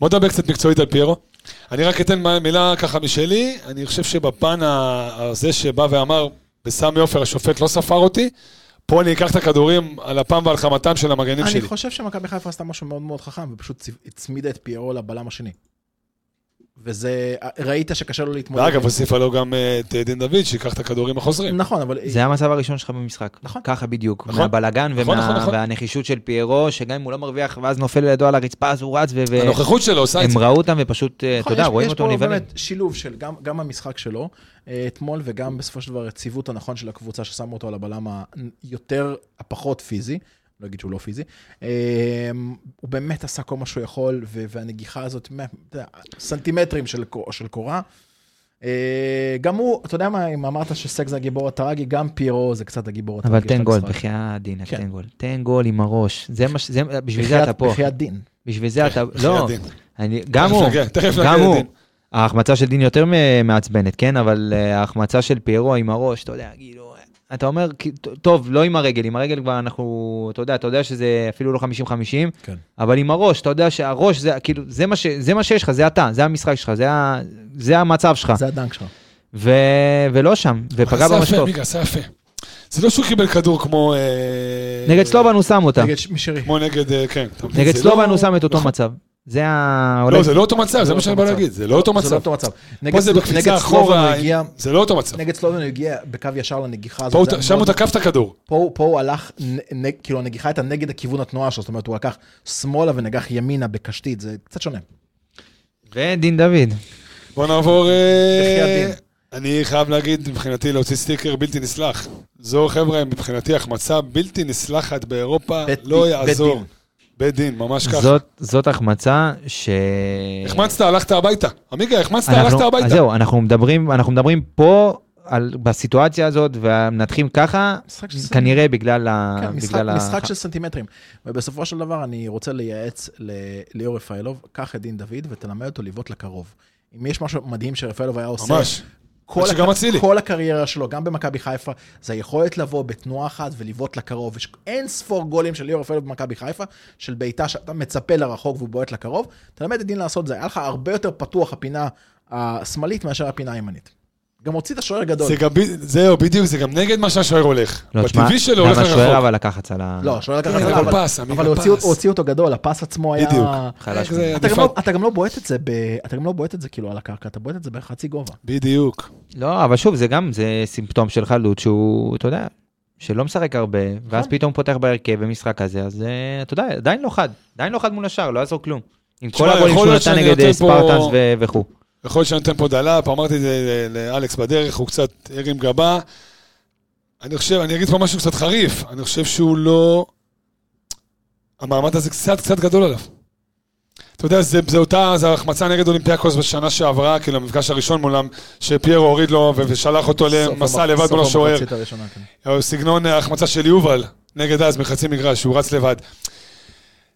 בוא נדבר קצת מקצועית על פיירו. אני רק אתן מילה ככה משלי, אני חושב שבפן הזה שבא ואמר, בסמי עופר השופט לא ספר אותי, פה אני אקח את הכדורים על אפם ועל חמתם של המגנים אני שלי. חושב שמכבי חיפה עשתה משהו מאוד מאוד חכם, ופשוט הצמידה את פיירו לבלם השני. וזה, ראית שקשה לו להתמודד. ואגב, הוסיפה לו גם אה, את דין דוד, שיקח את הכדורים החוזרים. נכון, אבל... זה המצב הראשון שלך במשחק. נכון. ככה בדיוק. נכון. מהבלגן נכון, נכון, ומה- נכון. והנחישות של פיירו, שגם אם הוא לא מרוויח ואז נופל לידו על הרצפה, אז הוא רץ, ו- הנוכחות שלו עושה את זה. הם ראו אותם ופשוט, אה, אתה יודע, רואים אותו יש פה נבהלים. באמת שילוב של גם, גם המשחק שלו אה, אתמול, וגם בסופו של דבר הציוות הנכון של הקבוצה ששמו אותו על הבלם היותר, הפחות פיזי. לא אגיד שהוא לא פיזי. אה, הוא באמת עשה כל מה שהוא יכול, והנגיחה הזאת, סנטימטרים של, של קורה. אה, גם הוא, אתה יודע מה, אם אמרת שסק זה הגיבור הטרגי, גם פיירו זה קצת הגיבור הטרגי. אבל תן גול. בחייאת דין, כן. תן גול. תן גול עם הראש. זה מה ש... זה- בשביל זה אתה פה. בחייאת דין. בשביל זה אתה... לא, דין. אני- גם הוא, גם הוא. ההחמצה של דין יותר מ- מעצבנת, כן? אבל אה, ההחמצה של פיירו עם הראש, אתה יודע, כאילו... אתה אומר, טוב, לא עם הרגל, עם הרגל כבר אנחנו, אתה יודע, אתה יודע שזה אפילו לא 50-50, כן. אבל עם הראש, אתה יודע שהראש זה, כאילו, זה מה, ש, זה מה שיש לך, זה אתה, זה המשחק שלך, זה, ה, זה המצב שלך. זה הדנק שלך. ו, ולא שם, ופגע במשקוף. מיגה, עשה יפה. זה לא שהוא קיבל כדור כמו... אה, נגד סלובן הוא שם אותה. נגד מישרי. כמו נגד, אה, כן. נגד זה סלובן לא- הוא שם את אותו נכון. מצב. זה ה... לא, זה לא אותו מצב, זה לא מה שאני בא מצב. להגיד, זה לא אותו זה לא מצב. אותו מצב. פה זה בקפיצה אחורה, זה לא אותו מצב. נגד סלובן הוא הגיע בקו ישר לנגיחה הזאת. שם הוא תקף את הכדור. פה הוא- הלך, כאילו הנגיחה הייתה נגד הכיוון התנועה שלו, זאת אומרת הוא לקח שמאלה ונגח ימינה בקשתית, זה קצת שונה. ודין דוד. בוא נעבור... אה. אני חייב להגיד, מבחינתי, להוציא סטיקר בלתי נסלח. זו, חבר'ה, מבחינתי, החמצה בלתי נסלחת באירופה, לא יעזור. בית דין. ממש ככה. זאת, זאת החמצה ש... החמצת, הלכת הביתה. עמיגה, החמצת, אנחנו- הלכת הביתה. אז זהו, אנחנו מדברים, אנחנו מדברים פה על, בסיטואציה הזאת, ומנתחים ככה, כנראה בגלל ה... כן, משחק, בגלל ה- משחק של סנטימטרים. ובסופו של דבר אני רוצה לייעץ ל- ליאור רפאלוב, קח את דין דוד ותלמד אותו לבעוט לקרוב. אם יש משהו מדהים שרפאלוב היה עושה, ממש. כל, הק... כל הקריירה שלו, גם במכבי חיפה, זה היכולת לבוא בתנועה אחת ולבעוט לקרוב. יש אין ספור גולים של ליאור רפאלוב במכבי חיפה, של בעיטה שאתה מצפה לרחוק והוא בועט לקרוב. תלמד את דין לעשות זה, היה לך הרבה יותר פתוח הפינה השמאלית מאשר הפינה הימנית. גם הוציא את השוער גדול. זה גם, ב- זהו, בדיוק, זה גם נגד מה שהשוער הולך. לא, תשמע, בטבעי שלו גם הולך השוער לרחוק. אבל לקח הצלה. לא, השוער לקח זה, אבל אבל, פס, עמיגה, אבל הוציא, פס. הוציא אותו גדול, הפס עצמו היה... בדיוק. חלש. זה אתה גם? לא, אתה גם לא בועט את זה, ב, אתה גם לא בועט את זה כאילו על הקרקע, אתה בועט את זה בחצי גובה. בדיוק. לא, אבל שוב, זה גם, זה סימפטום של חלוץ שהוא, אתה יודע, שלא משחק הרבה, ואז נכון. פתאום פותח בהרכב במשחק הזה, אז אה, אתה יודע, עדיין לא חד, עדיין לא חד מול השער, לא יעזור כלום. עם כל הגולים שהוא נתן נגד אה, ספרטנס וכו'. יכול להיות שאני נותן פה דלאפ, אמרתי את זה לאלכס בדרך, הוא קצת הרים גבה. אני חושב, אני אגיד פה משהו קצת חריף, אני חושב שהוא לא... המעמד הזה קצת קצת גדול עליו. אתה יודע, זה, זה אותה, זה החמצה נגד אולימפיאקוס בשנה שעברה, כאילו המפגש הראשון מולם, שפיירו הוריד לו ושלח אותו למסע סוף לבד המח- מול השוער. כן. או סגנון ההחמצה של יובל נגד אז מחצי מגרש, שהוא רץ לבד.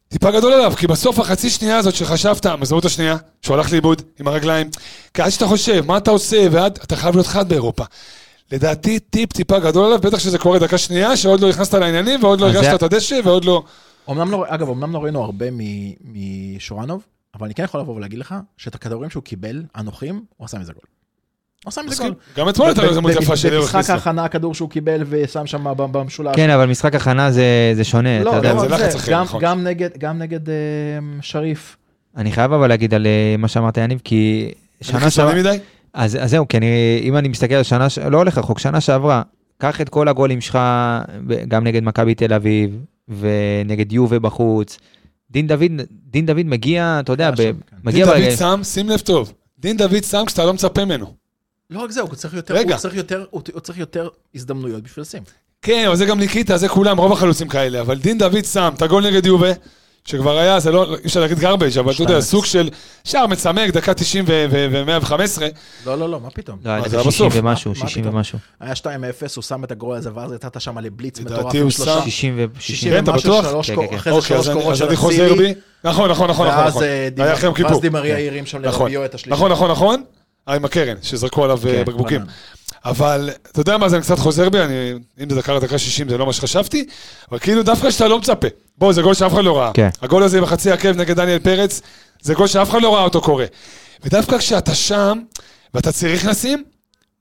טיפה גדול עליו, כי בסוף החצי שנייה הזאת שחשבת, המזמרות השנייה, שהוא הלך לאיבוד עם הרגליים, כי עד שאתה חושב, מה אתה עושה, ועד, אתה חייב להיות חד באירופה. לדעתי, טיפ טיפה גדול עליו, בטח שזה קורה דקה שנייה, שעוד לא נכנסת לעניינים, ועוד לא הרגשת את הדשא, ועוד לא... אמנם לא, אגב, אמנם לא ראינו הרבה מ- משורנוב, אבל אני כן יכול לבוא ולהגיד לך שאת הכדורים שהוא קיבל, הנוחים, הוא עשה מזה גול. הוא עשה מזה גול. גם אתמול הייתה לו יפה ב- של ליאור במשחק. ההכנה, הכדור שהוא קיבל ושם שם במשולש. כן, אבל משחק הכנה זה זה שונה, לא. לא זה לחץ אחר, גם- נכון. גם נגד- אה, שריף. אני חייב אבל להגיד על אה, מה שאמרת, יניב, כי שנה אני שעברה... קיצוני מדי? אז, אז זהו, כי אני, אם אני מסתכל על שנה, ש- לא הולך רחוק, שנה שעברה, קח את כל הגולים שלך, גם נגד מכבי תל אביב, ונגד יובה בחוץ. דין דוד, דין דוד מגיע, אתה יודע. מגיע דין. דוד שם, שים לב טוב, דין דוד שם כשאתה לא מצפה ממנו. לא רק זה, הוא צריך יותר, רגע. הוא צריך יותר, הוא הוא צריך יותר הזדמנויות בשביל לשים. כן, אבל זה גם ניקיטה, זה כולם, רוב החלוצים כאלה. אבל דין דוד שם את הגול נגד יובה, שכבר היה, זה לא, אי אפשר להגיד גרבג', אבל אתה יודע. סוג של שער מצמק, דקה 90 ו-115. לא, לא, לא, מה פתאום? לא, היה היה 60 בסוף. ומשהו, מה 60 פתאום? ומשהו. היה 2-0, הוא שם את הגול הזה, ואז יצאת שם לבליץ לדעתי מטורף הוא עם שם. שלושה. 60 ו... 60 כן, אתה בטוח? כן, כן, כן. אחרי זה אוקיי, שלוש אז אני- קורות של אצילי, בי. נכון, נכון, נכון, נכון. ואז נכון. אה. דימריה כן. הרים שם נכון, לרביו את השלישי. נכון, נכון, נכון. אה, עם הקרן, שזרקו עליו אה, כן, בקבוקים. בנן. אבל, אתה יודע מה, זה אני קצת חוזר בי, אני, אם זה דקה לדקה 60, זה לא מה שחשבתי, אבל כאילו דווקא שאתה לא מצפה. בוא, זה גול שאף אחד לא ראה. כן. הגול הזה בחצי עקב נגד דניאל פרץ, זה גול שאף אחד לא ראה אותו קורה. ודווקא כשאתה שם, ואתה צריך לשים,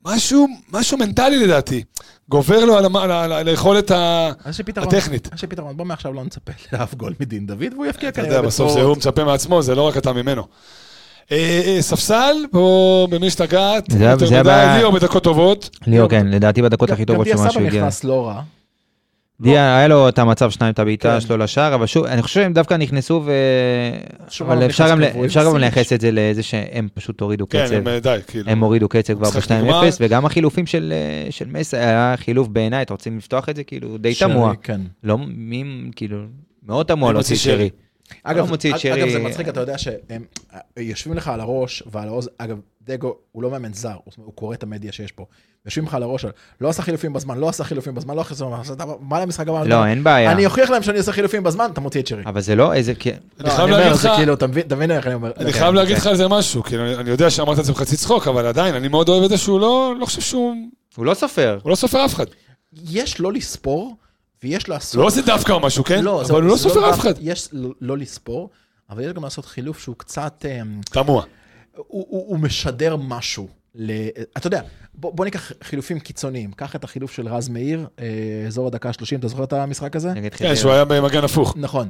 משהו, משהו מנטלי לדעתי, גובר לו על, המ- על, ה- על, ה- על היכולת ה... הטכנית. יש לי פתרון, בוא מעכשיו לא נצפה לאף גול מדין דוד, והוא יבקיע אתה כנראה יודע, בסוף זה הוא מצפה מעצמו, זה לא רק אתה ממנו. אה, אה, ספסל, או במי שתגעת? זה- יותר מדי. ליאור בדקות טובות. ליאור, כן, לדעתי בדקות הכי גם טובות דיה סבא שהוא הגיע. נכנס לא רע. דיה, היה לו את המצב שניים, את הבעיטה כן. שלו לשער, אבל שוב, אני חושב שהם דווקא נכנסו אבל אפשר גם, גם. לייחס את זה לזה שהם פשוט הורידו כן, קצב. הם, אה, די, כאילו. הם הורידו קצב כבר משחק נגמר. ב-2-0, וגם החילופים של, של מסי היה חילוף בעיניי, אתם רוצים לפתוח את זה? כאילו, די שרי, תמוה. כן. לא, מי, כאילו, מאוד תמוה להוציא שרי. אגב, לא מוציא את שרי. אגב, זה מצחיק, אתה יודע שהם אה, יושבים לך על הראש ועל האוזן, אגב, דגו הוא לא מאמן זר, הוא- הוא קורא את המדיה שיש פה. יושבים לך על הראש, לא עשה חילופים בזמן, לא עשה חילופים בזמן, לא עשה חילופים בזמן, בא למשחק הבא, לא, אין בעיה. אני אוכיח להם שאני עושה חילופים בזמן, אתה מוציא את שרי. אבל זה לא איזה... אני לא, חייב להגיד לך, כאילו, אתה מבין- איך אני אומר? אני כן, חייב להגיד כן. לך על זה משהו, כאילו, אני- אני יודע שאמרת את זה בחצי צחוק, אבל עדיין, אני מאוד אוהב את זה שהוא לא, לא חושב שהוא, הוא לא סופר. הוא לא סופר אף אחד. יש לא לספור, ויש לעשות... לא עושה דווקא או משהו, כן? לא, זה- אבל הוא לא זה סופר אף אחד. יש לא- לא לספור, אבל יש גם לעשות חילוף שהוא קצת... אמ, תמוה. הוא, הוא, הוא משדר משהו. ל... אתה יודע, בוא, בוא ניקח חילופים קיצוניים. קח את החילוף של רז מאיר, אה, אזור הדקה ה-30, אתה זוכר את המשחק הזה? נגד כן. שהוא היה במגן הפוך. נכון.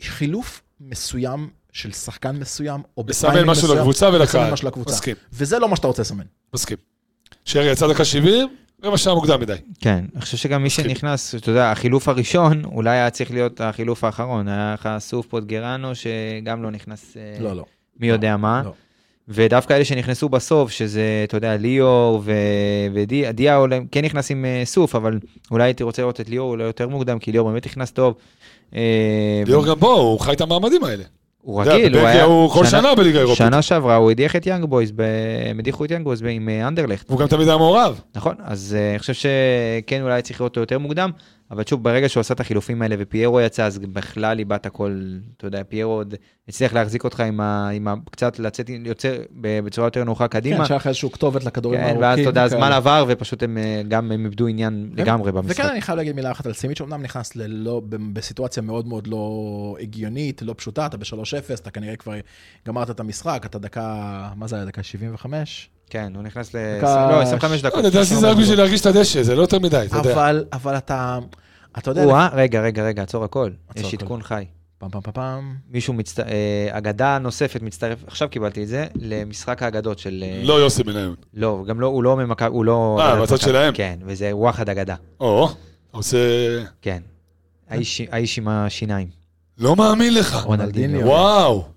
חילוף מסוים של שחקן מסוים, או מסמל בטיימינג משהו מסוים, לקבוצה ולקהל. משהו לקבוצה. מסכים, וזה לא מה שאתה רוצה לסמן. מסכים. שרי יצא דקה 70, רבע שעה מוקדם מדי. כן, אני חושב שגם מי. שנכנס, אתה יודע, החילוף הראשון, אולי היה צריך להיות החילוף האחרון. היה לך סוף פוטגרנו, שגם לא נכנס אה, לא, לא. מי יודע מה. לא. ודווקא אלה שנכנסו בסוף, שזה, אתה יודע, ליאור ו... ודיה, דיה אולי כן נכנס עם אה, סוף, אבל אולי הייתי רוצה לראות את ליאור אולי יותר מוקדם, כי ליאור באמת נכנס טוב. אה, ליאור גם בו, הוא חי את המעמדים האלה. הוא רגיל, הוא היה... הוא כל שנה בליגה האירופית. שנה שעברה הוא הדיח את יאנג בויז, הם הדיחו את יאנג בויז עם אה, אנדרלכט. והוא גם תמיד היה מעורב. נכון, אז אה, אני חושב שכן אולי צריך לראות אותו יותר מוקדם, אבל שוב, ברגע שהוא עשה את החילופים האלה ופיירו יצא, אז בכלל איבדת הכל, אתה יודע, פיירו עוד הצליח להחזיק אותך עם ה... עם ה קצת לצאת, יוצא ב- בצורה יותר נוחה קדימה. כן, שהיה לך איזשהו כתובת לכדורים כן, הארוכים. ואז אתה יודע. הזמן עבר ופשוט הם אה, גם הם איבדו עניין לגמרי במשחק. וכן, אני חייב להגיד מילה אחת על סימיץ', אמנם נכנס ללא, בסיטואציה מאוד מאוד לא הגיונית, לא פשוטה, אתה ב-3-0, אתה כנראה כבר גמרת את המשחק, אתה דקה, מה זה היה, דקה 75? כן, הוא נכנס ל... לא, 25 לא, דקות. לדעתי זה רק בשביל להרגיש את הדשא, זה לא יותר מדי, אתה יודע. אבל, אבל אתה, אתה יודע, או-אה, רגע, רגע, רגע, עצור הכל. יש. עדכון חי. פעם פעם פעם פעם, מישהו מצט... אה, אגדה נוספת מצטרף, עכשיו קיבלתי את זה, למשחק האגדות של... אה, לא יוסי בניון. לא, גם לא, הוא לא ממכבי, הוא לא... אה, בצד. שלהם? כן, וזה וואחד אגדה, או, עושה... כן. האיש עם השיניים, לא מאמין לך. רונלדיניו. וואו.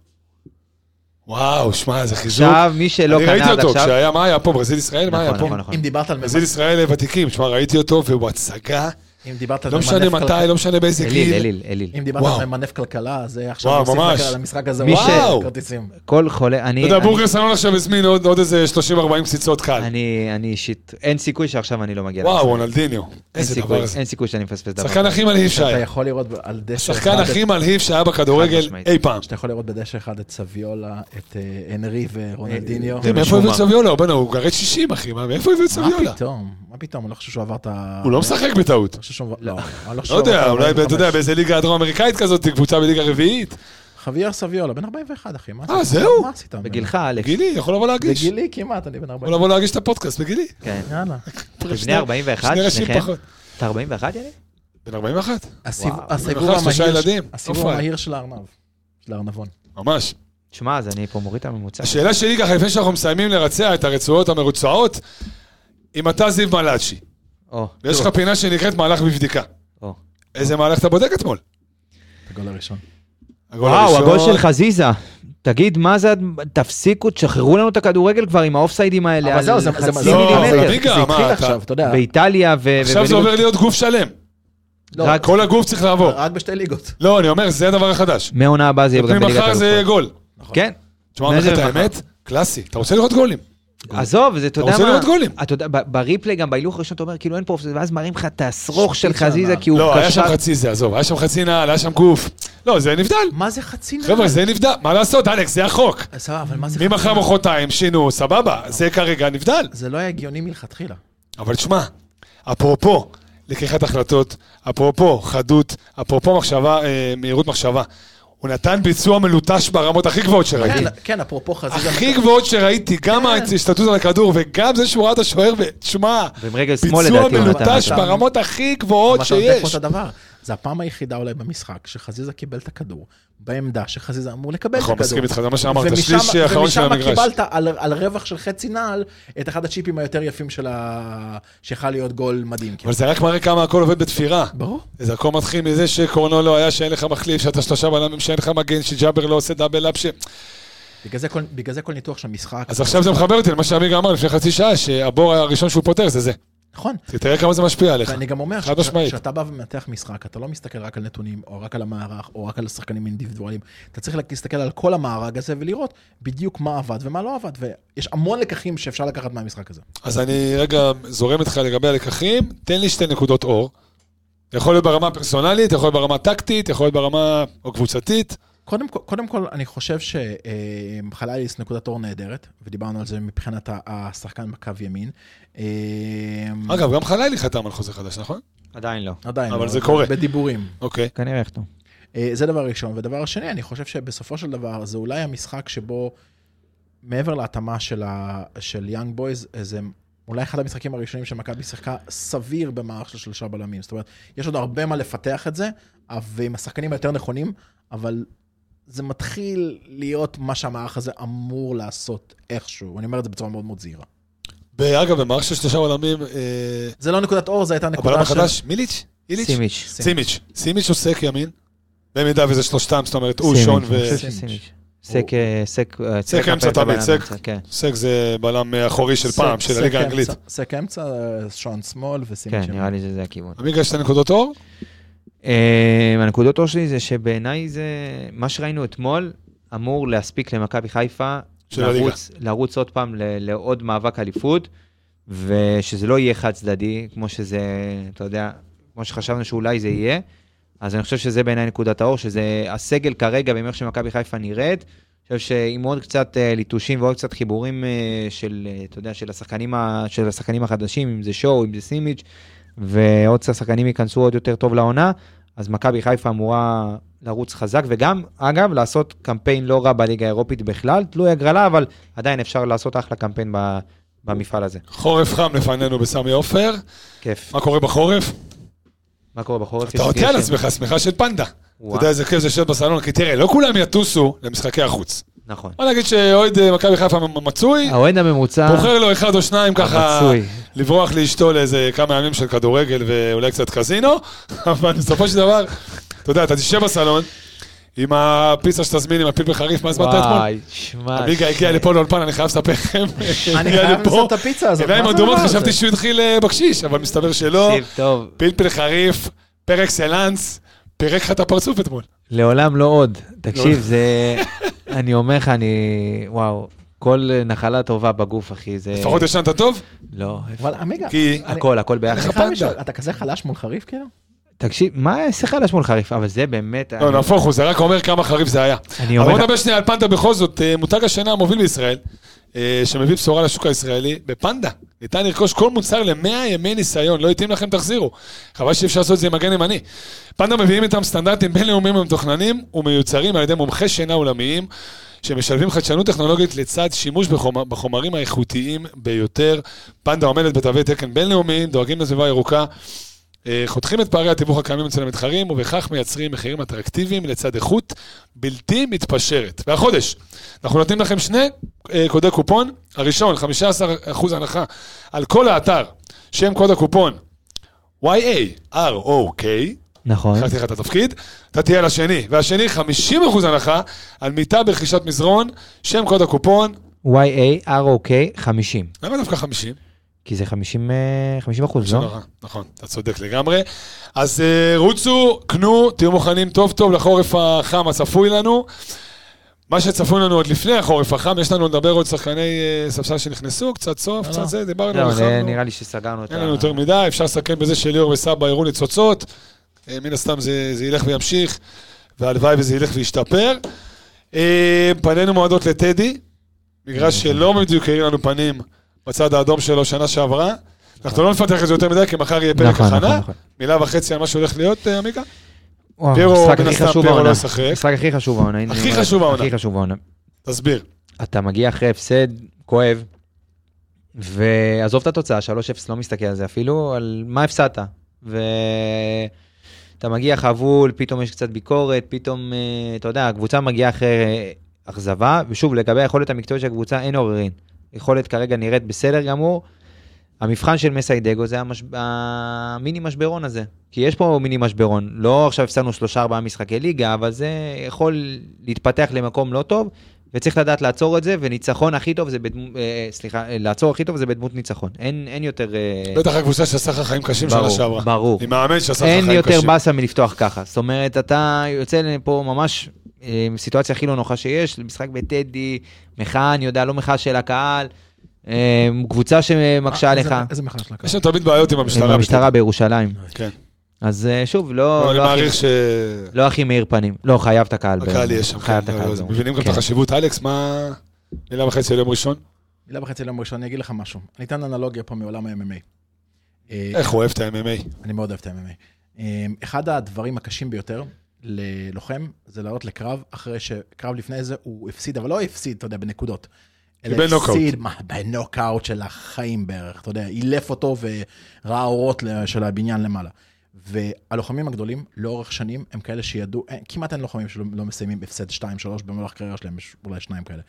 וואו, שמע, איזה חיזוק. עכשיו, מי שלא אני קנה ראיתי עד אותו, עכשיו... כשהיה, מה היה פה? ברזיל ישראל? מה היה נכון, פה? נכון, נכון. אם דיברת על ברזיל ישראל ותיקים, שמע, ראיתי אותו, והוא הצגה, אם דיברת על לא משנה ממנף מתי, כלכלה- לא משנה באיזה אליל, גיל. אליל, אליל. אם דיברת וואו. על ממנף כלכלה, זה עכשיו וואו, נוסיף ממש. על המשחק הזה, מי וואו, ש- כרטיסים. כל חולה, אני... אתה יודע, בורגר סלון עכשיו הזמין עוד איזה 30-40 קציצות קל. אני אני אישית, אין סיכוי שעכשיו אני לא מגיע. וואו, למשחק. רונלדיניו. אין איזה סיכוי, דבר זה. אין סיכוי שאני מפספס דבר. השחקן כזה. הכי מלהיב שהיה. יכול לראות על דשא השחקן אחד, הכי מלהיב שהיה בכדורגל. אי פעם. שאתה יכול לראות בדשא אחד את סביולה, את אה, הנרי ורונלדיניו. מאיפה הביאו את סביולה? בוא'נה, הוא גרד 60, אחי, מאיפה הביאו את סביולה? מה פתאום? מה פתאום? אני לא חושב שהוא עבר את ה... הוא לא משחק בטעות. שהוא... לא, אני לא לא עבר יודע, אולי, אתה יודע, באיזה ליגה הדרום אמריקאית כזאת, קבוצה בליגה רביעית. חוויאר סביולה, בן 41, אחי. מה אה, עשית? זהו? מה עשית? בגילך, אלכס. בגילי, יכול לבוא להגיש. בגילי כמעט, אני בן יכול 41. לבוא להגיש את הפודקאסט, בגילי. כן. יאללה. בני 41, שני ראשים שניכם? אתה 41, יאללה? בן 41, הסיב- וואו. הסיבוב המהיר- לא של הארנב. של הארנבון. ממש. שמע, אז אני פה מוריד את הממוצע. השאלה שלי ככה, לפני שאנחנו מסיימים לרצע את הרצועות המרוצעות, אם אתה זיו מלאצ'י, ויש לך פינה שנקראת מהלך בבדיקה. איזה מהלך אתה בודק אתמול? את הגול הראשון. וואו, הגול של חזיזה. תגיד, מה זה, תפסיקו, תשחררו לנו את הכדורגל כבר עם האופסיידים האלה, אבל זהו, זה- זה- חצי זה- לא, זה- מילימטר. זה זה התחיל עכשיו, אתה יודע. באיטליה ו... עכשיו זה עובר להיות גוף שלם. לא, כל הגוף צריך לעבור. רק בשתי ליגות. לא, אני אומר, זה הדבר החדש. מעונה הבאה זה יהיה גם בליגת ממחר זה האלופות. גול. כן. תשמע, אני אומר לך את האמת, קלאסי. אתה רוצה לראות גולים? עזוב, זה, אתה יודע מה... רוצה לראות גולים? אתה יודע, בריפלי, גם בהילוך הראשון, אתה אומר, כאילו אין פה אופסייד, ואז מראים לך את השרוך של חזיזה, כי הוא לא, היה שם קשר... חצי זה, עזוב, היה שם חצי נעל, היה שם גוף. לא, זה נבדל. מה זה חצי נעל? חבר'ה, זה נבדל. מה לעשות, אלכס, זה החוק. סבבה, אבל מה זה חצי ממחר נעל? מחרתיים, שינו, סבבה, זה כרגע נבדל. זה לא היה הגיוני מלכתחילה. אבל תשמע, אפרופו לקיחת החלטות, אפרופו חדות, אפרופו מחשבה, אה, מהירות מחשבה, הוא נתן ביצוע מלוטש ברמות הכי גבוהות שראיתי. כן, כן, אפרופו חזיזה. הכי גבוהות שראיתי, גם כן. ההשתלטות על הכדור וגם זה שהוא ראה את השוער, ותשמע, ביצוע מלוטש. ברמות הכי גבוהות שיש. זה הפעם היחידה אולי במשחק שחזיזה קיבל את הכדור בעמדה שחזיזה אמור לקבל את נכון, הכדור. מסכים איתך, זה מה שאמרת, ומשם- שליש האחרון של ומשם המגרש. קיבלת על, על רווח של חצי נעל את אחד הצ'יפים היותר יפים של ה... שיכל להיות גול מדהים. כאילו. אבל זה רק מראה כמה הכל עובד בתפירה. ברור. זה הכל מתחיל מזה שקורנו לא היה שאין לך מחליף, שאתה שלושה בלמים, שאין לך מגן, שג'אבר לא עושה דאבל אפ, ש... בגלל זה, כל, בגלל זה כל ניתוח של המשחק. אז עכשיו זה מחבר אותי למה שעמיגה אמר לפני חצי שעה, שהבור הראשון שהוא פותר זה זה. נכון. תראה כמה זה משפיע עליך. ואני גם אומר. כשאתה בא ומנתח משחק, אתה לא מסתכל רק על נתונים, או רק על המערך, או רק על השחקנים אינדיבידואליים. אתה צריך להסתכל על כל המארג הזה ולראות בדיוק מה עבד ומה לא עבד. ויש המון לקחים שאפשר לקחת מהמשחק הזה. אז אני רגע זורם איתך לגבי הלקחים, תן לי שתי נקודות אור. יכול להיות ברמה פרסונלית, יכול להיות ברמה טקטית, יכול להיות ברמה או קבוצתית. קודם כל, קודם כל אני חושב שחליליס נקודת אור נהדרת, ודיברנו על זה מבחינת השחקן בקו ימין. אה, אגב, גם חלילי חתם על חוזה חדש, נכון? עדיין לא. עדיין, אבל לא, זה קורה. בדיבורים. אוקיי. כנראה יחתום. אה, זה דבר ראשון. ודבר שני, אני חושב שבסופו של דבר, זה אולי המשחק שבו, מעבר להתאמה של, ה... של יאנג בויז, זה אולי אחד המשחקים הראשונים שמכבי שיחקה סביר במערך של שלושה בלמים. זאת אומרת, יש עוד הרבה מה לפתח את זה, ועם השחקנים היותר נכונים, אבל זה מתחיל להיות מה שהמערך הזה אמור לעשות איכשהו. אני אומר את זה בצורה מאוד מאוד זהירה. אגב, במערכת של שלושה עולמים, אה, זה לא נקודת אור, זו הייתה הבלם נקודה של... החדש, מיליץ'? איליץ'? סימיץ'. סימיץ'. סימיץ' הוא סק ימין. במידה וזה שלושתם, זאת אומרת, הוא, סימיץ', שון ו... סק, אה, סק, אה, סק אמצע הפעם תמיד, סק. אמצע, כן. סק זה בלם אחורי של פעם, של הליגה האנגלית. סק אמצע, שון שמאל וסימי כן, נראה לי שזה הכיוון. עמיגה, שתי נקודות אור? אה, הנקודות אור שלי זה שבעיניי זה, מה שראינו אתמול אמור להספיק למכבי חיפה. לרוץ, לרוץ עוד פעם לעוד מאבק אליפות, ושזה לא יהיה חד צדדי, כמו שזה, אתה יודע, כמו שחשבנו שאולי זה יהיה. אז אני חושב שזה בעיניי נקודת האור, שזה הסגל כרגע, ועם איך שמכבי חיפה נראית, אני חושב שעם עוד קצת אה, ליטושים ועוד קצת חיבורים אה, של, אתה יודע, של השחקנים, ה- של השחקנים החדשים, אם זה שואו, אם זה סימיץ', ועוד קצת שחקנים ייכנסו עוד יותר טוב לעונה, אז מכבי חיפה אמורה לרוץ חזק, וגם, אגב, לעשות קמפיין לא רע בליגה האירופית בכלל, תלוי הגרלה, אבל עדיין אפשר לעשות אחלה קמפיין ב- במפעל הזה. חורף חם לפנינו בסמי עופר. כיף. מה קורה בחורף? מה קורה בחורף? אתה עוטה על. עצמך, שמחה של פנדה. אתה. יודע איזה כיף זה לשבת בסלון, כי תראה, לא כולם יטוסו למשחקי החוץ. נכון. בוא נגיד שאוהד אה, מכבי חיפה מצוי, האוהד הממוצע... בוחר לו אחד או שניים ככה המצוי. לברוח לאשתו לאיזה כמה ימים של כדורגל ואולי קצת קזינו, [LAUGHS] אבל בסופו של דבר, אתה יודע, אתה תשב בסלון עם הפיצה שתזמין עם הפלפל חריף, מה הזמנת אתמול? וואי, שמע... אביגה הגיע לפה לאולפן, אני חייב לספר לכם. אני חייב לנסות את הפיצה הזאת. עיניים מה זה אדומות, חשבתי? שהוא התחיל אה, בקשיש, אבל מסתבר שלא. פלפל חריף, פר אקסלנס, פירק לך את הפרצוף אתמול. לעולם לא עוד. לא. תקשיב, זה... [LAUGHS] אני אומר לך, אני... וואו, כל נחלה טובה בגוף, אחי, זה... לפחות ישנת טוב? לא, אבל עמיגה, כי... הכל, הכל ביחד. אתה כזה חלש מול חריף כאילו? תקשיב, מה יעשה חלש מול חריף? אבל זה באמת... לא, נהפוך הוא, זה רק אומר כמה חריף זה היה. אני אבל אומר... בוא נדבר שנייה על פנדה בכל זאת, אה, מותג השנה המוביל בישראל, שמביא בשורה לשוק הישראלי, בפנדה. ניתן לרכוש כל מוצר ל-100 ימי ניסיון, לא התאים לכם, תחזירו. חבל שאי אפשר לעשות את זה עם מגן ימני. פנדה מביאים איתם סטנדרטים בינלאומיים ומתוכננים ומיוצרים על ידי מומחי שינה עולמיים, שמשלבים חדשנות טכנולוגית לצד שימוש בחומר, בחומרים האיכותיים ביותר. פנדה עומדת בתווי תקן בינלאומיים, דואגים לסביבה ירוקה. אה, חותכים את פערי התיווך הקיימים אצל המתחרים, ובכך מייצרים מחירים אטרקטיביים לצד איכות בלתי מתפשרת. והחודש, אנחנו נותנים לכם שני אה, קודי קופון. הראשון, 15% הנחה על כל האתר, שם קוד הקופון YAROK, נכון. לקחתי לך את התפקיד, אתה תהיה על השני. והשני, 50% הנחה על מיטה ברכישת מזרון, שם קוד הקופון, YAROK 50. למה דווקא 50? כי זה 50 אה, 50 אחוז, לא? שנורא, נכון, אתה צודק לגמרי. אז uh, רוצו, קנו, תהיו מוכנים טוב טוב לחורף החם הצפוי לנו. מה שצפוי לנו עוד לפני החורף החם, יש לנו לדבר עוד שחקני uh, ספסל שנכנסו, קצת סוף, לא, קצת לא. זה, דיברנו, לא. נראה לי שסגרנו את אין לנו יותר מדי, אפשר לסכם בזה שליאור וסבא הראו ניצוצות. אה, מן הסתם זה, זה ילך וימשיך, והלוואי וזה ילך וישתפר. אה, פנינו מועדות לטדי, מגרש שלא בדיוק האיר לנו פנים בצד האדום שלו שנה שעברה. אנחנו לא נפתח את זה יותר מדי, כי מחר יהיה פרק נכון, נכון, הכנה. נכון. מילה וחצי על מה שהולך להיות, אה, עמיקה? פירו, מן הסתם, פירו לא. ישחק. המשחק הכי חשוב העונה. הכי חשוב העונה. הכי חשוב העונה. תסביר. אתה מגיע אחרי הפסד כואב, ועזוב את התוצאה, 3-0 לא מסתכל על זה אפילו, על מה הפסדת. ואתה אתה מגיע חבול, פתאום יש קצת ביקורת, פתאום, אה, אתה יודע, הקבוצה מגיעה אחרי אה, אכזבה, ושוב, לגבי היכולת המקצועית של הקבוצה, אין עוררין. יכולת כרגע נראית בסדר גמור. המבחן של מסיידגו זה המש... המיני משברון הזה. כי יש פה מיני משברון. לא עכשיו הפסדנו שלושה ארבעה משחקי ליגה, אבל זה יכול להתפתח למקום לא טוב, וצריך לדעת לעצור את זה, וניצחון הכי טוב זה בדמות, אה, סליחה, אה, לעצור הכי טוב זה בדמות ניצחון. אין, אין יותר... אה, בטח הקבוצה שעשה לך חיים קשים שנה ברור, שעברה. ברור. עם מאמן שעשה לך חיים אין קשים. יותר באסה מלפתוח ככה. זאת אומרת, אתה יוצא לפה ממש סיטואציה הכי לא נוחה שיש, משחק בטדי, מחאה, אני יודע, לא מחאה של הקהל, אה, קבוצה שמקשה אה, עליך, איזה- מחאה של הקהל? יש לנו תמיד בעיות עם עם המשטרה. המשטרה בירושלים. כן. אז אה, שוב, לא, לא אני לא הכי- מעריך לא הכי מאיר פנים. לא, חייב את הקהל. שהקהל ב- יהיה שם. חייב את כן, הקהל. לא, מבינים גם את כן. החשיבות. אלכס, מה... מילה וחצי על יום ראשון? מילה וחצי ליום ראשון, אני אגיד לך משהו. אני אתן אנלוגיה פה מעולם ה-MMA. אה, איך הוא אוהב את ה-MMA. אני מאוד אוהב את ה-MMA. אה, אחד הדברים הקשים ביותר ללוחם זה לעלות לקרב אחרי שקרב לפני זה הוא הפסיד, אבל לא הפסיד, אתה יודע, בנקודות. אלא קיבל נוקאוט. הפסיד, מה, בנוקאוט של החיים בערך, אתה יודע, אילף אותו וראה אורות של הבניין למעלה. והלוחמים הגדולים, לאורך שנים, הם כאלה שידעו, אין, כמעט אין לוחמים שלא לא מסיימים הפסד 2-3 במהלך הקריירה שלהם, יש אולי שניים כאלה.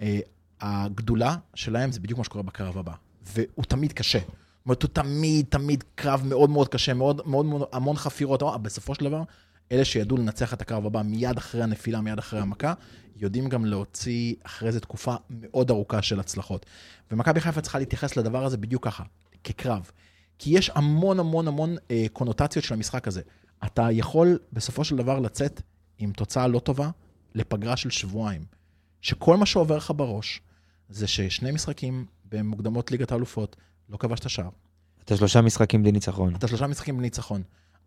אה, הגדולה שלהם זה בדיוק מה שקורה בקרב הבא, והוא תמיד קשה. זאת אומרת, הוא תמיד, תמיד קרב מאוד מאוד קשה, מאוד, מאוד, מאוד המון חפירות, אבל בסופו של דבר, אלה שידעו לנצח את הקרב הבא מיד אחרי הנפילה, מיד אחרי המכה, יודעים גם להוציא אחרי זה תקופה מאוד ארוכה של הצלחות. ומכבי חיפה צריכה להתייחס לדבר הזה בדיוק ככה, כקרב. כי יש המון המון המון אה, קונוטציות של המשחק הזה. אתה יכול בסופו של דבר לצאת עם תוצאה לא טובה לפגרה של שבועיים. שכל מה שעובר לך בראש זה ששני משחקים במוקדמות ליגת האלופות, לא כבשת שער. אתה שלושה משחקים בלי ניצחון. אתה שלושה משחקים בניצחון.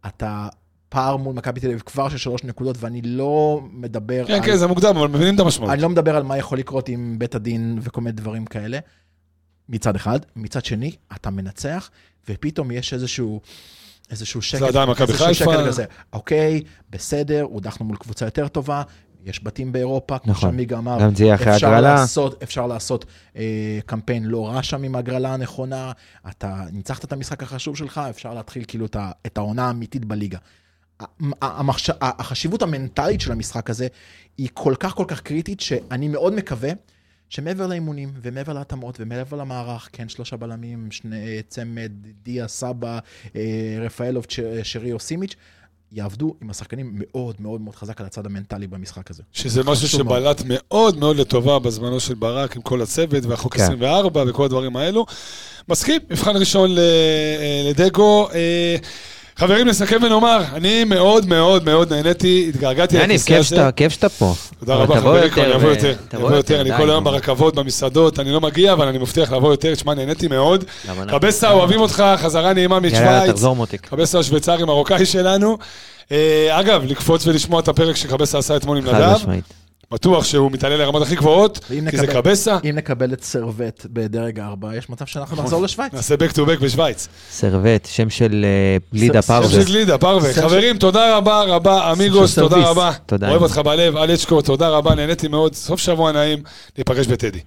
אתה פער מול מכבי תל אביב כבר של שלוש נקודות, ואני לא מדבר כן, על... כן, זה מוקדם, אבל מבינים את המשמעות. אני לא מדבר על מה יכול לקרות עם בית הדין וכל מיני דברים כאלה, מצד אחד. מצד שני, אתה מנצח, ופתאום יש איזשהו... איזשהו שקט, עדיין מכבי חיפה. אוקיי, בסדר, הודחנו מול קבוצה יותר טובה, יש בתים באירופה, כמו נכון. שעמיגה אמר, גם זה יהיה אחרי אפשר הגרלה. לעשות, אפשר לעשות אה, קמפיין לא רע שם עם ההגרלה הנכונה, אתה ניצחת את המשחק החשוב שלך, אפשר להתחיל כאילו את, ה, את העונה האמיתית בליגה. המחש... החשיבות המנטלית של המשחק הזה היא כל כך כל כך קריטית, שאני מאוד מקווה שמעבר לאימונים ומעבר להתאמות ומעבר למערך, כן, שלושה בלמים, שני צמד, דיה, סבא, אה, רפאלוב, שרי או סימיץ', יעבדו עם השחקנים מאוד מאוד מאוד חזק על הצד המנטלי במשחק הזה. שזה משהו מאוד. שבלט מאוד מאוד לטובה בזמנו של ברק, עם כל הצוות והחוק כן. 24 וכל הדברים האלו. מסכים, מבחן ראשון אה, לדגו. אה, חברים, נסכם ונאמר, אני מאוד מאוד מאוד נהניתי, התגעגעתי יניב, לכיסא הזה. שאתה- כיף שאתה פה. תודה רבה, חברי, אני אבוא יותר. אני אבוא יותר, אני די, כל היום. ברכבות, במסעדות, אני לא מגיע, אבל אני מבטיח לבוא יותר. תשמע, נהניתי מאוד. אנחנו. קבסה, אוהבים אותך, חזרה נעימה משוויץ. תחזור מותק. קבסה השוויצרי מרוקאי שלנו. אה, אגב, לקפוץ ולשמוע את הפרק שקבסה עשה אתמול עם חד נדב. משמעית. בטוח שהוא מתעלה לרמות הכי גבוהות, כי זה נקבל- קבסה. אם נקבל את סרווט בדרג 4, יש מצב שאנחנו נחזור לשוויץ. נעשה back to back בשוויץ. סרווט, שם של אה, לידה ס- פרווה. שם של גלידה, פרווה. חברים, תודה רבה רבה, אמיגוס, תודה. רבה. תודה. אוהב אותך בלב, אלצ'קו, תודה רבה, נהניתי מאוד. סוף שבוע נעים, ניפגש בטדי.